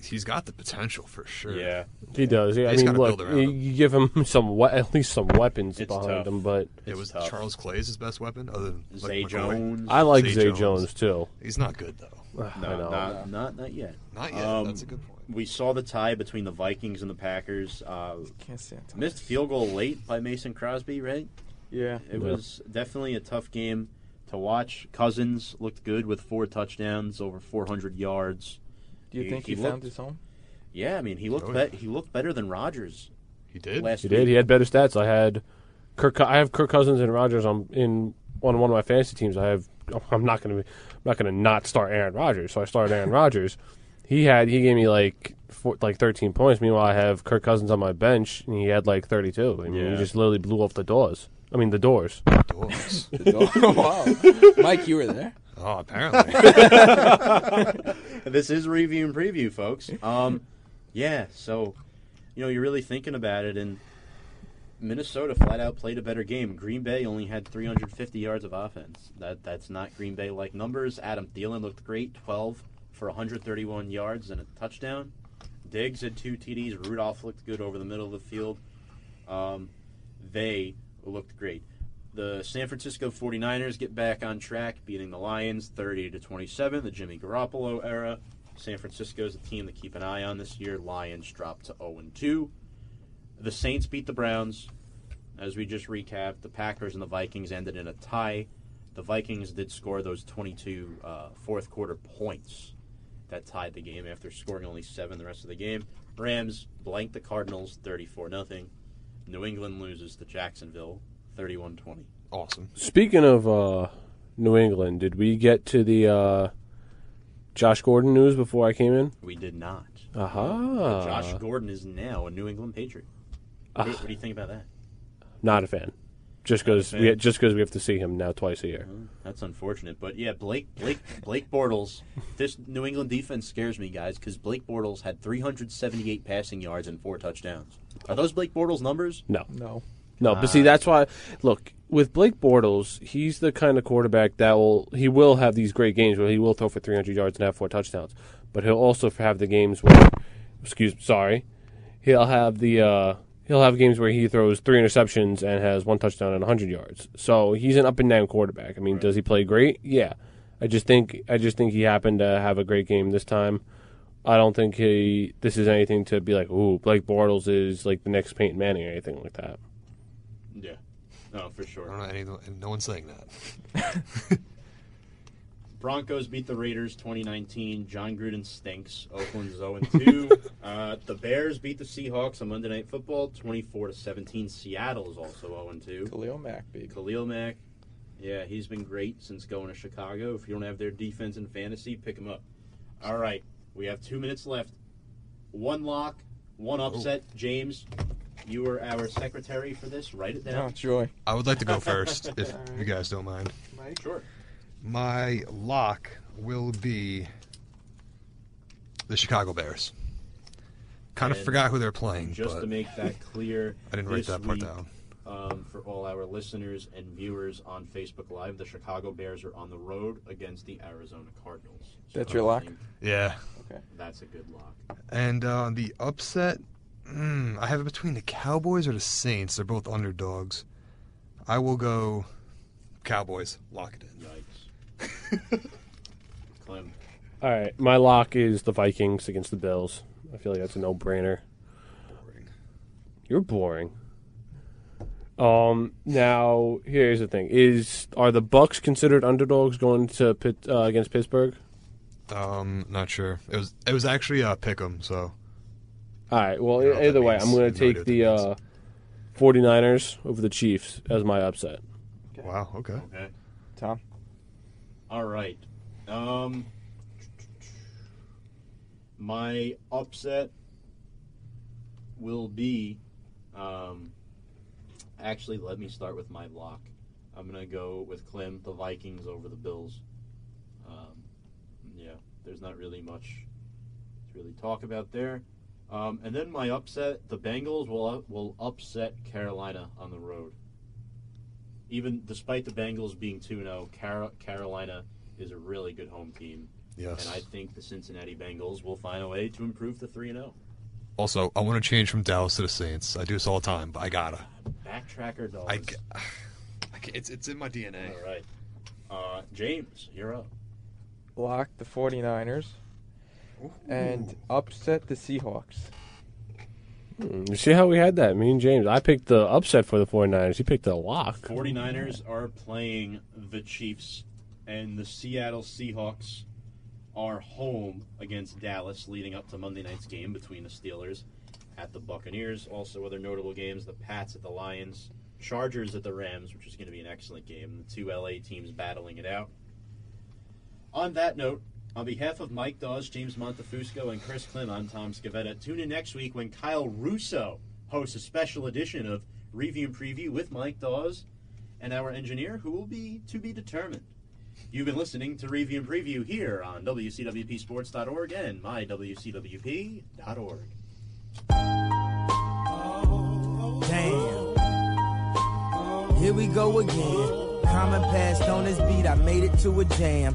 he's got the potential for sure. Yeah, He does. Yeah, I mean, look, you, him. give him some we- at least some weapons It's behind tough. him, but It It's was tough. Charles Clay's his best weapon, other than like, Zay McCoy. Jones. I like Zay Zay Jones. Jones, too. He's not good though. no, I know. not not not yet. Not yet. Um, That's a good point. We saw the tie between the Vikings and the Packers. Uh, Can't stand it. missed field goal late by Mason Crosby, right? Yeah. It Yeah. was definitely a tough game to watch. Cousins looked good with four touchdowns, over 400 yards. Do you He- think he he, found looked- his home? Yeah, I mean he looked Oh, yeah. be- he looked better than Rodgers. He did. last He week. did. He had better stats. I had Kirk. I have Kirk Cousins and Rodgers on in on one of my fantasy teams. I have. I'm not going to. Be, I'm not going to not start Aaron Rodgers. So I started Aaron Rodgers. he had he gave me like four, like 13 points. Meanwhile, I have Kirk Cousins on my bench, and he had like 32. I mean, Yeah. he just literally blew off the doors. I mean, the doors. Dogs. oh, wow. Mike, you were there. Oh, apparently. this is review and preview, folks. Um, yeah, so you know you're really thinking about it, and Minnesota flat out played a better game. Green Bay only had 350 yards of offense. That that's not Green Bay like numbers. Adam Thielen looked great, 12 for 131 yards and a touchdown. Diggs had two TDs. Rudolph looked good over the middle of the field. Um, they looked great. The San Francisco 49ers get back on track, beating the Lions 30 to 27, the Jimmy Garoppolo era. San Francisco is a team to keep an eye on this year. Lions dropped to 0 2. The Saints beat the Browns. As we just recapped, the Packers and the Vikings ended in a tie. The Vikings did score those 22 uh, fourth quarter points that tied the game after scoring only seven the rest of the game. Rams blanked the Cardinals 34 0. New England loses to Jacksonville 31 20. awesome. Speaking of uh, New England, did we get to the uh, Josh Gordon news before I came in? We did not. Aha. Josh Gordon is now a New England Patriot. What, do you, what do you think about that? Not a fan. Just because we fan. just because we have to see him now twice a year. That's unfortunate, but yeah, Blake Blake Blake Bortles. This New England defense scares me, guys, because Blake Bortles had 378 passing yards and four touchdowns. Are those Blake Bortles numbers? No, No. No. But see, that's why. Look, with Blake Bortles, he's the kind of quarterback that will he will have these great games where he will throw for 300 yards and have four touchdowns. But he'll also have the games where, excuse, sorry, he'll have the uh, he'll have games where he throws three interceptions and has one touchdown and 100 yards. So he's an up and down quarterback. I mean, does he play great? Yeah. I just think I just think he happened to have a great game this time. I don't think he this is anything to be like, ooh, Blake Bortles is like the next Peyton Manning or anything like that. Yeah. No, for I sure. don't know any, no one's saying that. Broncos beat the Raiders 2019. Jon Gruden stinks. Oakland's 0 2. uh, the Bears beat the Seahawks on Monday Night Football 24 to 17. Seattle is also 0 2. Khalil Mack, baby. Khalil Mack, yeah, he's been great since going to Chicago. If you don't have their defense in fantasy, pick him up. All right, we have two minutes left. One lock, one upset. James, you were our secretary for this. Write it Oh, down. joy. I would like to go first, if you guys don't mind. Sure. My lock will be the Chicago Bears. Kind of And forgot who they're playing, Just but to make that clear, I didn't write this that part week, down. Um, for all our listeners and viewers on Facebook Live, the Chicago Bears are on the road against the Arizona Cardinals. So That's your I lock? think Yeah. Okay. That's a good lock. And uh, the upset, mm, I have it between the Cowboys or the Saints. They're both underdogs. I will go Cowboys. Lock it in. Yikes. Clem. All right, my lock is the Vikings against the Bills. I feel like that's a no-brainer. Boring. You're boring. Um. Now, here's the thing: is are the Bucks considered underdogs going to Pitt, uh, against Pittsburgh? Um, not sure. It was it was actually uh, Pick'em. So All right. Well, I know either way. I'm going to take the uh, 49ers over the Chiefs as my upset. wow. Okay. Okay. Tom. All right. Um, my upset will be. Um, actually, let me start with my lock. I'm gonna go with Clem, the Vikings over the Bills. Um, yeah, there's not really much to really talk about there. Um, and then my upset, the Bengals will will upset Carolina on the road. Even despite the Bengals being 2-0, Car- Carolina is a really good home team. Yes. And I think the Cincinnati Bengals will find a way to improve to 3 0. Also, I want to change from Dallas to the Saints. I do this all the time, but I gotta. Backtracker dogs. I, g- I ca- it's it's in my DNA. All right. Uh, James, you're up. Lock the 49ers. And upset the Seahawks. Hmm, You see how we had that? Me and James. I picked the upset for the 49ers. He picked the lock. 49ers are playing the Chiefs, and the Seattle Seahawks are home against Dallas leading up to Monday night's game between the Steelers at the Buccaneers. Also, other notable games the Pats at the Lions, Chargers at the Rams, which is going to be an excellent game. The two LA teams battling it out. On that note, On behalf of Mike Dawes, James Montefusco, and Chris Klim, I'm Tom Scavetta. Tune in next week when Kyle Russo hosts a special edition of Review and Preview with Mike Dawes and our engineer, who will be to be determined. You've been listening to Review and Preview here on WCWPSports.org and mywcwp.org. Damn. Here we go again. Common passed on this beat, I made it to a jam.